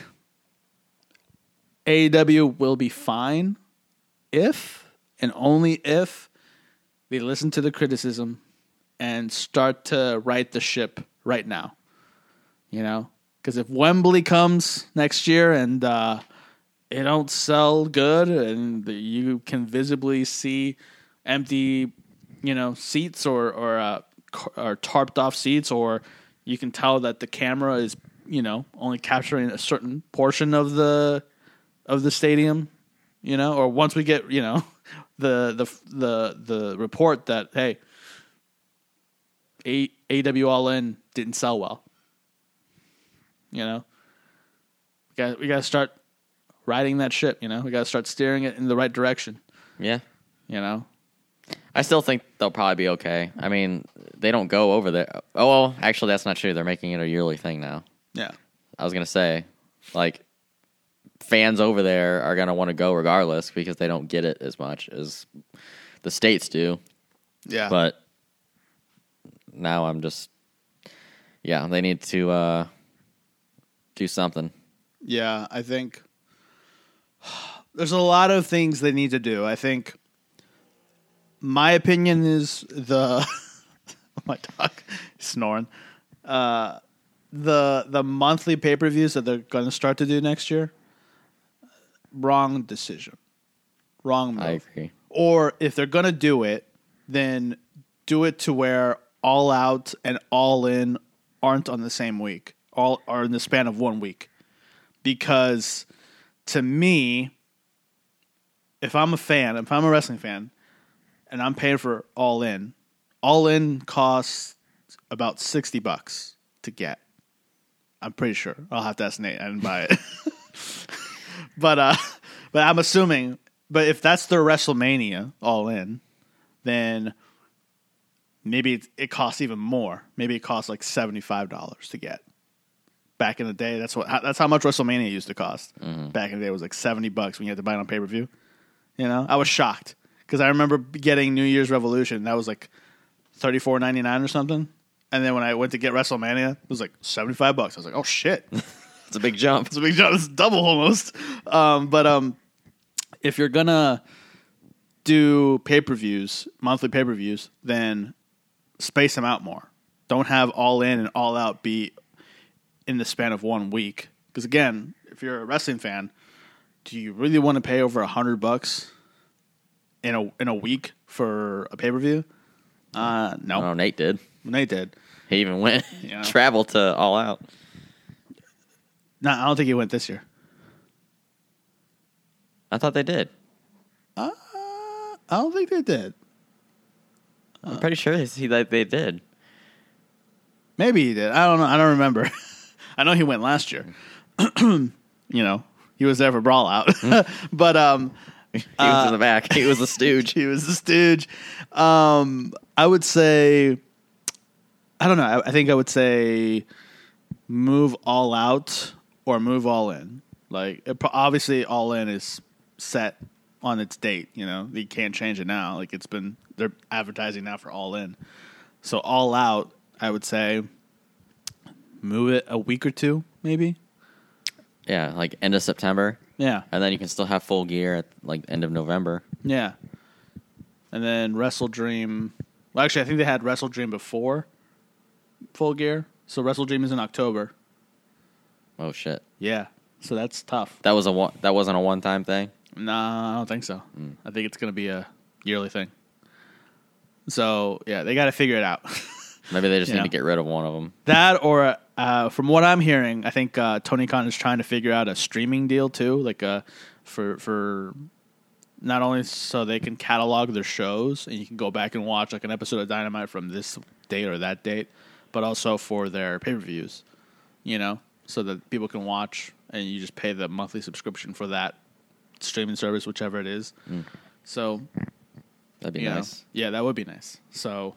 AEW will be fine if and only if they listen to the criticism and start to right the ship right now. You know, because if Wembley comes next year and uh, it don't sell good, and you can visibly see empty, you know, seats or or uh, or tarped off seats, or you can tell that the camera is you know only capturing a certain portion of the of the stadium, you know, or once we get you know the the the the report that hey, A AW All In didn't sell well. You know, we got we got to start riding that ship. You know, we got to start steering it in the right direction. Yeah. You know, I still think they'll probably be okay. I mean, they don't go over there. Oh, well, actually, that's not true. They're making it a yearly thing now. Yeah, I was gonna say, like, fans over there are gonna want to go regardless because they don't get it as much as the states do. yeah, But now I'm just, yeah, they need to uh, do something. Yeah, I think there's a lot of things they need to do. I think my opinion is the my dog snoring. Uh, the the monthly pay per views that they're going to start to do next year. Wrong decision. Wrong move. I agree. Or if they're going to do it, then do it to where all out and all in aren't on the same week, all are in the span of one week. Because to me, if I'm a fan, if I'm a wrestling fan, and I'm paying for all in, all in costs about sixty bucks to get. I'm pretty sure. I'll have to ask Nate. I didn't buy it. but uh but I'm assuming but if that's their WrestleMania all in, then maybe it, it costs even more. Maybe it costs like seventy five dollars to get. Back in the day, that's what that's how much WrestleMania used to cost. Back in the day, it was like seventy bucks when you had to buy it on pay per view. You know, I was shocked because I remember getting New Year's Revolution. That was like thirty four ninety nine or something. And then when I went to get WrestleMania, it was like seventy five bucks. I was like, oh shit. It's a big jump. It's a big jump. It's double almost. Um, but um, if you're gonna do pay per views, monthly pay per views, then space them out more. Don't have all in and all out be in the span of one week. Because again, if you're a wrestling fan, do you really want to pay over a hundred bucks in a in a week for a pay per view? Uh, no, Oh, Nate did. Nate did. He even went Yeah. traveled to All Out. No, I don't think he went this year. I thought they did. Uh, I don't think they did. I'm pretty sure they, he, they, they did. Maybe he did. I don't know. I don't remember. I know he went last year. you know, he was there for Brawl Out. but um, He was in the back. He was a stooge. he was a stooge. Um, I would say, I don't know. I, I think I would say move all out or move all in. Like, it, obviously, all in is set on its date. You know, you can't change it now. Like, it's been, they're advertising now for all in. So, all out, I would say move it a week or two, maybe. Yeah, like end of September, Yeah. and then you can still have full gear at like end of November. Yeah. And then Wrestle Dream. Well, actually, I think they had Wrestle Dream before Full Gear. So Wrestle Dream is in October. Oh shit, Yeah. So that's tough. that was a one, that wasn't a one time thing. No, I don't think so. I think it's going to be a yearly thing. So, yeah, they got to figure it out. Maybe they just need to get rid of one of them. that or uh, from what I'm hearing, I think uh, Tony Khan is trying to figure out a streaming deal too, like uh, for for not only so they can catalog their shows and you can go back and watch like an episode of Dynamite from this date or that date, but also for their pay per views, you know, so that people can watch and you just pay the monthly subscription for that streaming service, whichever it is. So That'd be you know, nice. yeah, that would be nice. So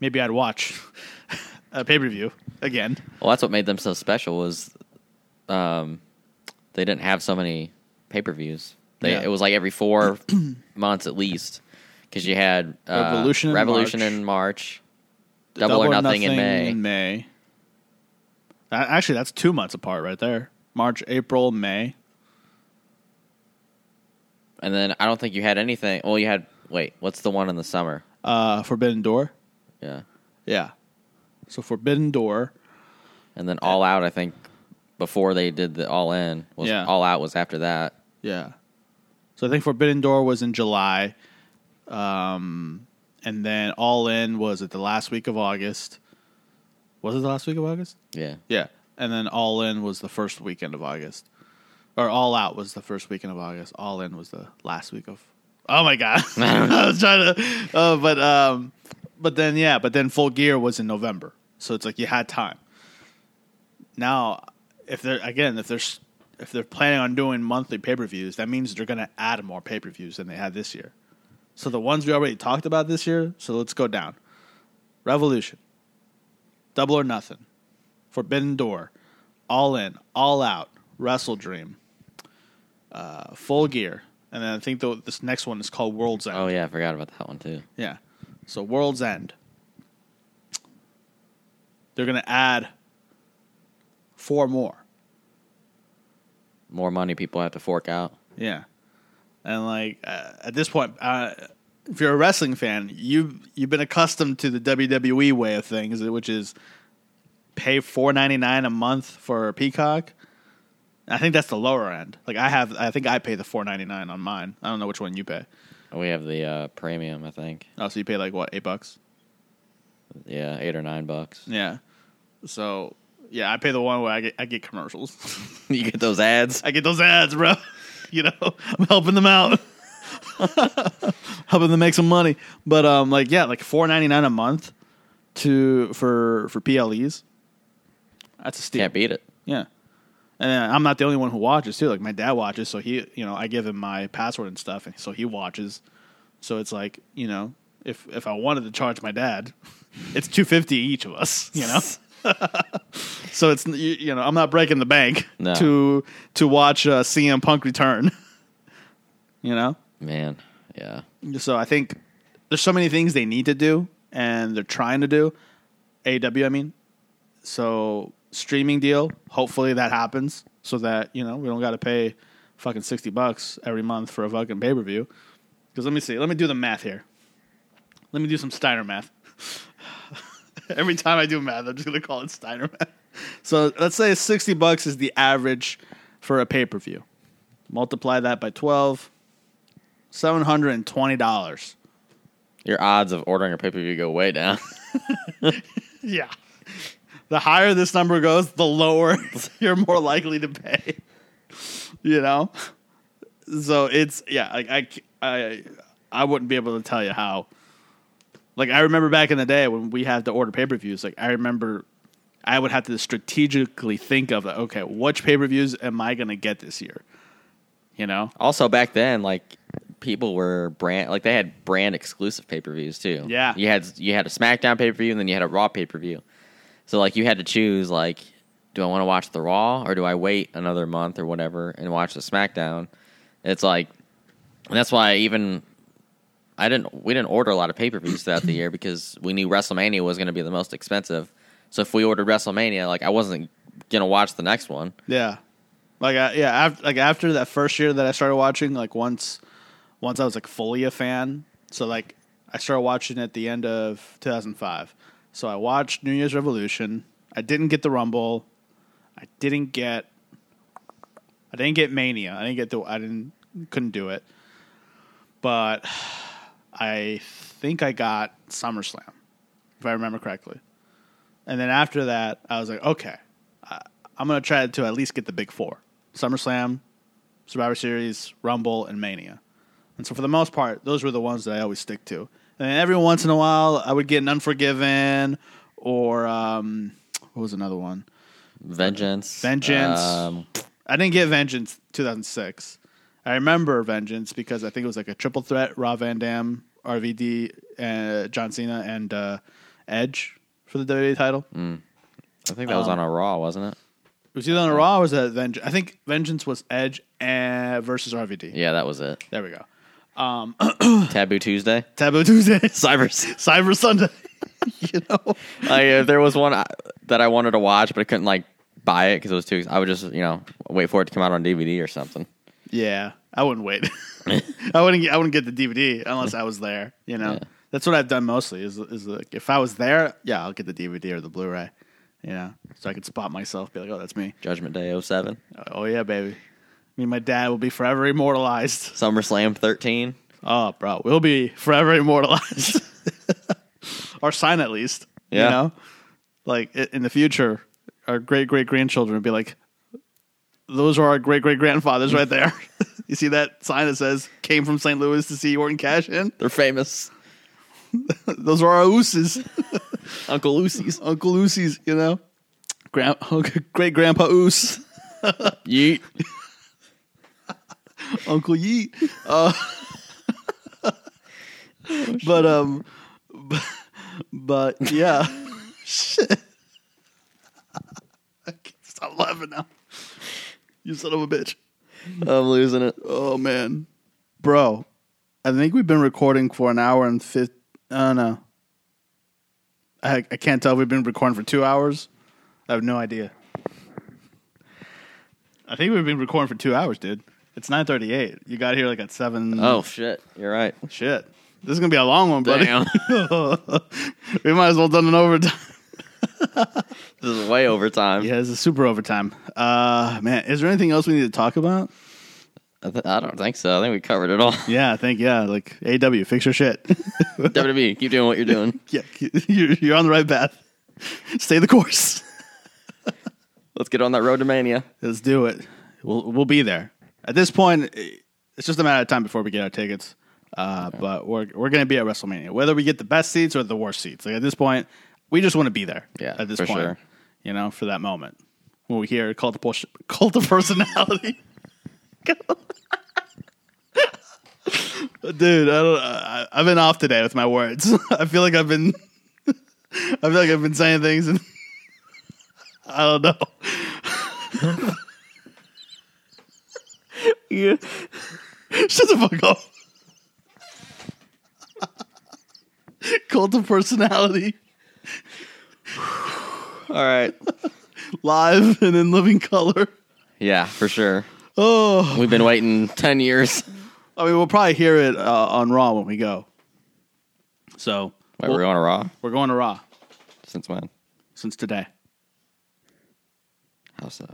maybe I'd watch a pay per view again. Well, that's what made them so special was, um, they didn't have so many pay per views. They Yeah. it was like every four months at least because you had uh, Revolution in Revolution March. in March, Double, or Nothing, in May. In May. Actually, that's two months apart right there. March, April, May. And then I don't think you had anything. Well, you had wait. What's the one in the summer? Uh, Forbidden Door. Yeah, Yeah. So Forbidden Door. and then All Out. I think before they did the All In was Yeah. All Out was after that. Yeah. So I think Forbidden Door was in July. Um, and then All In was at the last week of August. Was it the last week of August? Yeah, Yeah. And then All In was the first weekend of August. Or All Out was the first weekend of August. All In was the last week of. Oh my god. I was trying to uh, but um but then yeah, but then Full Gear was in November. So it's like you had time. Now, if they're again, if they're if they're planning on doing monthly pay-per-views, that means they're going to add more pay-per-views than they had this year. So the ones we already talked about this year, so let's go down. Revolution. Double or Nothing. Forbidden Door, All In, All Out, Wrestle Dream, uh, Full Gear, and then I think the, this next one is called World's End. Oh yeah, I forgot about that one too. Yeah. So World's End. They're going to add four more. More money people have to fork out. Yeah. And like uh, at this point, uh, if you're a wrestling fan, you you've been accustomed to the WWE way of things, which is pay four ninety nine a month for Peacock. I think that's the lower end. Like I have, I think I pay the four ninety nine on mine. I don't know which one you pay. We have the uh, premium, I think. Oh, so you pay like what eight bucks? Yeah, eight or nine bucks. Yeah. So yeah, I pay the one where I get I get commercials. you get those ads. I get those ads, bro. You know, I'm helping them out, helping them make some money. But um, like yeah, like four ninety nine a month to for for PLEs. That's a steal. Can't beat it. Yeah, and I'm not the only one who watches too. Like my dad watches, so he, you know, I give him my password and stuff, and so he watches. So it's like you know, if if I wanted to charge my dad, it's two fifty each of us. You know. so it's you, you know I'm not breaking the bank No. to to watch uh, CM Punk return. you know, Man, yeah. so I think there's so many things they need to do and they're trying to do. AW, I mean. So streaming deal, hopefully that happens so that you know we don't got to pay fucking sixty bucks every month for a fucking pay per view. Because let me see, let me do the math here. Let me do some Steiner math. every time I do math, I'm just gonna call it Steiner math. So let's say sixty bucks is the average for a pay per view. Multiply that by twelve. Seven hundred and twenty dollars. Your odds of ordering a pay per view go way down. Yeah. The higher this number goes, the lower you're more likely to pay. You know? So it's yeah, like I I I wouldn't be able to tell you how like I remember back in the day when we had to order pay-per-views, like I remember I would have to strategically think of okay, which pay-per-views am I going to get this year? You know? also, back then, like people were brand like they had brand exclusive pay per views too. Yeah. you had you had a SmackDown pay per view and then you had a Raw pay per view. So like you had to choose like, do I want to watch the Raw or do I wait another month or whatever and watch the SmackDown? It's like, and that's why even I didn't we didn't order a lot of pay per views throughout the year because we knew WrestleMania was going to be the most expensive. So if we ordered WrestleMania, like I wasn't gonna watch the next one. Yeah, like I, yeah, after, like after that first year that I started watching, like once, once I was like fully a fan. So like I started watching at the end of 2005. So I watched New Year's Revolution. I didn't get the Rumble. I didn't get. I didn't get Mania. I didn't get the. I didn't couldn't do it. But I think I got SummerSlam, if I remember correctly. And then after that, I was like, okay, I, I'm going to try to at least get the big four SummerSlam, Survivor Series, Rumble, and Mania. And so for the most part, those were the ones that I always stick to. And then every once in a while, I would get an Unforgiven or um, what was another one? Vengeance, Vengeance. Um, I didn't get Vengeance 2006. I remember Vengeance because I think it was like a triple threat: Rob Van Dam, RVD, uh, John Cena, and uh, Edge for the WWE title. I think that was Um, on a Raw, wasn't it? Was he on a Raw? Or was that Vengeance? I think Vengeance was Edge and versus RVD. Yeah, that was it. There we go. Taboo Tuesday, Taboo Tuesday, Cyber. Cyber Sunday. you know, I, uh, there was one I- that I wanted to watch, but I couldn't like buy it because it was too. I would just you know wait for it to come out on DVD or something. yeah, I wouldn't wait. I wouldn't. I wouldn't get the DVD unless I was there. You know, Yeah. that's what I've done mostly. Is is like if I was there, yeah, I'll get the DVD or the Blu-ray. You know, so I could spot myself, be like, oh, that's me. Judgment Day 07. Oh yeah, baby. Me and my dad will be forever immortalized. SummerSlam 13. Oh, bro, we'll be forever immortalized. our sign at least. Yeah. You know? Like in the future, our great great grandchildren would be like, those are our great great grandfathers right there. you see that sign that says came from St. Louis to see Orton cash in? They're famous. Those are our ooses, Uncle Lucy's. Uncle Oosies, you know? Grand, great grandpa Oos, Yeet. Uncle Yeet. Uh, but um, but, but yeah, shit. I can't stop laughing now. You son of a bitch. I'm losing it. Oh man, bro. I think we've been recording for an hour and fifty. Oh no. I I can't tell if we've been recording for two hours. I have no idea. I think we've been recording for two hours, dude. It's nine thirty eight. You got here like at seven. Oh, shit. You're right. shit! This is gonna be a long one, buddy. Damn. we might as well done an overtime. this is way over time. Yeah, this is super overtime. Uh, man, is there anything else we need to talk about? I, th- I don't think so. I think we covered it all. Yeah, I think yeah, like AEW, fix your shit. WWE, keep doing what you're doing. yeah, you're, you're on the right path. Stay the course. Let's get on that road to Mania. Let's do it. We'll we'll be there. At this point, it's just a matter of time before we get our tickets. Uh, but we're we're gonna be at WrestleMania, whether we get the best seats or the worst seats. Like at this point, we just want to be there. Yeah, at this for point, sure. you know, for that moment when we hear cult of Bullshit- cult of personality. Dude, I don't. I, I've been off today with my words. I feel like I've been. I feel like I've been saying things and I don't know. Yeah. Shut the fuck up. Cult of personality, All right. live and in living color. Yeah, for sure. Oh, We've been waiting 10 years. I mean, we'll probably hear it uh, on Raw when we go. So Wait, we'll- we're going to Raw? we're going to Raw Since when? since today. How so?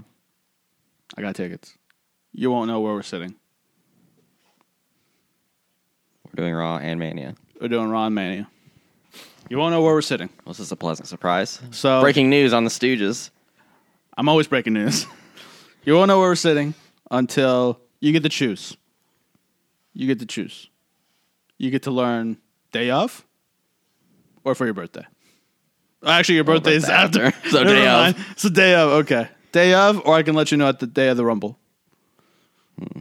I got tickets. You won't know where we're sitting. We're doing Raw and Mania. We're doing Raw and Mania. You won't know where we're sitting. Well, this is a pleasant surprise. So Breaking news on the Stooges. I'm always breaking news. you won't know where we're sitting until you get to choose. You get to choose. You get to learn day of or for your birthday. Actually, your birthday is birthday after. after. So day of. mind. So day of. Okay, day of, or I can let you know at the day of the Rumble. Hmm.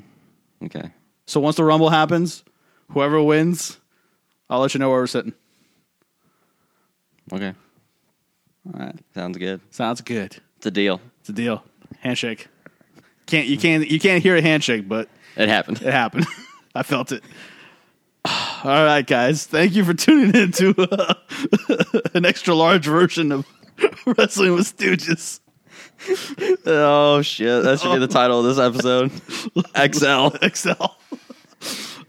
Okay. So once the Rumble happens, whoever wins, I'll let you know where we're sitting. Okay. All right, Sounds good. sounds good. It's a deal. It's a deal. Handshake. Can't you can't you can't hear a handshake, but It happened. it happened. I felt it. All right, guys. Thank you for tuning in to uh, an extra large version of Wrestling with Stooges. oh shit! That should be the title of this episode. XL. XL.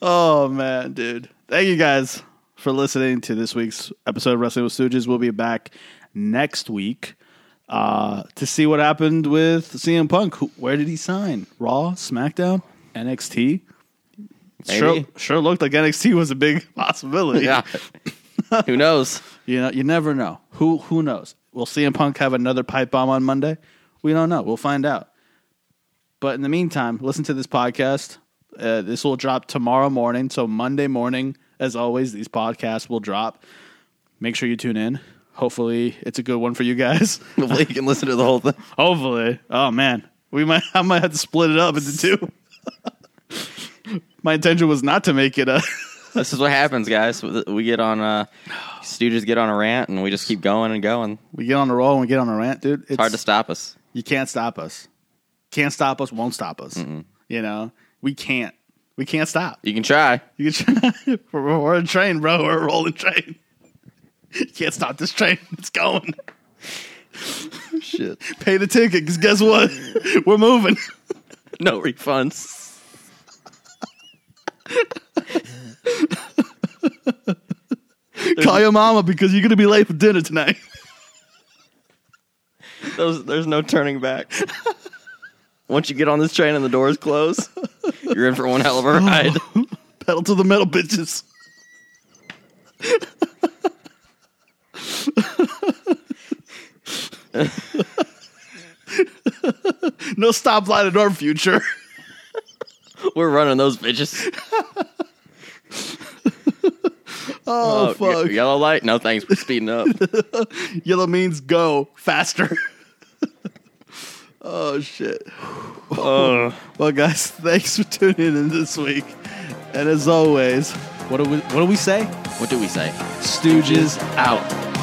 Oh man, dude. Thank you guys for listening to this week's episode of Wrestling with Stooges. We'll be back next week uh, to see what happened with CM Punk. Who, where did he sign? Raw, SmackDown, NXT. Sure, sure looked like NXT was a big possibility. Yeah. Who knows? You know, you never know. Who who knows? Will CM Punk have another pipe bomb on Monday? We don't know. We'll find out. But in the meantime, listen to this podcast. Uh, this will drop tomorrow morning. So Monday morning, as always, these podcasts will drop. Make sure you tune in. Hopefully, it's a good one for you guys. Hopefully you can listen to the whole thing. Hopefully. Oh man, we might. I might have to split it up into two. My intention was not to make it a. This is what happens, guys. We get on. Uh, Stooges get on a rant, and we just keep going and going. we get on the roll and we get on a rant, dude. It's, It's hard to stop us. You can't stop us. Can't stop us. Won't stop us. You know, we can't. We can't stop. You can try. You can try. we're, we're a train, bro. We're a rolling train. You can't stop this train. It's going. Shit. Pay the ticket, because guess what? We're moving. No refunds. Call your mama because you're gonna be late for dinner tonight. There's, there's no turning back. Once you get on this train and the doors close, you're in for one hell of a ride. Pedal to the metal, bitches. no stoplight in our future. We're running those bitches. Oh, oh ye- fuck. Yellow light? No thanks. We're speeding up. Yellow means go faster. Oh shit. Uh, Well, guys, thanks for tuning in this week. And as always, what do we what do we say? what do we say? Stooges out.